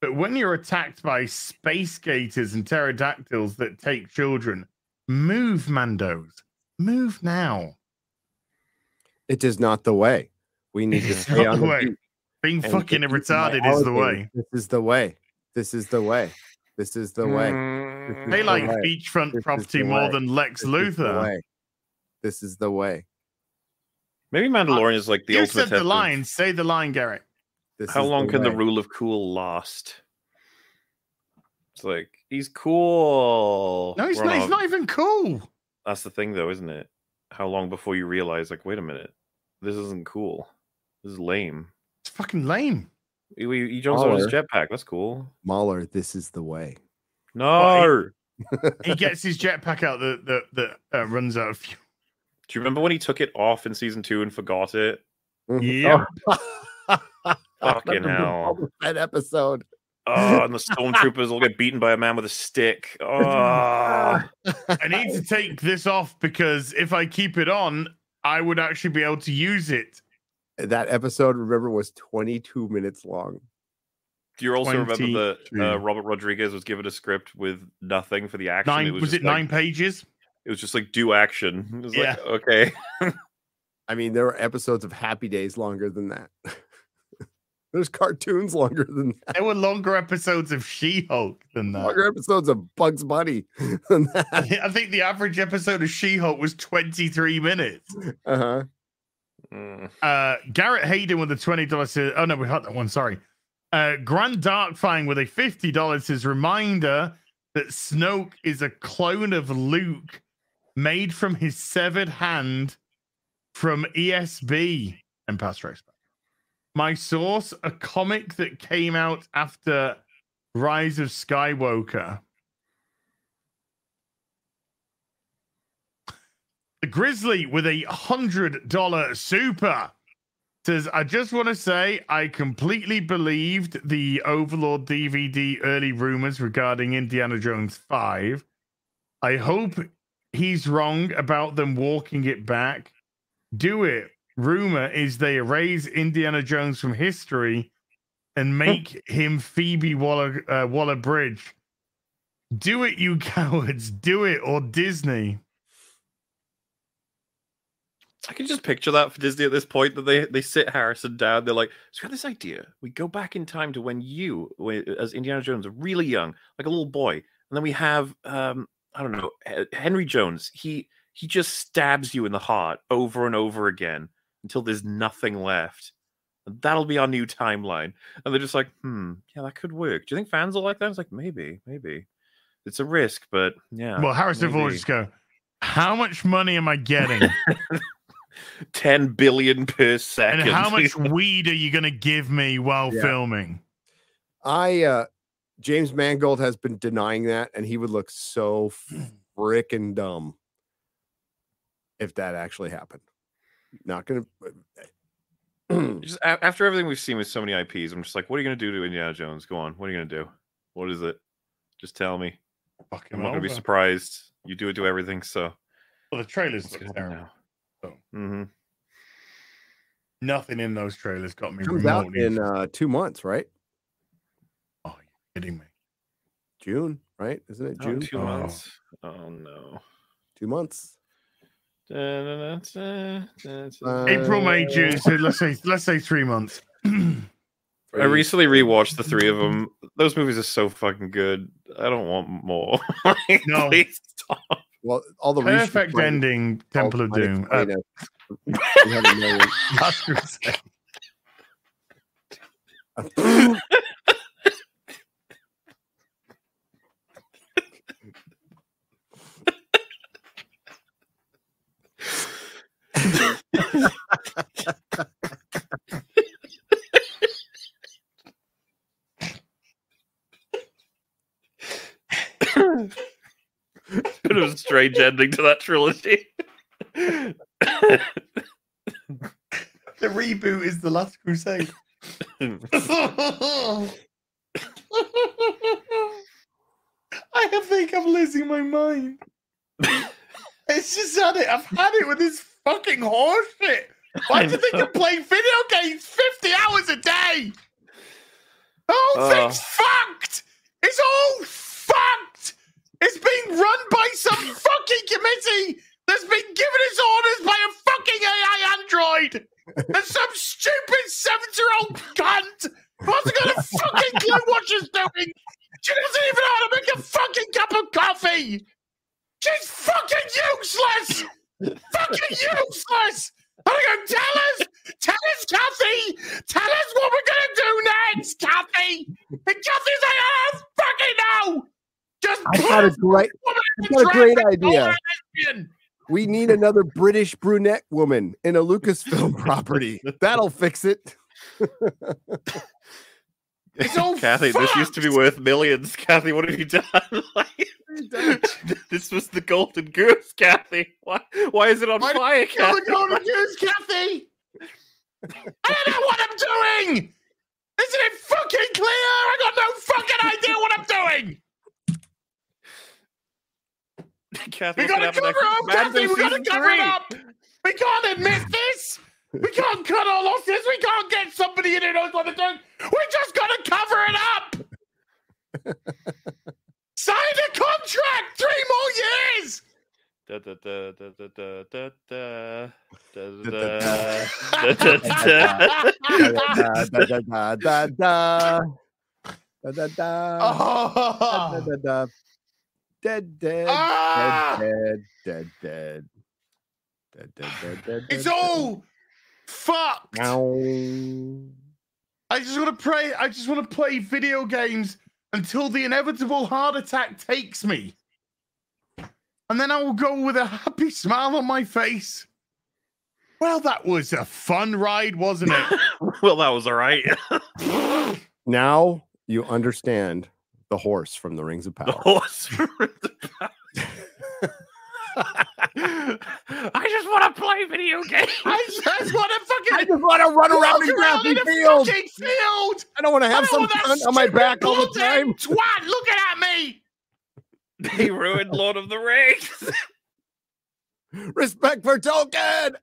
but when you're attacked by space gators and pterodactyls that take children, move, Mandos, move now. It is not the way. We need to stay on the way. beat. Being and fucking retarded is the way. This is the way. This is the way. This is the way. They the like way. beachfront This property more way. than Lex This is Luthor. way. This is the way. Maybe Mandalorian is like the You ultimate said the test of line. Say the line, Garrett. This How is long can the rule of cool last? It's like he's cool. No, he's We're not. He's a- not even cool. That's the thing, though, isn't it? How long before you realize, like, wait a minute, this isn't cool. This is lame. It's fucking lame. He, he he jumps on his jetpack. That's cool. Mauler? This is the way. No. He gets his jetpack out that that that uh, runs out of fuel. Do you remember when he took it off in season two and forgot it? Yeah. Fucking hell. That episode. Oh, and the stormtroopers will get beaten by a man with a stick. Oh, I need to take this off because if I keep it on, I would actually be able to use it. That episode, remember, was 22 minutes long. do you also remember that uh, Robert Rodriguez was given a script with nothing for the action? Nine was, just it like- nine pages? It was just like do action. It was Yeah. like okay. I mean, there were episodes of Happy Days longer than that. There's cartoons longer than that. There were longer episodes of She-Hulk than that. Longer episodes of Bugs Bunny than I that. I think the average episode of She-Hulk was 23 minutes. Uh-huh. Mm. Uh, Garrett Hayden with the $20 says, oh no, we had that one, sorry. Uh, Grand Darkfang with a fifty dollars says reminder that Snoke is a clone of Luke, made from his severed hand from ESB Empire Strikes Back. My source: a comic that came out after Rise of Skywalker. The Grizzly with a hundred dollar super says, I just want to say I completely believed the Overlord DVD early rumors regarding Indiana Jones 5. I hope he's wrong about them walking it back. Do it. Rumor is they erase Indiana Jones from history and make him Phoebe Waller uh, Waller Bridge. Do it, you cowards. Do it, or Disney. I can just picture that for Disney at this point that they they sit Harrison down. They're like, "So we got this idea. We go back in time to when you, as Indiana Jones, are really young, like a little boy, and then we have, um, I don't know, Henry Jones. He he just stabs you in the heart over and over again until there's nothing left. And that'll be our new timeline." And they're just like, "Hmm, yeah, that could work. Do you think fans will like that?" It's like maybe, maybe. It's a risk, but yeah. Well, Harrison Ford maybe. just go, How much money am I getting? 10 billion per second. and how much weed are you going to give me while Yeah. filming? I uh James Mangold has been denying that, and he would look so freaking dumb if that actually happened. Not gonna. just after everything we've seen with so many IPs, I'm just like, what are you going to do to Indiana Jones? Go on. What are you going to do? What is it? Just tell me. Fuck I'm not going to be surprised. You do it to everything, so Well, the trailers look going to happen terrible. now. So. hmm Nothing in those trailers got me comes out in uh two months, right? Oh, you're kidding me. June, right? Isn't it June? two Oh. months. Oh no. Two months. Da-da-da-da, da-da. April, May, Uh, June. So let's say let's say three months. I recently rewatched the three of them. Those movies are so fucking good. I don't want more. Like, No. please stop. Well, all the reshoots Perfect might- ending. Temple of Doom. Uh, explain it. 300 million. Last Crusade. Bit of a strange ending to that trilogy. The reboot is the Last Crusade. I think I'm losing my mind. It's just had it. I've had it with this fucking horse shit. Why do you think I'm playing video games 50 hours a day? The whole Oh. thing's fucked. It's all fucked. It's being run by some fucking committee that's been given its orders by a fucking AI android. And some stupid seven-year-old cunt who hasn't got a fucking clue what she's doing. She doesn't even know how to make a fucking cup of coffee. She's fucking useless. fucking useless. I'm gonna tell us, tell us, Kathy, tell us what we're gonna do next, Kathy. And Kathy's like, I don't fucking know. Just I got a great, I got a great idea. call her lesbian. We need another British brunette woman in a Lucasfilm property. That'll fix it. It's all Kathy, this used to be worth millions. Kathy, what have you done? Like, this was the golden goose, Kathy. Why, why is it on Why fire, Kathy? the golden goose, Kathy. I don't know what I'm doing. Isn't it fucking clear? I got no fucking idea what I'm doing. Kathy, We gotta cover up? Kathy. We gotta cover three. it up. We can't admit this. We can't cut our losses. We can't get somebody in who knows what they're doing. We just gotta cover it up. Sign a contract. Three more years. Da, da, da, da, da, da, da, da, da, Da, da, da, da, da, da. da, da, da, da, da. Da, da, da. Da, Oh. da, da. Dead, dead, Ah! dead, dead, dead, dead, dead, dead, dead, dead, It's dead. all fucked. Ow. I I just want to play. I just want to play video games until the inevitable heart attack takes me, and then I will go with a happy smile on my face. Well, that was a fun ride, wasn't it? well, that was all right. Now you understand the horse from the Rings of the Power. horse. I just want to play video games. I just want to fucking. I just want to run around in walk grassy in a field. field. I don't want to have I some don't want that cunt on my back all the time. Twat looking at me. They ruined Lord of the Rings. Respect for Tolkien.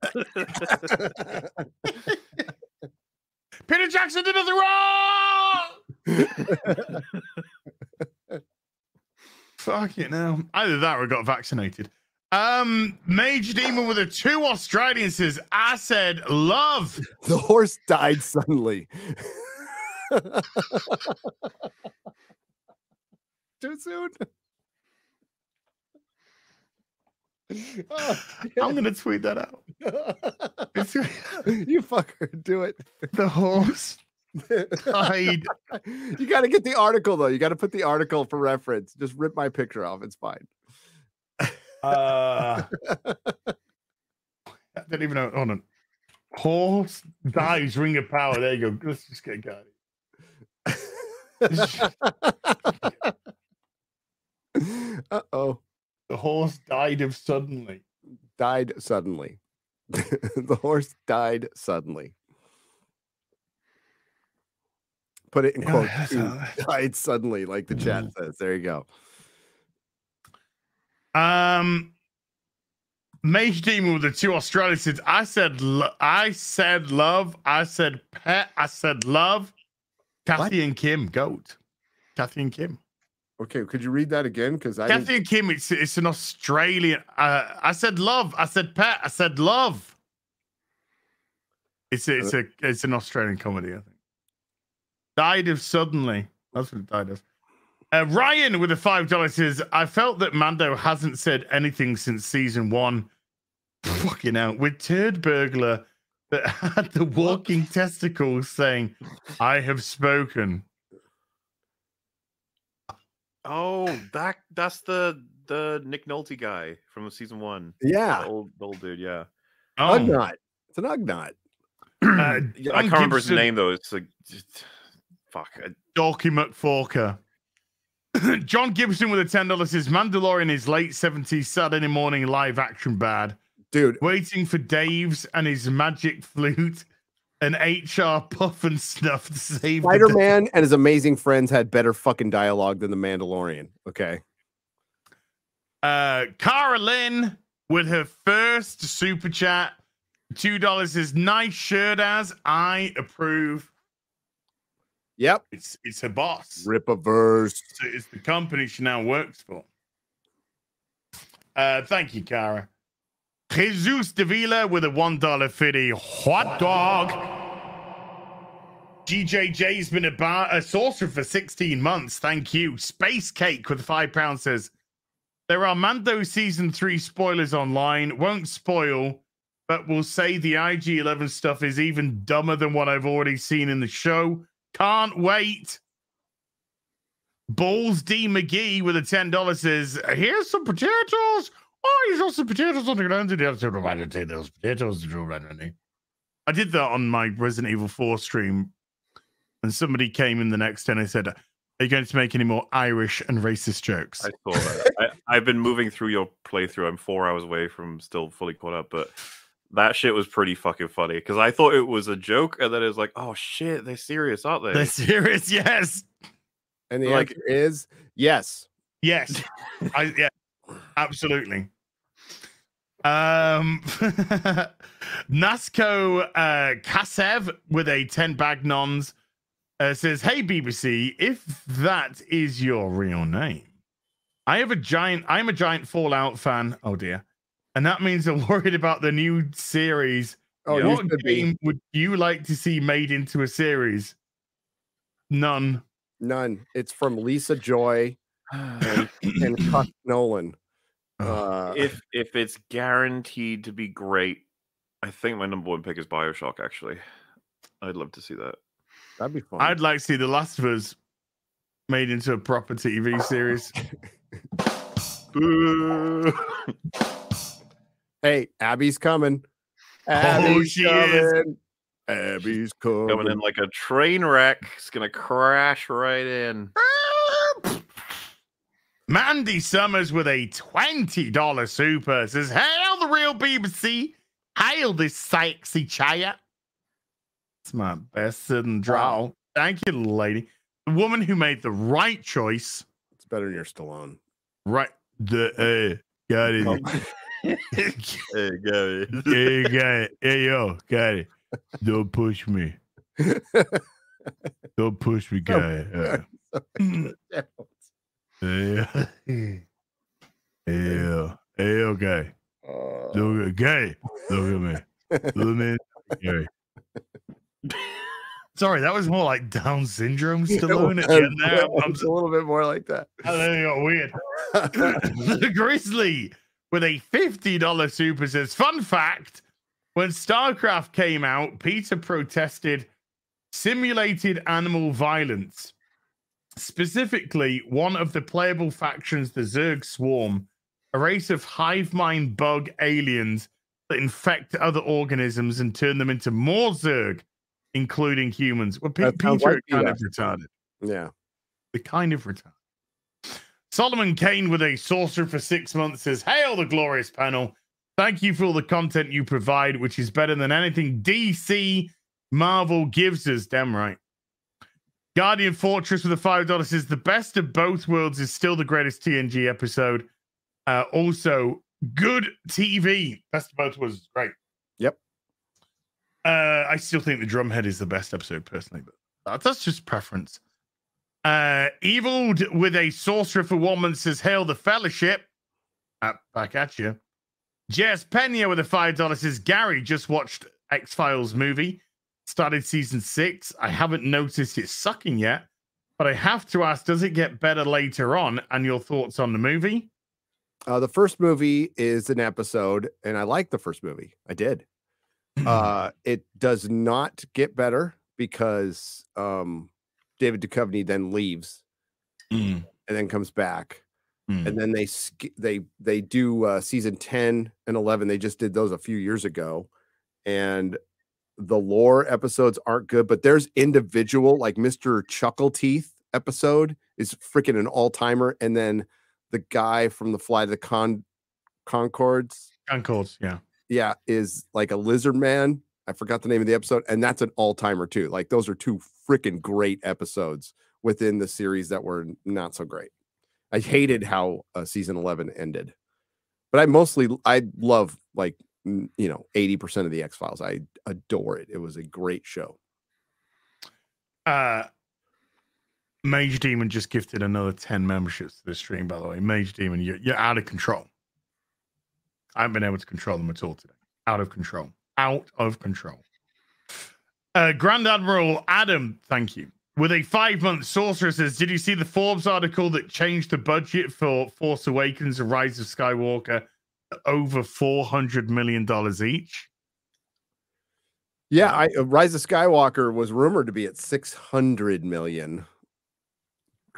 Peter Jackson did nothing wrong. Fuck it now. Either that or got vaccinated. Um, Mage Demon with a two Australian says, I said love. the horse died suddenly. Too soon. Oh, I'm gonna tweet that out. You fucker, do it. the horse died. you got to get the article though. You got to put the article for reference. Just rip my picture off. It's fine. Uh, I don't even know. Hold on. Horse dies, ring of power. There you go. Let's just get going. uh oh. The horse died of suddenly. Died suddenly. the horse died suddenly. Put it in Yeah, quotes. Died suddenly, like the chat Mhm. says. There you go. Um, Mage Demon with the two Australians I said, lo- I said love. I said pet. I said love. Kathy and Kim, goat. Kathy and Kim. Okay, could you read that again? Because I didn't- Kathy and Kim, it's it's an Australian. Uh, I said love. I said pet. I said love. It's a, it's a it's an Australian comedy, I think. Died of suddenly. That's what it died of. Uh, Ryan with the five dollars says, "I felt that Mando hasn't said anything since season one. Fucking out with Turd Burglar that had the walking testicles saying, "I have spoken." Oh, that that's the the Nick Nolte guy from season one. yeah, The old the old dude, yeah. Oh, Ugnaught. It's an Ugnaught. uh, I can't remember his name though. It's like just, fuck. I, Dorky McForker. John Gibson with a ten dollars says Mandalorian is late seventies Saturday morning live action bad. Dude, Waiting for Dave's and his magic flute and HR puff and stuff to save Spider. Man and his amazing friends had better fucking dialogue than the Mandalorian. Okay. Uh, Cara Lynn with her first super chat, two dollars is nice shirt as I approve. Yep. It's it's her boss. Rippaverse. So it's the company she now works for. Uh, thank you, Cara. Jesus Davila with a one dollar fifty hot dog. GJJ's been a bar a sorcerer for 16 months. Thank you. Space Cake with five pounds says there are Mando season three spoilers online. Won't spoil, but will say the IG 11 stuff is even dumber than what I've already seen in the show. Can't wait. Balls D McGee with a ten dollars says, "Here's some potatoes. Oh, you got some potatoes on the ground. Did you have to provide to those potatoes to Joe Rennie?" I did that on my Resident Evil 4 stream, and somebody came in the next day and they said, "Are you going to make any more Irish and racist jokes?" I saw that. I, I've been moving through your playthrough. I'm four hours away from still fully caught up, but that shit was pretty fucking funny because I thought it was a joke, and then it was like, oh shit, they're serious, aren't they? They're serious. Yes, And the Like- answer is yes. yes, I, yeah, absolutely. Um, Nasco uh, Kasev with a 10 bag nons uh, says, Hey, BBC, if that is your real name, I have a giant, I'm a giant Fallout fan. Oh dear. And that means I'm worried about the new series. Oh, Yeah. what should be. game would you like to see made into a series? None. None. It's from Lisa Joy and, and Chuck Nolan. Uh, if if it's guaranteed to be great, I think my number one pick is Bioshock. Actually, I'd love to see that. That'd be fun. I'd like to see The Last of Us made into a proper TV series. Boo. Hey, Abby's coming. Oh, Abby's she is. coming. Abby's coming. Coming in like a train wreck. It's gonna crash right in. Mandy Summers with a $20 super says, Hail the real BBC. Hail this sexy chaya. It's my best sitting draw. Thank you, lady. The woman who made the right choice. It's better than your Stallone. Right. The uh got it. Hey, it. yeah, you got it. Hey yo, got it. Don't push me. Don't push me, guy. Uh, yeah. Yeah. Hey, okay. Uh, Look at gay. Look at me. Look at me. Gay. Sorry, that was more like Down syndrome Stallone at the end there. I'm a little bit more like that. I think it got weird. the Grizzly with a $50 super says, Fun fact when StarCraft came out, PETA protested simulated animal violence. Specifically, one of the playable factions, the Zerg Swarm, a race of hive mind bug aliens that infect other organisms and turn them into more Zerg, including humans. Well, That PETA kind of retarded yeah. the kind of return. Solomon Kane with a sorcerer for six months says, Hail the glorious panel. Thank you for all the content you provide, which is better than anything DC Marvel gives us. Damn right. Guardian Fortress with the five dollars says the best of both worlds is still the greatest TNG episode. Uh, also, good TV. Best of both worlds is great. Yep. Uh, I still think the Drumhead is the best episode personally, but that's just preference. Uh, Eviled with a sorcerer for woman says, Hail the fellowship. Uh, back at you. Jess Pena with a $5 says, Gary just watched X Files movie, started season six. I haven't noticed it sucking yet, but I have to ask, does it get better later on? And your thoughts on the movie? Uh, the first movie is an episode, and I like the first movie. I did. Uh, it does not get better because um, David Duchovny then leaves Mm, and then comes back, mm. and then they they they do uh, season ten and eleven. They just did those a few years ago, and the lore episodes aren't good. But there's individual like Mister Chuckle Teeth episode is freaking an all timer, and then the guy from the Fly to the Con Conchords Conchords, yeah. yeah, is like a lizard man. I forgot the name of the episode, and that's an all timer too. Like those are two freaking great episodes within the series that were not so great. I hated how uh, season eleven ended, but I mostly I love like you know eighty percent of the X Files. I adore it. It was a great show. Uh, Mage Demon just gifted another 10 memberships to the stream, by the way. Mage Demon, you're, you're out of control. I haven't been able to control them at all today. Out of control. Out of control. Uh, Grand Admiral Adam, thank you. With a five month sorcerer says, Did you see the Forbes article that changed the budget for Force Awakens and Rise of Skywalker over $400 million each? Yeah, I, uh, Rise of Skywalker was rumored to be at six hundred million.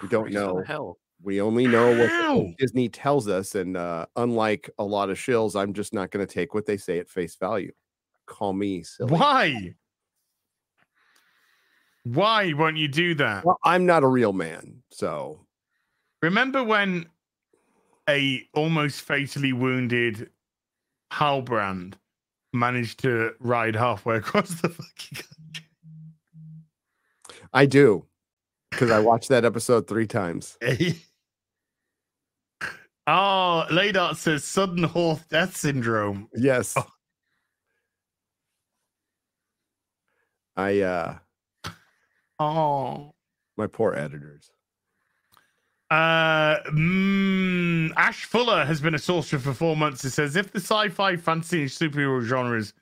We don't Christ, know. hell. We only know what? Disney tells us, and uh, unlike a lot of shills, I'm just not going to take what they say at face value. Call me silly. Why? Why won't you do that? Well, I'm not a real man, so Remember when a almost fatally wounded Halbrand managed to ride halfway across the fucking I do because I watched that episode three times. Ah, country? oh, Laydart says sudden horse death syndrome. Yes, Oh. I uh, Oh. my poor editors. Uh, mm, Ash Fuller has been a sorcerer for four months. It says if the sci-fi, fantasy, and superhero genres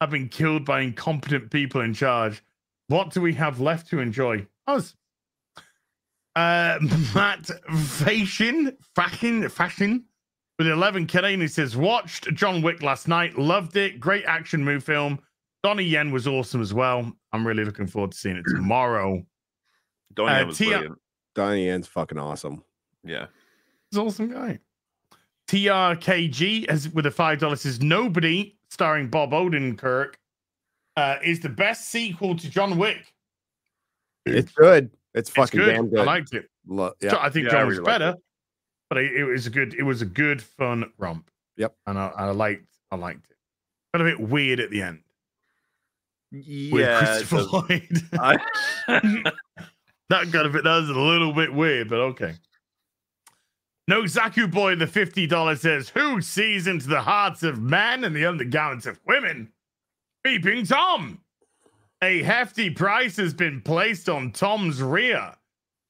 have been killed by incompetent people in charge, what do we have left to enjoy? Us. Uh, Matt Fashion, Fashion, Fashion, with 11 Canadian says watched John Wick last night, loved it, great action move film. Donnie Yen was awesome as well. I'm really looking forward to seeing it tomorrow. Donnie Uh, Yen was Tia- brilliant. Donnie Yen's fucking awesome. Yeah. He's an awesome guy. TRKG as with a five dollars says nobody starring Bob Odenkirk uh, is the best sequel to John Wick. It's good. It's It's fucking good. damn good. I liked it. Lo- yeah. I think Yeah, John was really liked better, but it, it was a good. It was a good fun romp. Yep. and I, I liked. I liked it. Got a bit weird at the end with Yeah. Christopher does. Lloyd. I- that got a bit. That was a little bit weird, but okay. No Zaku boy, the fifty dollars says, "Who sees into the hearts of men and the undergarments of women?" Peeping Tom. A hefty price has been placed on Tom's rear.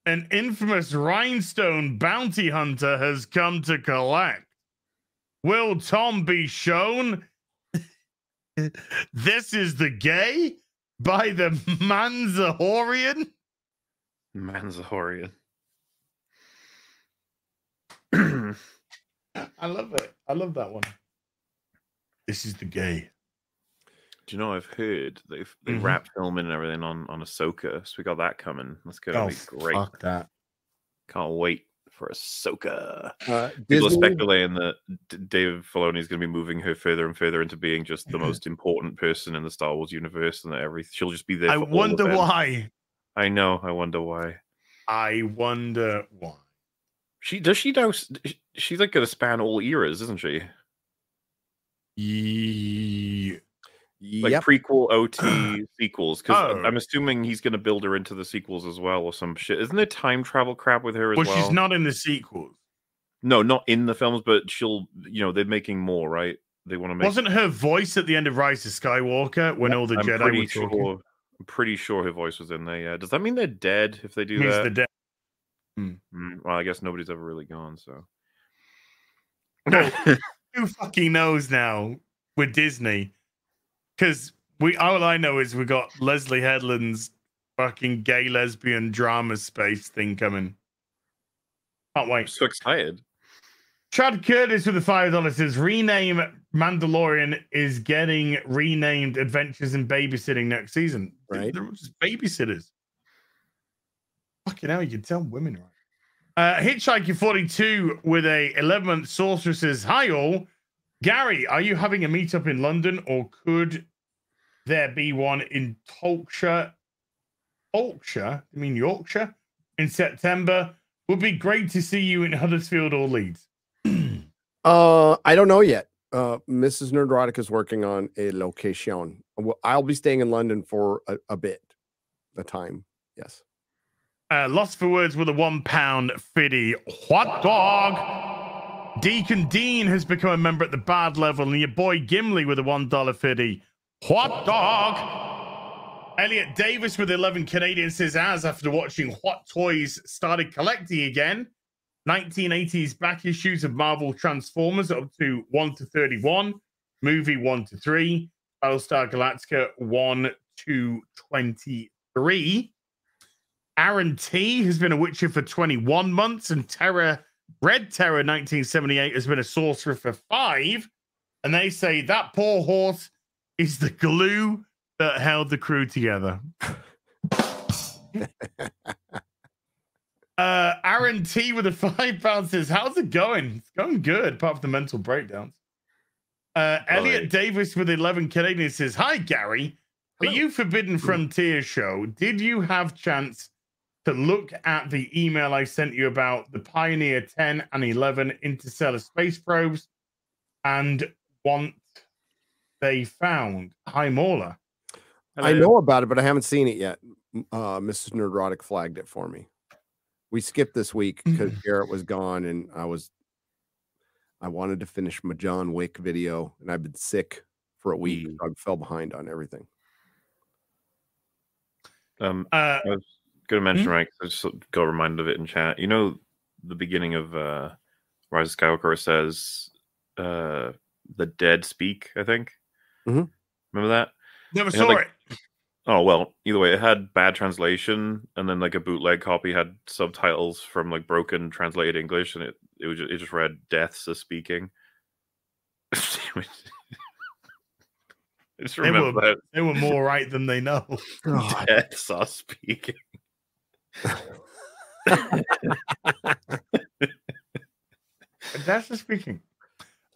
An infamous rhinestone bounty hunter has come to collect. Will Tom be shown? This is the gay by the Manzahorian. Manzahorian. I love it. I love that one. This is the gay. Do you know I've heard they've they Mhm. wrapped filming and everything on on Ahsoka, so we got that coming. That's gonna Oh, be great. fuck that. Can't wait for Ahsoka. Uh, People are speculating that Dave Filoni is going to be moving her further and further into being just the most important person in the Star Wars universe, and that every she'll just be there. I for wonder them. why. I know. I wonder why. I wonder why. She does. She know. She's like going to span all eras, isn't she? Ye- Like yep. prequel, OT, sequels. Because Oh. I'm assuming he's going to build her into the sequels as well, or some shit. Isn't there time travel crap with her as Well, well? she's not in the sequels. No, not in the films, but she'll. You know, they're making more, right? They want to make. Wasn't her voice at the end of Rise of Skywalker when all the I'm Jedi pretty were sure. talking? I'm pretty sure her voice was in there. Yeah. Does that mean they're dead if they do Means that? the dead. Mm, well, I guess nobody's ever really gone. So. Who fucking knows now with Disney? Because we all I know is we got Leslie Headland's fucking gay lesbian drama space thing coming. Can't I'm wait. so excited. Chad Curtis with the five dollars says rename Mandalorian is getting renamed Adventures in Babysitting next season. Right. They're just babysitters. Fucking hell, you can tell women right. Uh, Hitchhiker 42 with a 11 month sorcerer says, Hi all. Gary, are you having a meetup in London or could there be one in Tolkshire? Tolkshire? I mean Yorkshire? In September? Would be great to see you in Huddersfield or Leeds. Uh, I don't know yet. Uh, Mrs. Nerdrotic is working on a location. I'll be staying in London for a, a bit, a time. Yes. Uh, Lost for Words with a one pound fiddy hot dog. Deacon Dean has become a member at the bad level, and your boy Gimli with a one dollar fiddy hot dog. Elliot Davis with 11 Canadian says, as after watching Hot Toys started collecting again, 1980s back issues of Marvel Transformers up to 1 to 31, movie 1 to 3, Battlestar Galactica 1 to 23. Aaron T has been a Witcher for 21 months, and Terror Red Terror 1978 has been a sorcerer for five. And they say that poor horse is the glue that held the crew together. uh Aaron T with a five pound says, How's it going? It's going good, apart from the mental breakdowns. Uh Elliot Right. Davis with 11 Canadian says, Hi Gary. For Hello. you Forbidden Frontier show, did you have chance to look at the email I sent you about the Pioneer 10 and 11 interstellar space probes and what they found? Hi Mauler. I know about it, but I haven't seen it yet. Uh, Mrs. Nerdrotic flagged it for me. We skipped this week because Garrett was gone, and I was. I wanted to finish my John Wick video, and I've been sick for a week. Mm. so I fell behind on everything. Um, Uh I was going to mention, Hmm? right? 'cause I just got reminded of it in chat. You know, the beginning of uh, Rise of Skywalker says, uh, "The dead speak." I think. Mhm. Remember that? never Yeah, saw like- it. Oh well, either way, it had bad translation, and then like a bootleg copy had subtitles from like broken translated English, and it it was just, it just read "deaths are speaking." it's just They remember were- They were more right than they know. God. that. Deaths are speaking. That's just speaking.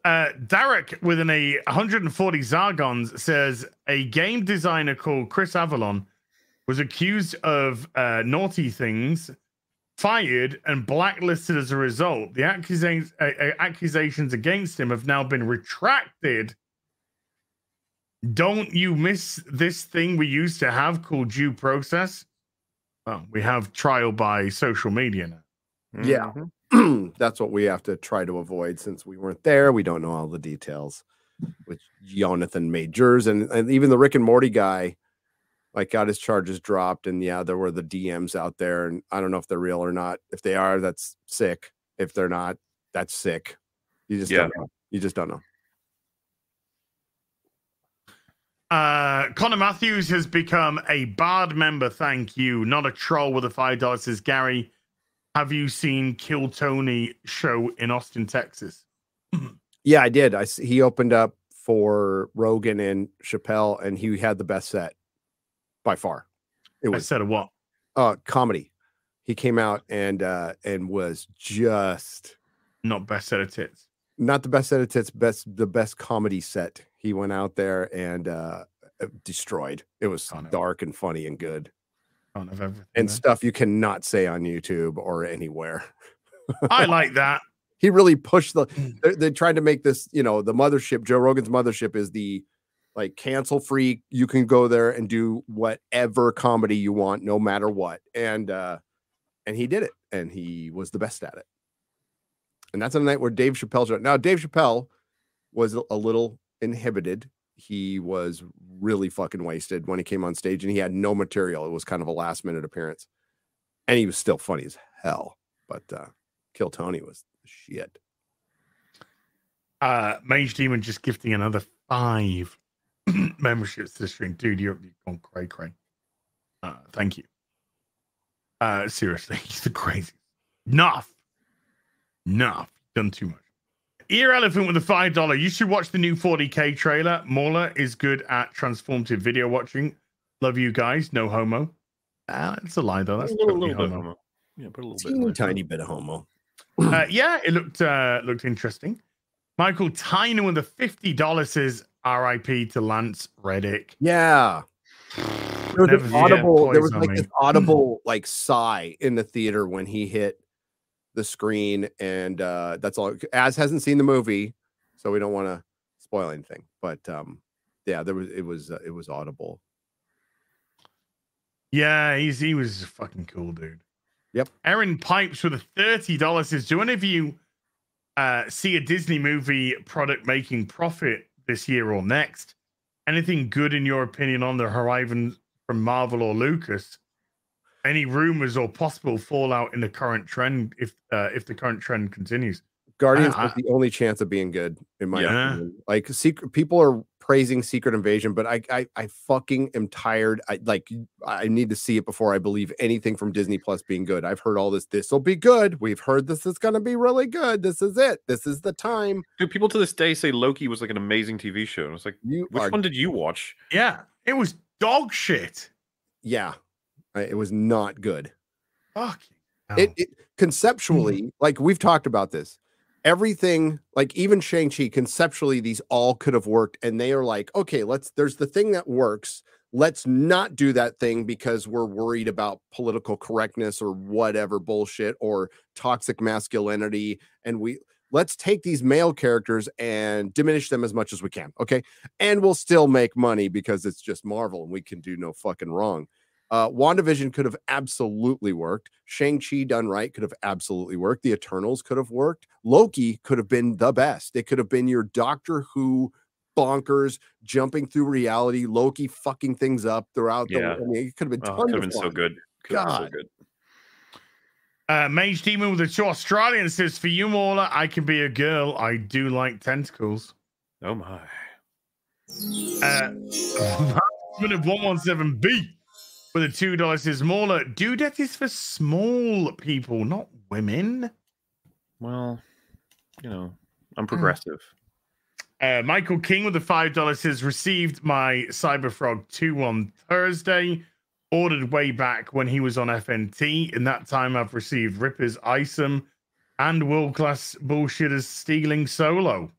Uh, Derek with an a 140 Zargons says a game designer called Chris Avellone was accused of uh, naughty things, fired, and blacklisted as a result. The accusations uh, uh, accusations against him have now been retracted. Don't you miss this thing we used to have called due process? Well, we have trial by social media now. Yeah. Mhm. that's what we have to try to avoid since we weren't there. We don't know all the details, which Jonathan Majors and, and even the Rick and Morty guy, like got his charges dropped. And yeah, there were the DMs out there, and I don't know if they're real or not. If they are, that's sick. If they're not, that's sick. You just Yeah. don't know. You just don't know. Uh, Connor Matthews has become a Bard member. Thank you. Not a troll with a five dollars. Says Gary, have you seen Kill Tony show in Austin, Texas? Yeah, I did. I he opened up for Rogan and Chappelle, and he had the best set by far. It was said a what? uh comedy. He came out and uh and was just Not best set of tits. not the best set of tits, best the best comedy set. He went out there and uh, destroyed. It was dark and funny and good Can't have everything. and there. stuff you cannot say on YouTube or anywhere. I like that. He really pushed the. Mm. They, they tried to make this, you know, the mothership. Joe Rogan's mothership is the like cancel free. You can go there and do whatever comedy you want, no matter what. And uh and he did it, and he was the best at it. And that's a night where Dave Chappelle. showed- Now Dave Chappelle was a- a little inhibited. He was really fucking wasted when he came on stage, and he had no material. It was kind of a last minute appearance, and he was still funny as hell. But uh Kill Tony was shit. Uh, Mage Demon just gifting another five memberships to the stream. Dude, you're, you're gone cray cray. Uh, thank you. Uh, seriously, he's the craziest. Enough. Enough. Done too much. Ear Elephant with a five dollar. You should watch the new 40k trailer. Mauler is good at transformative video watching. Love you guys. No homo. Ah, it's a lie though. That's a little, totally little bit homo. homo. Yeah, put a little bit. Teeny there. tiny bit of homo. Uh, yeah, it looked uh, looked interesting. Michael Tyner with a fifty dollars says R.I.P. to Lance Reddick. Yeah. There was Never an audible, there was like me. this audible like sigh in the theater when he hit the screen, and uh that's all. As hasn't seen the movie, so we don't want to spoil anything. But um, yeah, there was it was uh, it was audible. Yeah, he's he was a fucking cool dude. Yep. Aaron Pipes with a thirty dollars says, "Do any of you uh, see a Disney movie product making profit this year or next? Anything good in your opinion on the horizon from Marvel or Lucas? Any rumors or possible fallout in the current trend if uh, if the current trend continues?" Guardians I- was the only chance of being good, in my Yeah. opinion. Like secret people are praising Secret Invasion, but I I, I fucking am tired. I like I need to see it before I believe anything from Disney Plus being good. I've heard all this. This will be good. We've heard this is gonna be really good. This is it. This is the time. Dude, people to this day say Loki was like an amazing TV show. And it's like, You which are one did you watch? Yeah, it was dog shit. yeah. I- It was not good. Fuck. it, it conceptually hmm. like we've talked about this. Everything like even shang-chi conceptually these all could have worked and they are like okay let's there's the thing that works. Let's not do that thing because we're worried about political correctness or whatever bullshit or toxic masculinity and we let's take these male characters and diminish them as much as we can okay? And we'll still make money because it's just marvel and we can do no fucking wrong uh, WandaVision could have absolutely worked. Shang-Chi done right could have absolutely worked. The Eternals could have worked. Loki could have been the best. It could have been your Doctor Who bonkers, jumping through reality, Loki fucking things up throughout yeah. the I mean, it could have been, oh, could have been so good. Could God. Uh, Mage Demon with a two Australian says, For you, Mauler, I can be a girl. I do like tentacles. Oh my. Uh, 117B but the two dollars is smaller. death is for small people, not women. Well, you know, I'm hmm. progressive. Mm. Uh, Michael King with the five dollars has received my Cyberfrog two on Thursday. Ordered way back when he was on FNT. In that time, I've received Ripper's Isom and world class bullshitters stealing solo.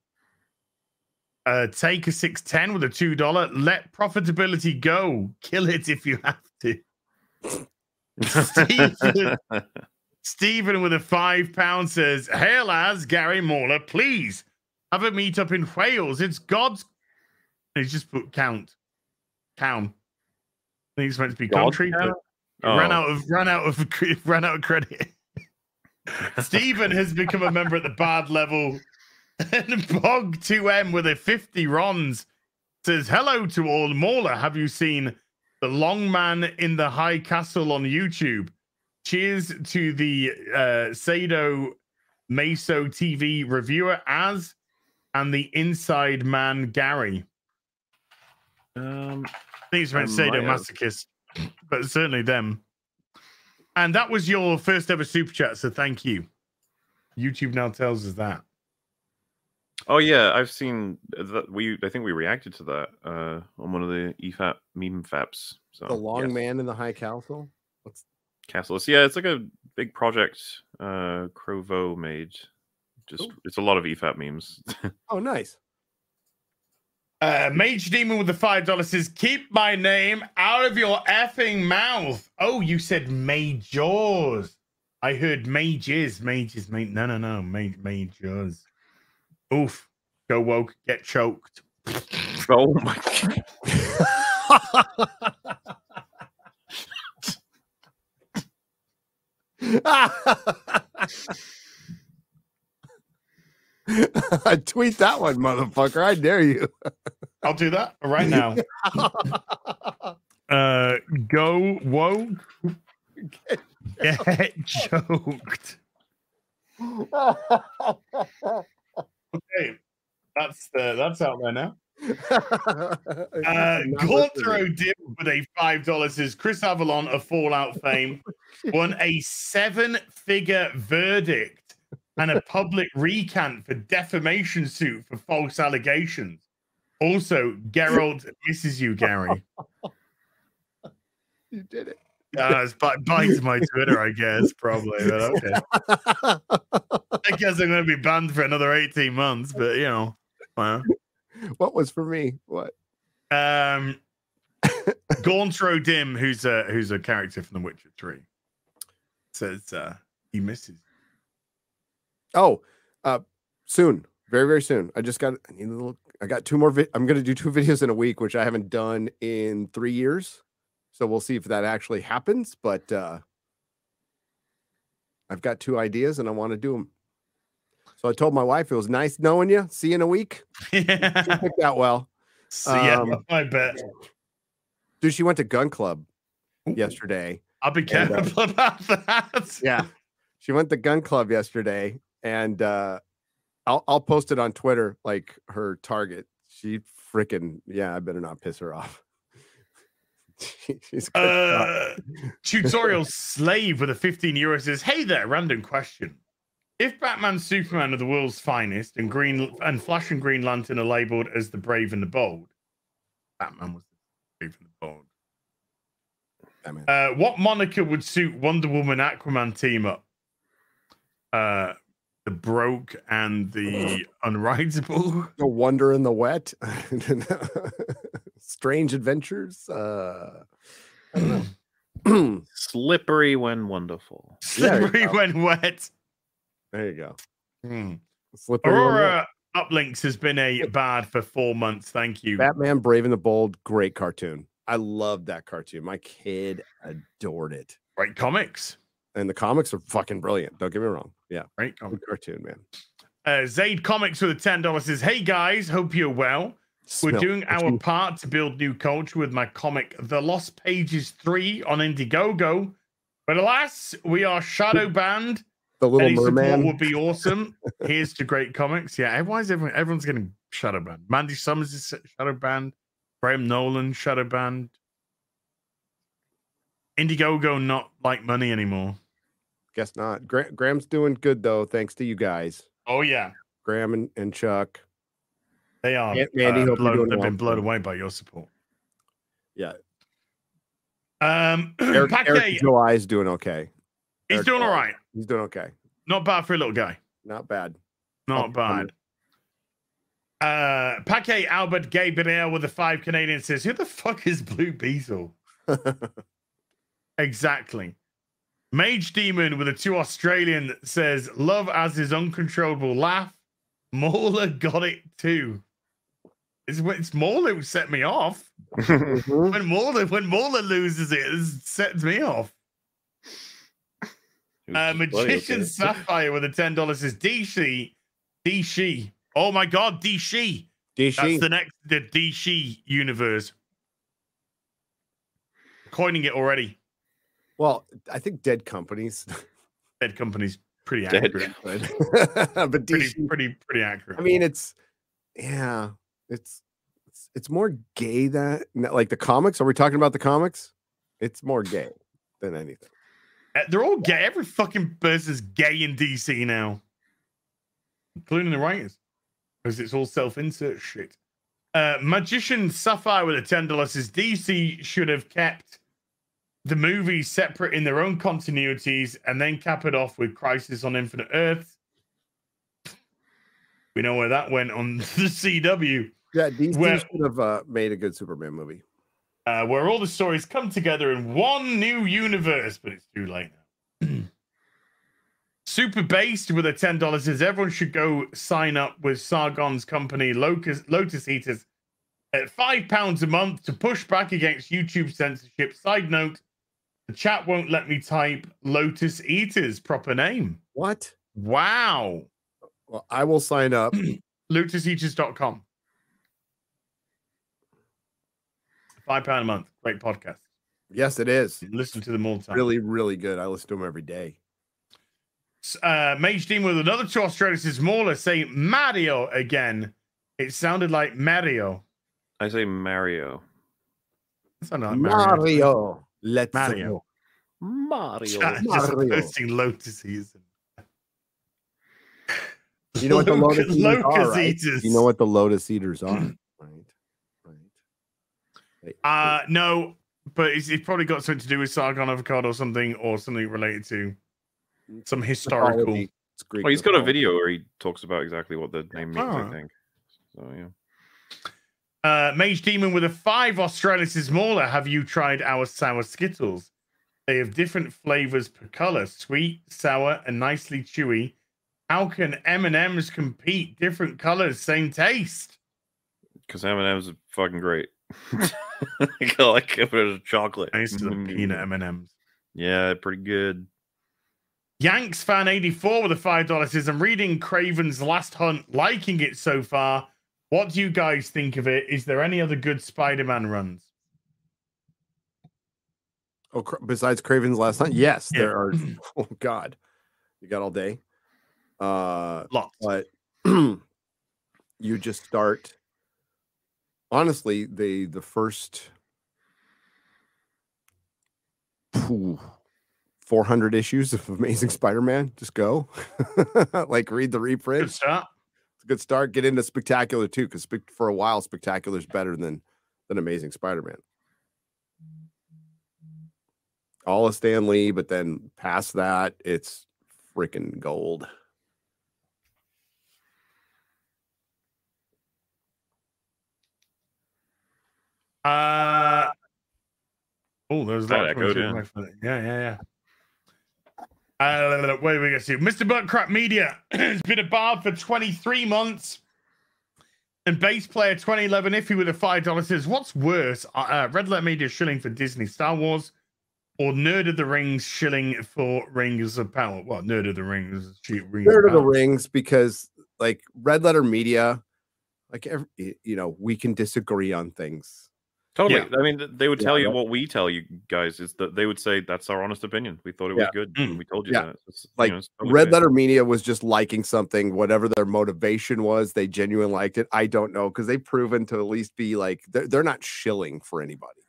Uh, take a 610 with a $2. Let profitability go. Kill it if you have Stephen, Stephen with a five pound says, Hail as Gary Mauler, please have a meet up in Wales. It's God's. He's just put count. Count. I think it's meant to be God country, but it ran Oh. out of ran out of ran out of credit. Stephen has become a member at the bad level. And Bog 2M with a 50 rons says, Hello to all. Mauler, have you seen the long man in the high castle on YouTube? Cheers to the uh, Sado Meso TV reviewer as and the inside man Gary. Um, I think it's meant Sado. Masochist, but certainly them. And that was your first ever super chat, so thank you. YouTube now tells us that. Oh yeah, I've seen that. We I think we reacted to that uh, on one of the EFAP meme faps. So The long yes. man in the high castle. What's Castles. Yeah, it's like a big project uh Crovo made. Just Cool. it's a lot of EFAP memes. oh nice. Uh, Mage Demon with the five dollars says, "Keep my name out of your effing mouth." Oh, you said majors. I heard mages, mages, mate. No, no, no, ma- majors. Oof. Go woke, get choked. oh my god. Tweet that one, motherfucker. I dare you. I'll do that right now. Uh, go woke, get choked. That's that's out there now. Uh, Dim with a five dollars says Chris Avellone of Fallout fame won a seven-figure verdict and a public recant for defamation suit for false allegations. Also, Geralt misses you, Gary. you did it. Uh, it's by, by to my Twitter, I guess, probably. But okay. I guess I'm going to be banned for another 18 months, but you know, well. what was for me? What? Um, Gaunter O'Dimm, who's a who's a character from The Witcher Three, says uh, he misses. Oh, uh, soon, very very soon. I just got. I need a little. I got two more. Vi- I'm going to do two videos in a week, which I haven't done in three years. So we'll see if that actually happens. But uh, I've got two ideas, and I want to do them. So I told my wife it was nice knowing you. See you in a week. yeah, Picked out well, so, yeah, Um, I bet. dude. She went to gun club yesterday. I'll be and, uh, careful about that. Yeah. She went to gun club yesterday and uh I'll I'll post it on Twitter like her target. She freaking yeah, I better not piss her off. She's a good shot. Uh, tutorial slave with a 15 euro says, "Hey there, random question. If Batman, Superman are the world's finest, and Green and Flash and Green Lantern are labeled as the brave and the bold, Batman was the brave and the bold. Uh, what moniker would suit Wonder Woman Aquaman team up? Uh, the broke and the unrideable. the wonder in the wet. Strange adventures. Uh I don't know. Slippery when wonderful. Slippery go. when wet. There you go. Hmm. Slippery. Aurora Uplinks has been a bad for four months. Thank you. Batman Brave and the Bold, great cartoon. I love that cartoon. My kid adored it. Great comics. And the comics are fucking brilliant. Don't get me wrong. Yeah, Great comics. good cartoon, man. Uh, Zaid Comics with a ten dollars says, "Hey guys, hope you're well. We're Smell- doing our you- part to build new culture with my comic, The Lost Pages Three, on Indiegogo. But alas, we are shadow banned. The Little Any support Merman. would be awesome. Here's to great comics. Yeah, why is everyone? Everyone's getting shadow banned. Mandy Summers is shadow banned. Graham Nolan shadow banned. Indiegogo not like money anymore. Guess not. Gra- Graham's doing good though, thanks to you guys. Oh yeah, Graham and, and Chuck. They are Mandy, uh, hope blown, they've well. been blown away by your support. Yeah. Um, Eric, Paquet, Eric July is doing okay. he's Eric doing all right. He's doing okay. Not bad for a little guy. Not bad. Not bad. Uh, Paquet Albert Gabriel with the five Canadian says, "Who the fuck is Blue Beetle?" Exactly. Mage Demon with a two Australian says, "Love as his uncontrollable laugh." Mauler got it too. It's, it's Mauler who set me off. Mhm. When Mauler when Mauler loses it, it sets me off. Uh, Magician Sapphire with a ten dollars says DC DC. Oh my god, DC. DC. That's the next the DC universe. Coining it already. Well, I think dead companies. Dead companies pretty Dead accurate. but Pretty, DC. pretty, pretty accurate. I mean, it's yeah, it's it's, it's more gay than like the comics. Are we talking about the comics? It's more gay than anything. Uh, they're all gay. Every fucking person's gay in DC now, including the writers, because it's all self-insert shit. Uh, Magician Sapphire with a ten dollars says DC should have kept the movies separate in their own continuities and then cap it off with Crisis on Infinite Earths. We know where that went on the CW, Yeah, DC Well- should have uh, made a good Superman movie. Uh, where all the stories come together in one new universe, but it's too late now. Super based with a ten dollars says everyone should go sign up with Sargon's company Locus, Lotus Eaters at five pounds a month to push back against YouTube censorship. Side note: the chat won't let me type Lotus Eaters proper name. What? Wow, Well, I will sign up. lotuseaters.com. Five pound a month, great podcast. yes, it is. Listen to them all the time. Really, really good. I listen to them every day. uh, Mage Demon with another two Australians is smaller, say Mario again. It sounded like Mario. I say Mario. It sounded like Mario. Mario. Let's Mario. go. Mario. Chat just Mario. posting Lotus Eaters. You know what the Loc- Lotus Eaters are, right? You know what the Lotus Eaters are, right? Right. They- Uh, no, but it's, it's probably got something to do with Sargon Avocado or something, or something related to some historical. mythology. It's Greek Well, he's got a video where he talks about exactly what the name means. Ah. I think. So yeah. Uh, Mage Demon with a five Australis is smaller. Have you tried our sour Skittles? They have different flavors per color: sweet, sour, and nicely chewy. How can M and M's compete? Different colors, same taste. Because M and M's are fucking great. I like it as chocolate. I used to the Mm. peanut M and M's. Yeah, pretty good. Yanks fan eighty four with a five dollars says, "I'm reading Kraven's Last Hunt, liking it so far. What do you guys think of it? Is there any other good Spider-Man runs?" Oh, besides Kraven's last night, yes, Yeah. there are. Oh God, you got all day. Uh, Lots. but you just start. Honestly, the the first four hundred issues of Amazing Spider-Man, just go, like read the Good reprint. start. It's a good start. Get into Spectacular too, because for a while, Spectacular is better than than Amazing Spider-Man. All of Stan Lee, but then past that, it's freaking gold. Uh oh, there's That that. echoed, yeah. Yeah, yeah, yeah. Uh, wait, we go see Mr. Buttcrap Media has been a bar for 23 months. And bass player 2011 Iffy with a five dollars says, "What's worse, uh, uh, Red Letter Media shilling for Disney Star Wars, or Nerd of the Rings shilling for Rings of Power? Well, Nerd of the Rings, shoot, Rings Third of the rings, because like Red Letter Media, like every, you know, we can disagree on things. Totally. Yeah. I mean, they would Yeah, tell you what we tell you guys is that they would say that's our honest opinion. We thought it was Yeah. good. Mm. and We told you Yeah. that. It's, you Like, know, totally Red. Letter Media was just liking something, whatever their motivation was. They genuinely liked it. I don't know because they've proven to at least be like they're, they're not shilling for anybody.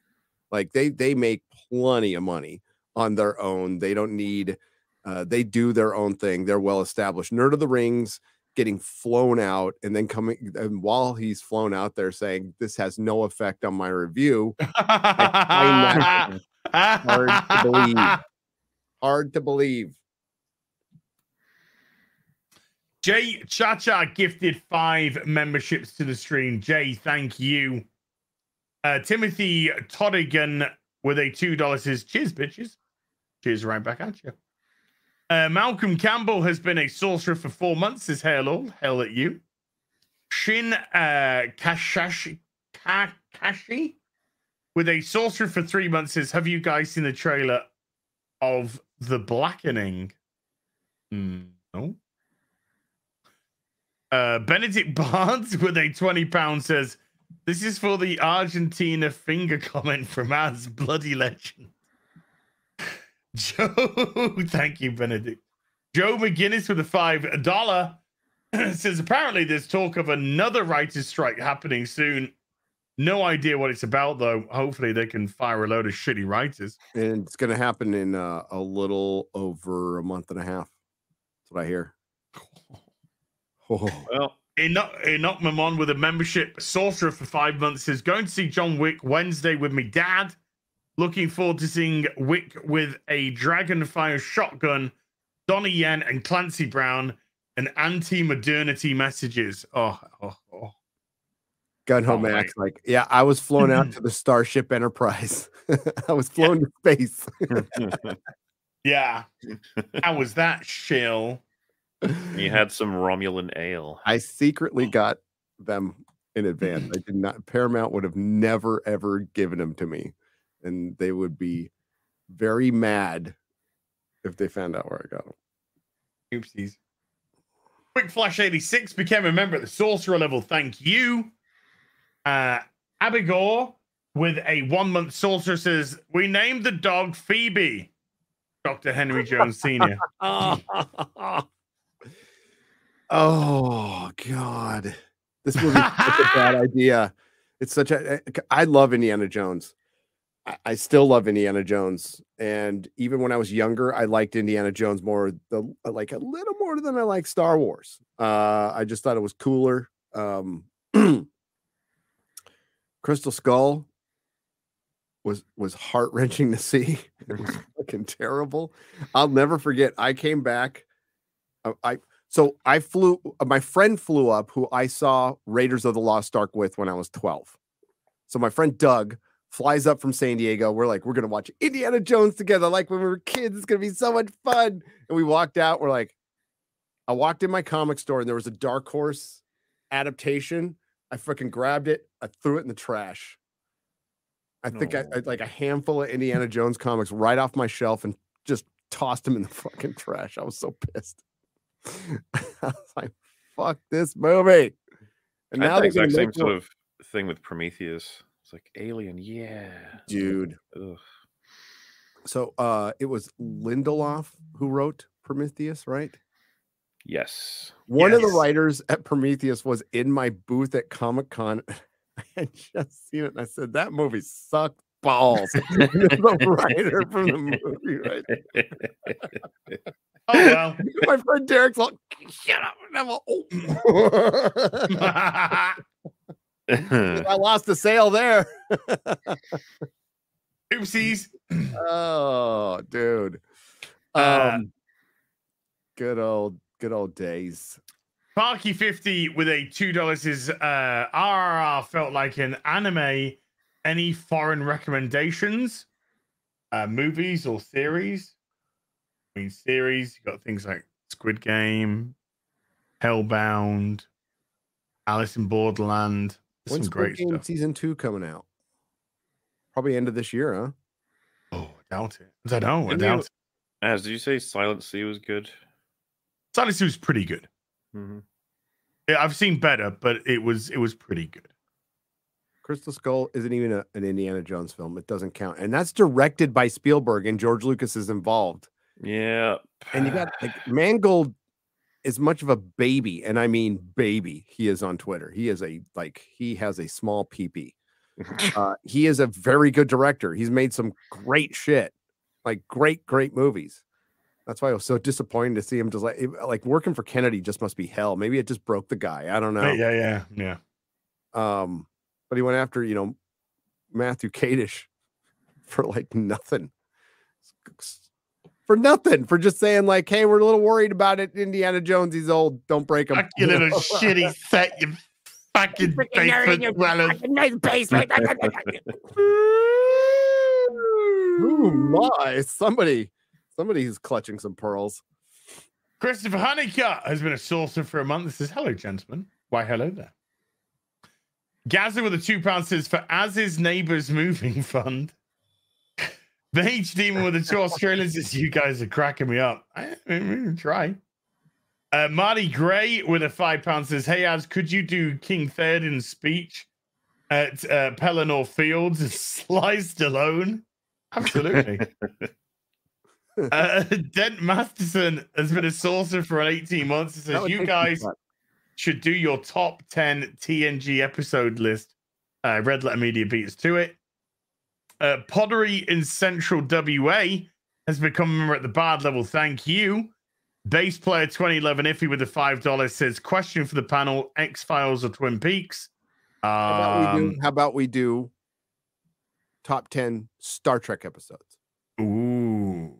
Like they they make plenty of money on their own. They don't need. Uh, they do their own thing. They're well established. Nerd of the Rings getting flown out and then coming and while he's flown out there saying this has no effect on my review hard to believe hard to believe Jay cha-cha gifted five memberships to the stream. Jay, thank you. Uh, Timothy Toddigan with a two dollars says, "Cheers, bitches." Cheers, right back at you. Uh, Malcolm Campbell has been a sorcerer for four months. Says, "Hello, hell at you." Shin uh, Kashashi with a sorcerer for three months says, "Have you guys seen the trailer of The Blackening?" Mm, no. Uh, Benedict Barnes with a 20 pound says, This is for the Argentina finger comment from Az Bloody Legend. Joe, thank you, Benedict. Joe McGinnis with a five dollar says apparently there's talk of another writer's strike happening soon. No idea what it's about though. Hopefully they can fire a load of shitty writers. and it's going to happen in uh, a little over a month and a half that's what i hear oh. Well, Enoch, Enoch Mamon with a membership, sorcerer for five months says going to see John Wick Wednesday with me dad. Looking forward to seeing Wick with a Dragonfire shotgun, Donnie Yen and Clancy Brown, and anti-modernity messages. Oh, oh, oh. Gun Oh, Home Max, like, yeah, I was flown out to the Starship Enterprise. I was flown to space. yeah. How was that shill? you had some Romulan ale. I secretly got them in advance. I did not. Paramount would have never ever given them to me, and they would be very mad if they found out where I got them. Oopsies. Quick Flash 86 became a member at the sorcerer level. Thank you. Uh Abigor with a one month sorcerer says, We named the dog Phoebe. Dr. Henry Jones Sr. oh God, this movie is such a bad idea. It's such a. I love Indiana Jones. I, still love Indiana Jones, and even when I was younger, I liked Indiana Jones more. The like a little more than I like Star Wars. Uh, I just thought it was cooler. Um, Crystal Skull was was heart wrenching to see. It was fucking terrible. I'll never forget. I came back. I, I so I flew. uh, My friend flew up, who I saw Raiders of the Lost Ark with when I was twelve. So my friend Doug flies up from San Diego. We're like, we're gonna watch Indiana Jones together, like when we were kids. It's gonna be so much fun. And we walked out. We're like, I walked in my comic store and there was a Dark Horse adaptation. I fucking grabbed it. I threw it in the trash. I think I. I like a handful of Indiana Jones comics right off my shelf and just tossed them in the fucking trash. I was so pissed. I was like, fuck this movie. And I now had the exact same sort of thing with Prometheus. It's like Alien, yeah. dude. Ugh. So uh it was Lindelof who wrote Prometheus, right? Yes. One of the writers at Prometheus was in my booth at Comic Con. I had just seen it and I said, that movie sucked balls. the writer from the movie, right? Oh, well. My friend Derek's like, shut up. And I'm like, oh. I lost the sale there. Oopsies. oh, dude. Uh, Um, good old, good old days. Parky 50 with a $2 is uh, RRR felt like an anime. Any foreign recommendations? Uh, movies or series? I mean, series, you got things like Squid Game, Hellbound, Alice in Borderland. There's When's some great Squid Game stuff. season two coming out? Probably end of this year, huh? Oh, I doubt it. I don't know. I Didn't doubt you- it. As did you say Silent Sea was good? Silent Sea was pretty good. Mhm. Yeah, I've seen better, but it was it was pretty good. Crystal Skull isn't even a, an Indiana Jones film. It doesn't count. And that's directed by Spielberg and George Lucas is involved. Yeah. And you got like Mangold is much of a baby, and I mean baby. He is on Twitter. He is a like he has a small peepee. Uh, he is a very good director. He's made some great shit, like great, great movies. That's why I was so disappointed to see him just like it- like working for Kennedy just must be hell. Maybe it just broke the guy. I don't know. Yeah, yeah, yeah. Um, but he went after you know Matthew Kadish for like nothing. For nothing, for just saying like, "Hey, we're a little worried about it." Indiana Jones, he's old. Don't break him. Fuck you little shitty set, you fucking basement dweller. Ooh, my! Somebody, somebody somebody's clutching some pearls. Christopher Honeycutt has been a sourcer for a month. This says, hello, gentlemen. Why, hello there. Gaza with a two pound says, for as his neighbor's moving fund. The H Demon with the two Australians says, you guys are cracking me up. I, I, try. Uh, Marty Gray with a five pound says, hey, Az, could you do King Théoden speech at uh, Pelennor Fields as Sly Stallone? Absolutely. uh, Dent Masterson has been a saucer for 18 months. He says, you guys should do your top 10 TNG episode list. Uh, Red Letter Media beats to it. Uh, Pottery in Central WA has become a member at the bard level. Thank you. Bass player 2011 Iffy with the $5 says, question for the panel X Files or Twin Peaks? How about we Um, do? How about we do top ten Star Trek episodes? ooh.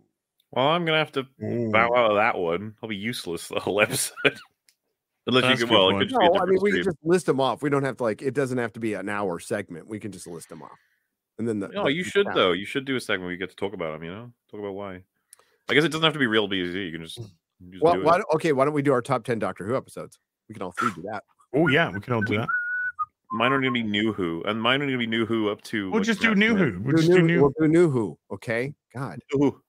Well, I'm gonna have to ooh. bow out of that one. I'll be useless the whole episode. Unless That's you can, well, good it could just No, I mean different we can just list them off. We don't have to like. It doesn't have to be an hour segment. We can just list them off, and then the. No, the- you the should count. though. You should do a segment where you get to talk about them. You know, talk about why. I guess it doesn't have to be real BZ. You can just, you just Well, do why, it. okay, why don't we do our top ten Doctor Who episodes? We can all three do that. Oh, yeah, we can all do that. Mine are gonna be New Who, and mine are gonna be New Who up to. We'll like, just do New Smith. Who. We'll Do just do new, New we'll do new Who. Okay, God, New Who.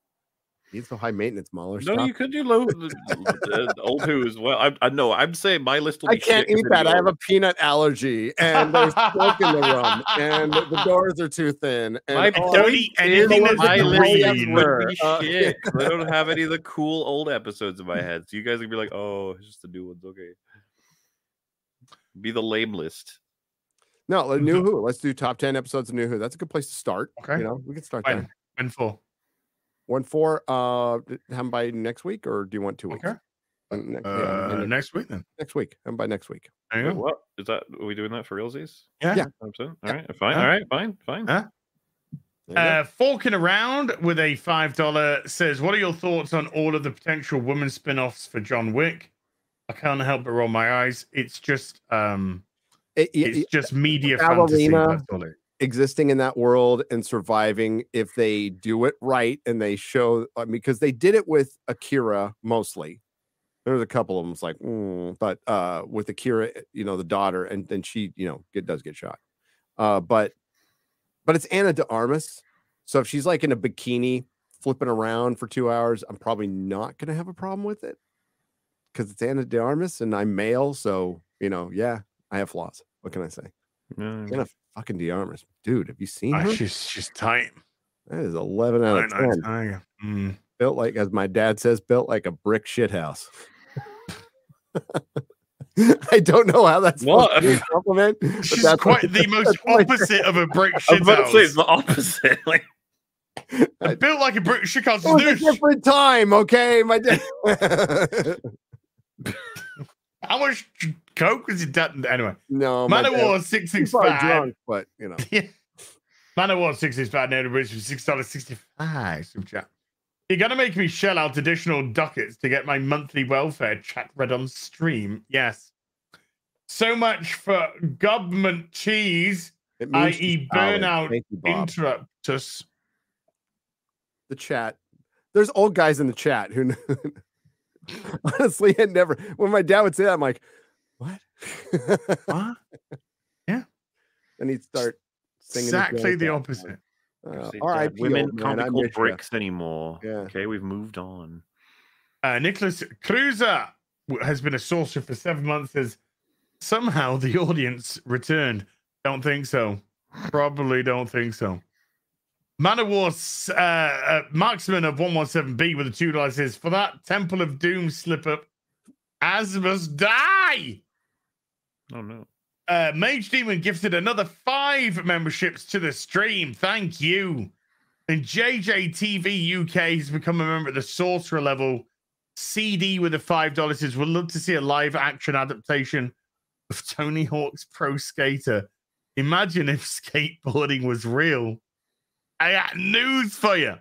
He's so high maintenance, Mauler. No, Stop. you could do low, the, the- the old Who as well. I, I know. I'm saying my list will I can't shit eat that. I have a peanut allergy, and there's smoke in the room, and the doors are too thin. And My all don't eat anything that's my list green. green would be Uh, shit. 'cause I don't have any of the cool old episodes in my head. So you guys would be like, oh, it's just the new ones. Okay. Be the lame list. No, like, new Who. Let's do top ten episodes of New Who. That's a good place to start. Okay. You know, we can start When? there. When for? One four. Uh, d- have 'em by next week, or do you want two weeks? Okay. Uh, ne- yeah, Uh, ne- next week then. next week. Have 'em by next week. There you Wait, what is that? Are we doing that for realsies? Yeah. Yeah. 100%? All Yeah. fine. All right, fine, fine. Huh? There you go. Uh, Forking around with a five dollar says, "What are your thoughts on all of the potential women spin-offs for John Wick?" I can't help but roll my eyes. It's just, um, It- it- it's just media fantasy. Ballerina. That's all it. Existing in that world and surviving if they do it right and they show because they did it with Akira mostly. There's a couple of them like, mm, but uh with Akira, you know, the daughter, and then she, you know, get does get shot. Uh, but but it's Ana de Armas. So if she's like in a bikini flipping around for two hours, I'm probably not gonna have a problem with it. Because it's Ana de Armas and I'm male, so you know, yeah, I have flaws. What can I say? Yeah. Ana fucking de Armas, dude. Have you seen Ah, her? she's she's tight. That is 11 out of Tight, tight, 10. tight. Mm. Built like, as my dad says, built like a brick shit house. I don't know how that's be a compliment. but She's that's what- quite the most what opposite of a brick shit say it's the opposite. Like, I built like a brick shit house. It was a different time, okay? My dad. How much coke was it done? Anyway, no, my Man of War six six five. drunk, but you know, Man of War six six five. Native Bridge for six dollars sixty five. Super chat. You're gonna make me shell out additional ducats to get my monthly welfare chat read on stream. Yes. So much for government cheese, i.e., burnout you, Bob. interruptus. the chat. There's old guys in the chat who honestly had never. When my dad would say that, I'm like, what? Yeah, and he'd start singing Exactly the jazz. opposite. Uh, say, women old can't man, be called miss ya. bricks anymore. Yeah. Okay, we've moved on. Uh, Nicholas Cruiser has been a sorcerer for seven months. Says somehow the audience returned. Don't think so. Probably don't think so. Man of War uh, uh, marksman of 117B with a two dollars says for that Temple of Doom slip up, as must die. Oh no. Uh, Mage Demon gifted another five memberships to the stream. Thank you. And JJTV UK has become a member of the Sorcerer level. CD with the five dollars says, "Would love to see a live action adaptation of Tony Hawk's Pro Skater. Imagine if skateboarding was real." I got news for you.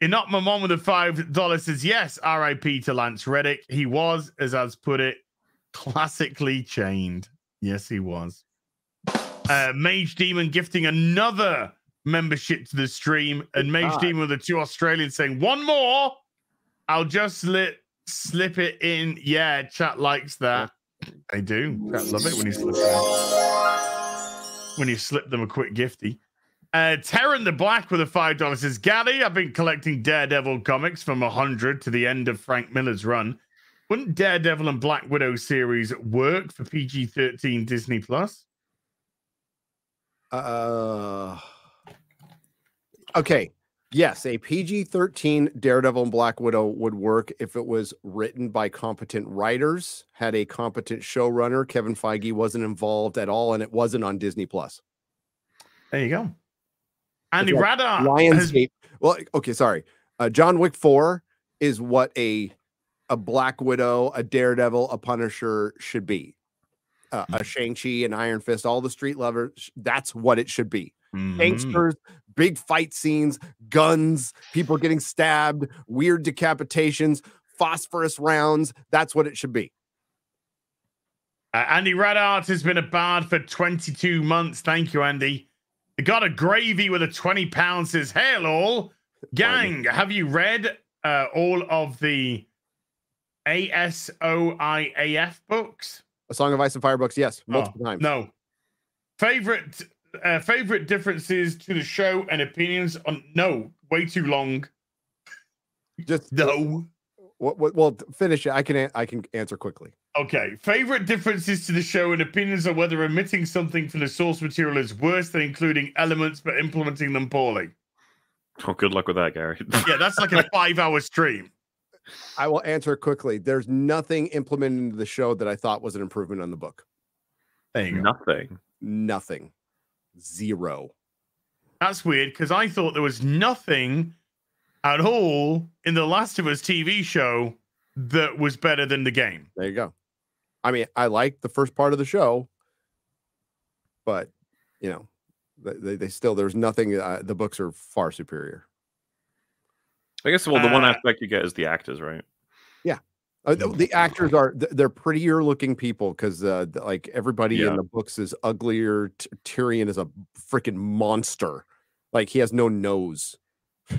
In not my mom with the five dollars says yes. R.I.P. to Lance Reddick. He was, as I've put it, classically chained. Yes, he was. Uh, Mage Demon gifting another membership to the stream, and Mage God. Demon with the two Australians saying one more. I'll just slip slip it in. Yeah, chat likes that. They do. Chat love it when you slip it when you slip them a quick gifty. Uh, Terran the Black with a five dollars says, "Gaddy, I've been collecting Daredevil comics from hundred to the end of Frank Miller's run. Wouldn't Daredevil and Black Widow series work for PG thirteen Disney Plus? Uh, okay. Yes, a PG 13 Daredevil and Black Widow would work if it was written by competent writers, had a competent showrunner. Kevin Feige wasn't involved at all, and it wasn't on Disney Plus. There you go. Andy like Radar has Lionsgate. Well, okay, sorry. Uh, John Wick 4 is what a a Black Widow, a Daredevil, a Punisher should be. Uh, a Shang-Chi, an Iron Fist, all the street lovers. That's what it should be. Mhm. gangsters, big fight scenes, guns, people getting stabbed, weird decapitations, phosphorus rounds. That's what it should be. Uh, Andy Radart has been a bard for 22 months. Thank you, Andy. Got a gravy with a 20 pounds says, Hail all. Gang, have you read uh, all of the ASOIAF books? A Song of Ice and Fire books, yes, multiple Oh, times. No. Favorite uh, favorite differences to the show and opinions on no, way too long. just No. What, what, well, finish it. I can I can answer quickly. Okay. Favorite differences to the show and opinions on whether omitting something from the source material is worse than including elements but implementing them poorly. Oh, good luck with that, Gary. Yeah, that's like a five hour stream. I will answer quickly. There's nothing implemented into the show that I thought was an improvement on the book. There go. Nothing. Nothing. Zero. That's weird because I thought there was nothing at all in the Last of Us TV show that was better than the game. There you go. I mean, I like the first part of the show, but you know, they, they, they still there's nothing. Uh, the books are far superior. I guess well, the one Uh, aspect you get is the actors, right? Uh, the, the actors are they're prettier looking people because uh, like everybody Yeah. in the books is uglier. T- Tyrion is a freaking monster. Like he has no nose.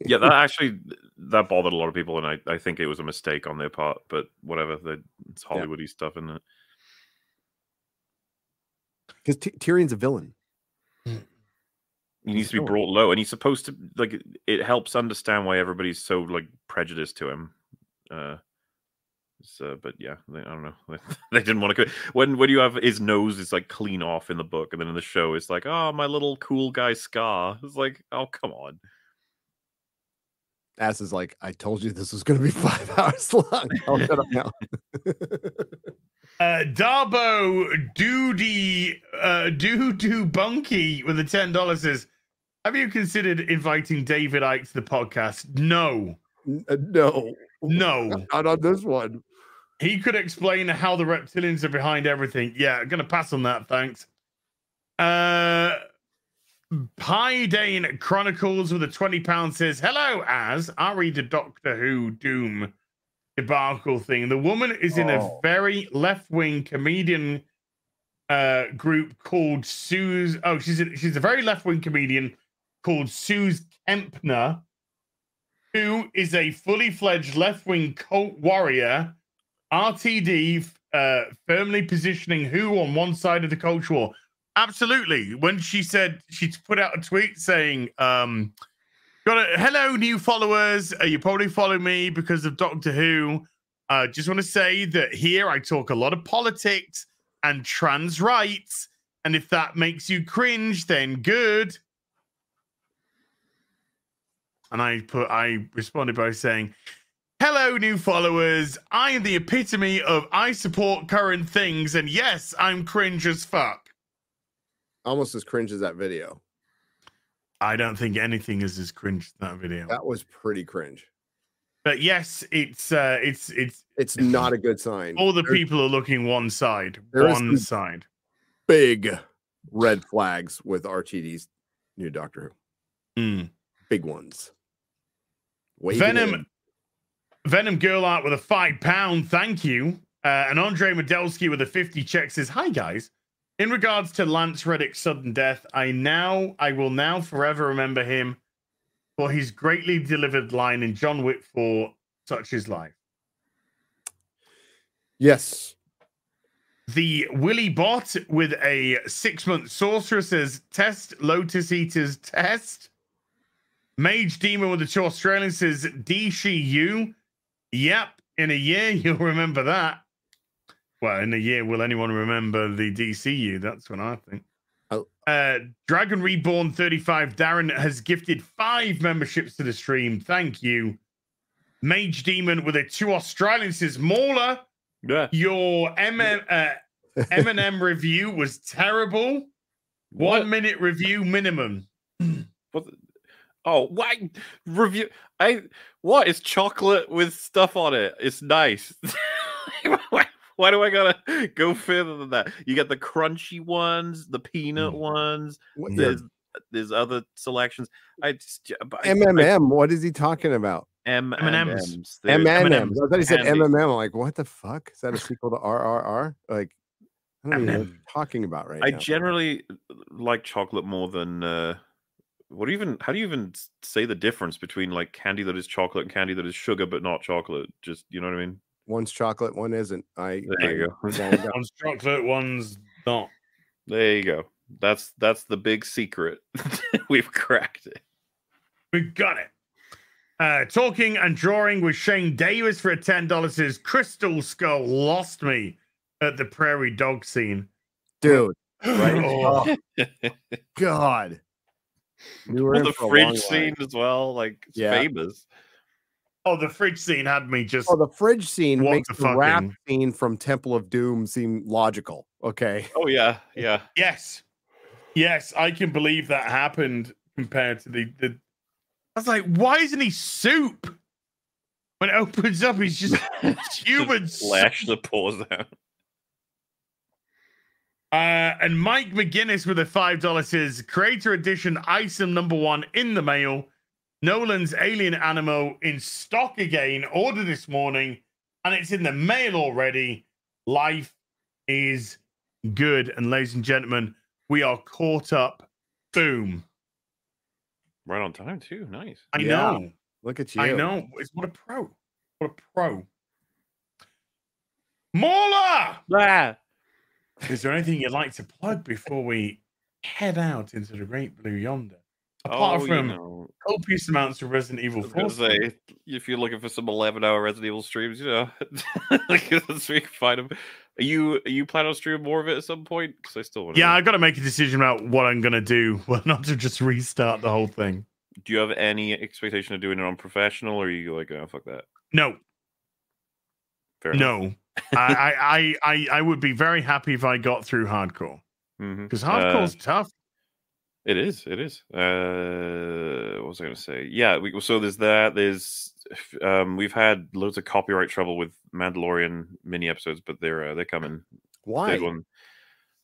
Yeah, that actually that bothered a lot of people, and I, I think it was a mistake on their part. But whatever, the, it's Yeah. Hollywoody stuff, isn't it? Because T- Tyrion's a villain. He needs to be brought low, and he's supposed to like. it- It helps understand why everybody's so like prejudiced to him. Uh, so, but yeah, they, I don't know. they didn't want to. When when you have his nose is like clean off in the book, and then in the show it's like, oh, my little cool guy Scar. It's like, oh, come on. Ass is like, I told you this was going to be five hours long. I'll shut up now. Uh, Darbo Doody uh, Doo Doo Bunky with a ten dollars says, "Have you considered inviting David Icke to the podcast?" No, uh, no, no. not on this one. He could explain how the reptilians are behind everything. Yeah, I'm gonna pass on that. Thanks. Uh, Pi Dane Chronicles with a twenty pound says, "Hello, as I read the Doctor Who Doom debacle thing. The woman is in a Oh. very left wing comedian uh group called Sue's. Oh, she's a, she's a very left wing comedian called Suze Kempner, who is a fully fledged left wing cult warrior. RTD uh, firmly positioning who on one side of the culture war. Absolutely. When she said she put out a tweet saying, um, got a hello, new followers. Uh, you probably follow me because of Doctor Who. Uh, just want to say that here I talk a lot of politics and trans rights. And if that makes you cringe, then good. And I put I responded by saying, Hello, new followers. I am the epitome of I support current things, and yes, I'm cringe as fuck. Almost as cringe as that video. I don't think anything is as cringe as that video. That was pretty cringe. But yes, it's uh it's it's It's not a good sign. all the There's people are looking one side. One side. big red flags with RTD's new Doctor Who. Mm. Big ones. Venom. Venom Girl Art with a five pound, thank you. Uh, and Andre Medelsky with a 50 check says, Hi guys. In regards to Lance Reddick's sudden death, I now I will now forever remember him for his greatly delivered line in John Wick 4, Such is Life. Yes. The Willy Bot with a six month sorcerer says, Test Lotus Eaters test. Mage Demon with the two Australians says, DCU. Yep, in a year you'll remember that. Well, in a year, will anyone remember the DCU? That's what I think. Oh. Uh, Dragon Reborn 35 Darren has gifted five memberships to the stream. Thank you. Mage Demon with a two Australian says, Mauler, Yeah. your MM, uh, M&M review was terrible. One What? minute review minimum. What? The- Oh, why review? I what? It's chocolate with stuff on it. It's nice. why, why do I gotta go further than that? You get the crunchy ones, the peanut Mm. ones. What- Yeah. There's there's other selections. I just but I- I- MMM. What is he talking about? M M&Ms. M&Ms. They're- M&M's. I thought he said candy. MMM. I'm like, what the fuck? Is that a sequel to RRR? Like, I don't even know what you're talking about right now. I now. generally like chocolate more than uh what do you even how do you even say the difference between like candy that is chocolate and candy that is sugar but not chocolate? Just you know what I mean? One's chocolate, one isn't. I There you I- go. One's chocolate, one's not. There you go. That's that's the big secret. We've cracked it. We got it. Uh, talking and drawing with Shane Davis for a $10 says Crystal Skull lost me at the prairie dog scene. Dude, right? Oh, God. You were Well, the for a long fridge scene as well, like it's Yeah. famous. oh, the fridge scene had me just. Oh, the fridge scene makes the the, rap fucking- scene from Temple of Doom seem logical. Okay. Oh yeah, yeah. Yes. Yes, I can believe that happened compared to the, the I was like, why isn't he soup? When it opens up, he's just human soup. Slash the paws out. Uh, and Mike McGinnis with a five dollar says creator edition item number one in the mail. Nolan's Alien Animo in stock again. Order this morning, and it's in the mail already. Life is good, and ladies and gentlemen, we are caught up. Boom! Right on time too. Nice. I Yeah. know, Look at you. I know. It's what a pro. What a pro. Mauler! Ah, Is there anything you'd like to plug before we head out into the great blue yonder? oh, Apart you from know, copious amounts of Resident Evil was 4. say if you're looking for some 11 hour Resident Evil streams, you know, like we can find them. Are you are you planning on streaming more of it at some point? Because I still want. Yeah, I got to make a decision about what I'm going to do. Well, not to just restart the whole thing. Do you have any expectation of doing it on professional, or are you like, oh fuck that? No, Fair enough. no. I, I, I, I, I would be very happy if I got through hardcore Mhm. because Uh, hardcore's tough. It is. It is. Uh, what was I going to say? Yeah. We, so there's that. There's um, we've had loads of copyright trouble with Mandalorian mini episodes, but they're uh, they're coming. Why? Third one.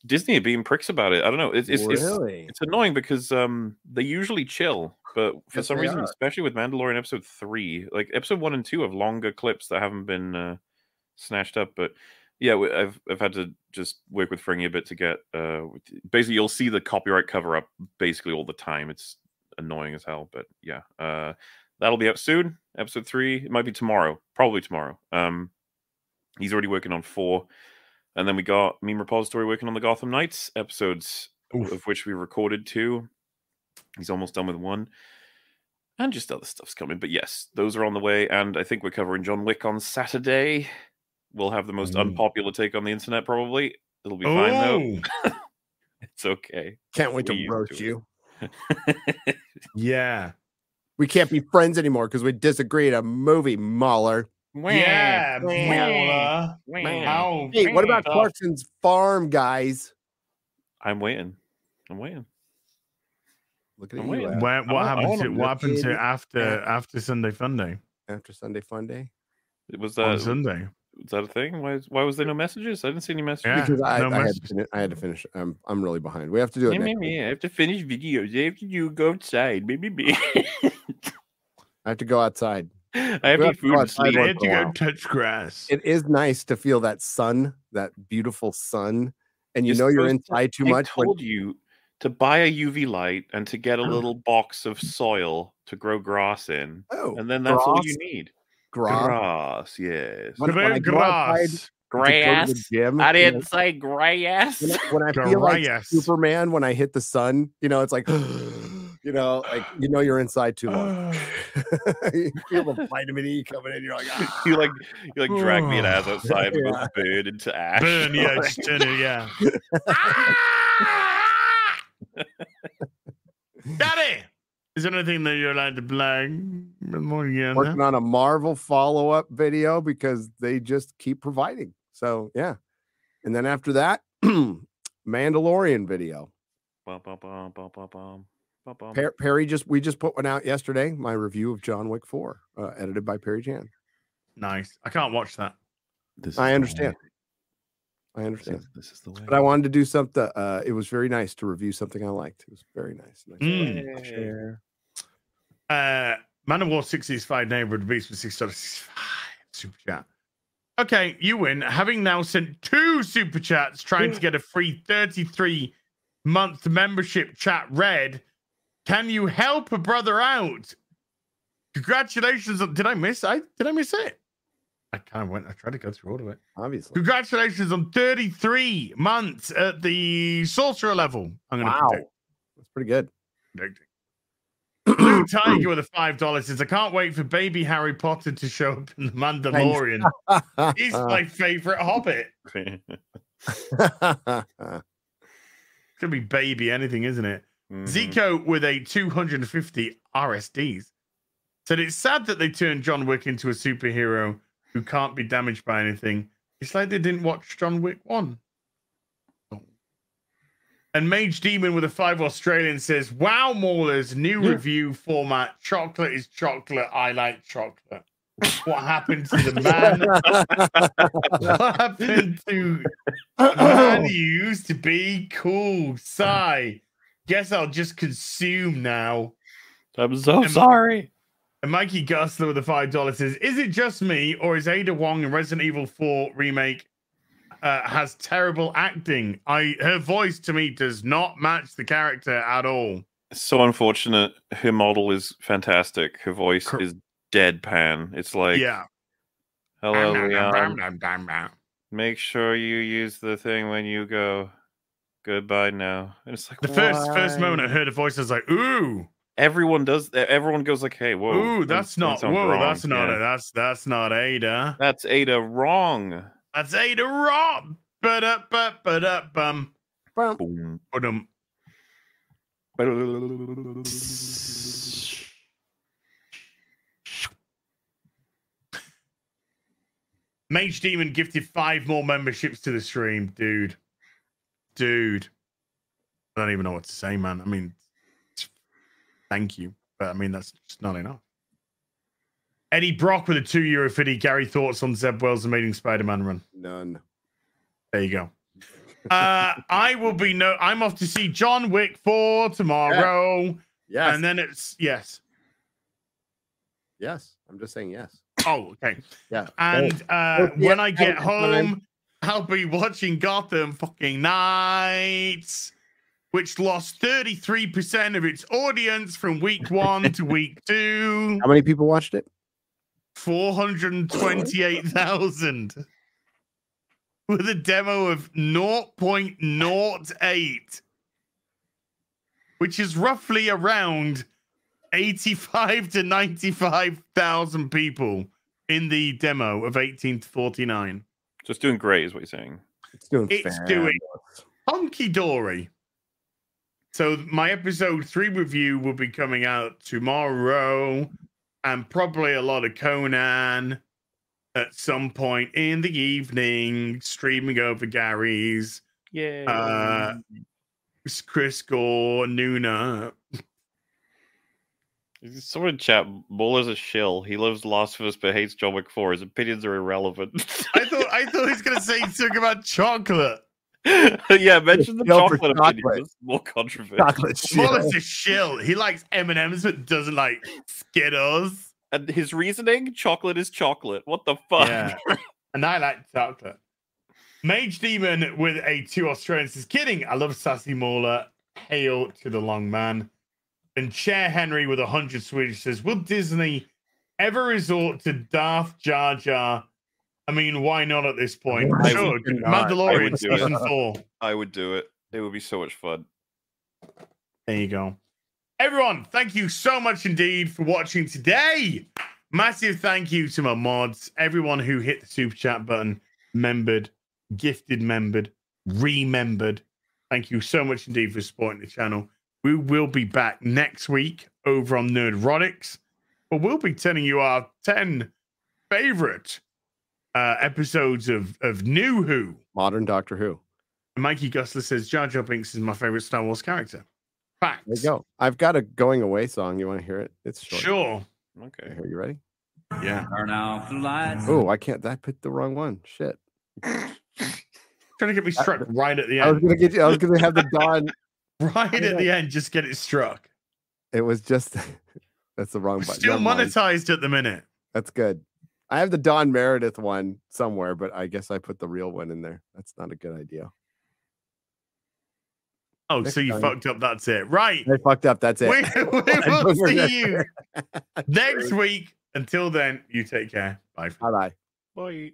Disney are being pricks about it. I don't know. It's it's, it's really? it's annoying because um they usually chill, but for Yes, some reason, are. especially with Mandalorian episode three, like episode one and two have longer clips that haven't been uh, snatched up. But yeah, I've I've had to just work with Fringy a bit to get uh basically you'll see the copyright cover up basically all the time. It's annoying as hell, but yeah, uh that'll be up soon. Episode three, it might be tomorrow, probably tomorrow. Um, he's already working on four. And then we got Meme Repository working on the Gotham Knights episodes, Oof. of which we recorded two. He's almost done with one. And just other stuff's coming. But yes, those are on the way. And I think we're covering John Wick on Saturday. We'll have the most Ooh. unpopular take on the internet, probably. It'll be fine, though. Oh, It's okay. Can't wait we to roast to you. yeah. We can't be friends anymore because we disagree at a movie, Mauler. Yeah. Mauler. How Hey, what about tough. Clarkson's farm, guys? I'm waiting. I'm waiting. Looking at I'm you waiting. Where, what want- happened to what happened to after after Sunday Funday? After Sunday Funday? It Was on uh, Sunday? Was that a thing? Why why was there no messages? I didn't see any messages. Yeah, because I, no I, had to finish, I had to finish. I'm I'm really behind. We have to do it. Me, me, week. I have to finish videos. I have to do go outside. Me, me, me. I have to go outside. I have We to have eat to food go and outside sleep. You once had in to go touch grass. It is nice to feel that sun, that beautiful sun, and you You're know you're supposed to- inside too I much. when- told you to buy a UV light and to get a little box of soil to grow grass in, oh, and then that's all you need. Grass. Grass, yes. When- when I go outside grass. to go to the Grass. gym, I you know, didn't say grass. when I, when I feel like Grass. Superman when I hit the sun, you know, it's like, you know, like you know you're inside too long. you feel the vitamin E coming in. You're like, ah. you like you like drag me an ass outside and Yeah. go burn into ash. Burn, yeah, just turn yeah. Daddy, is there anything that you're allowed to play? More again, working on a Marvel follow up video because they just keep providing. So yeah, and then after that, Mandalorian video. Bum, bum, bum, bum, bum, bum, bum, bum. Per- Perry just we just put one out yesterday. My review of John Wick Four, uh, edited by Perry Jan. Nice. I can't watch that. This I understand. way. I This understand, is, this is the way. but I wanted to do something. Uh, it was very nice to review something I liked. It was very nice. nice. Mm. Share. Uh, Man of War 65 neighborhood beast six dollars super chat. Okay, you win. Having now sent two super chats trying to get a free 33 month membership chat read, can you help a brother out? Congratulations. on- Did I miss? I did I miss it? I kind of went. I tried to go through all of it. Obviously, Congratulations on 33 months at the sorcerer level. I'm gonna wow, predict. that's pretty good. predicting. Blue Tiger with a five dollars says, "I can't wait for baby Harry Potter to show up in the Mandalorian. He's my favorite Hobbit. Gonna be baby anything, isn't it?" Mhm. Zico with a 250 RSDs said, "It's sad that they turned John Wick into a superhero who can't be damaged by anything. It's like they didn't watch John Wick one." And Mage Demon with a five Australian says, Wow, Maulers, new review format. Chocolate is chocolate. I like chocolate. What happened to the man? what happened to the man who used to be cool? Sigh. Guess I'll just consume now. I'm so Am- sorry. And Mikey Gustler with the five dollars says, "Is it just me, or is Ada Wong in Resident Evil Four remake uh, has terrible acting? I her voice to me does not match the character at all. So unfortunate. Her model is fantastic. Her voice Cor- is deadpan. It's like, yeah, hello, Leon. Make sure you use the thing when you go. Goodbye now. And it's like The first first moment I heard a voice, I was like, "Ooh, everyone does. Everyone goes like, "Hey, whoa, ooh, that- that's not sounds whoa, wrong." that's not Yeah. a, that's that's not Ada. That's Ada wrong. That's Ada Rob. But up, but but up, bum, Bum. Boom. but um." Mage Demon gifted five more memberships to the stream, dude. Dude. I don't even know what to say, man. I mean, thank you. But I mean, that's just not enough. Eddie Brock with a two euro fitty. Gary, thoughts on Zeb Wells' amazing Spider Man run? None. There you go. Uh, I will be no. I'm off to see John Wick 4 tomorrow. Yes. And then it's, yes. yes. I'm just saying yes. Oh, okay. Yeah. And uh, Oh, yeah, when I get out of time. home, I'll be watching Gotham fucking Nights, which lost 33% of its audience from week one to week two. How many people watched it? 428,000 with a demo of 0.08, which is roughly around 85 to 95,000 people in the demo of 18 to 49. Just doing great, is what you're saying. It's doing. It's doing hunky dory. So my episode three review will be coming out tomorrow, and probably a lot of Conan at some point in the evening, streaming over Gary's. Yeah. Uh, Chris Gore, Nuna. Someone in chat, Mauler's a shill. He loves Last of Us but hates John Wick 4. His opinions are irrelevant. I thought I thought he was gonna say something about chocolate. yeah, mention the Shill for chocolate chocolate. opinions. It's more controversial. Chocolate shit. Mauler's a shill. He likes M and M's but doesn't like Skittles. And his reasoning, chocolate is chocolate. What the fuck? Yeah. and I like chocolate. Mage Demon with a two Australians is kidding. I love Sassy Mauler. Hail to the long man. And Chair Henry with a hundred Swedish says, Will Disney ever resort to Darth Jar Jar? I mean, why not at this point? I Sure. I Mandalorian would do it. season four. I would do it. It would be so much fun. There you go. Everyone, thank you so much indeed for watching today. Massive thank you to my mods, everyone who hit the super chat button, membered, gifted, membered, remembered. Thank you so much indeed for supporting the channel. We will be back next week over on Nerdrotic's, but we'll be telling you our 10 favorite uh, episodes of, of New Who. Modern Doctor Who. Mikey Gusler says Jar Jar Binks is my favorite Star Wars character. Facts. There you go. I've got a going away song. You want to hear it? It's short. Sure. Okay. Are you ready? Yeah. Turn off the lights. Oh, I can't. I picked the wrong one. Shit. Trying to get me struck right at the end. I was end. gonna get you. I was gonna have the dawn. Right at the end, just get it struck. It was just. That's the wrong button. Still Never mind. monetized at the minute. That's good. I have the Don Meredith one somewhere, but I guess I put the real one in there. That's not a good idea. Oh, Next so you time. fucked up. That's it. Right. I fucked up. That's it. We, we will see you next week. Until then, you take care. Bye. for Bye bye. Bye.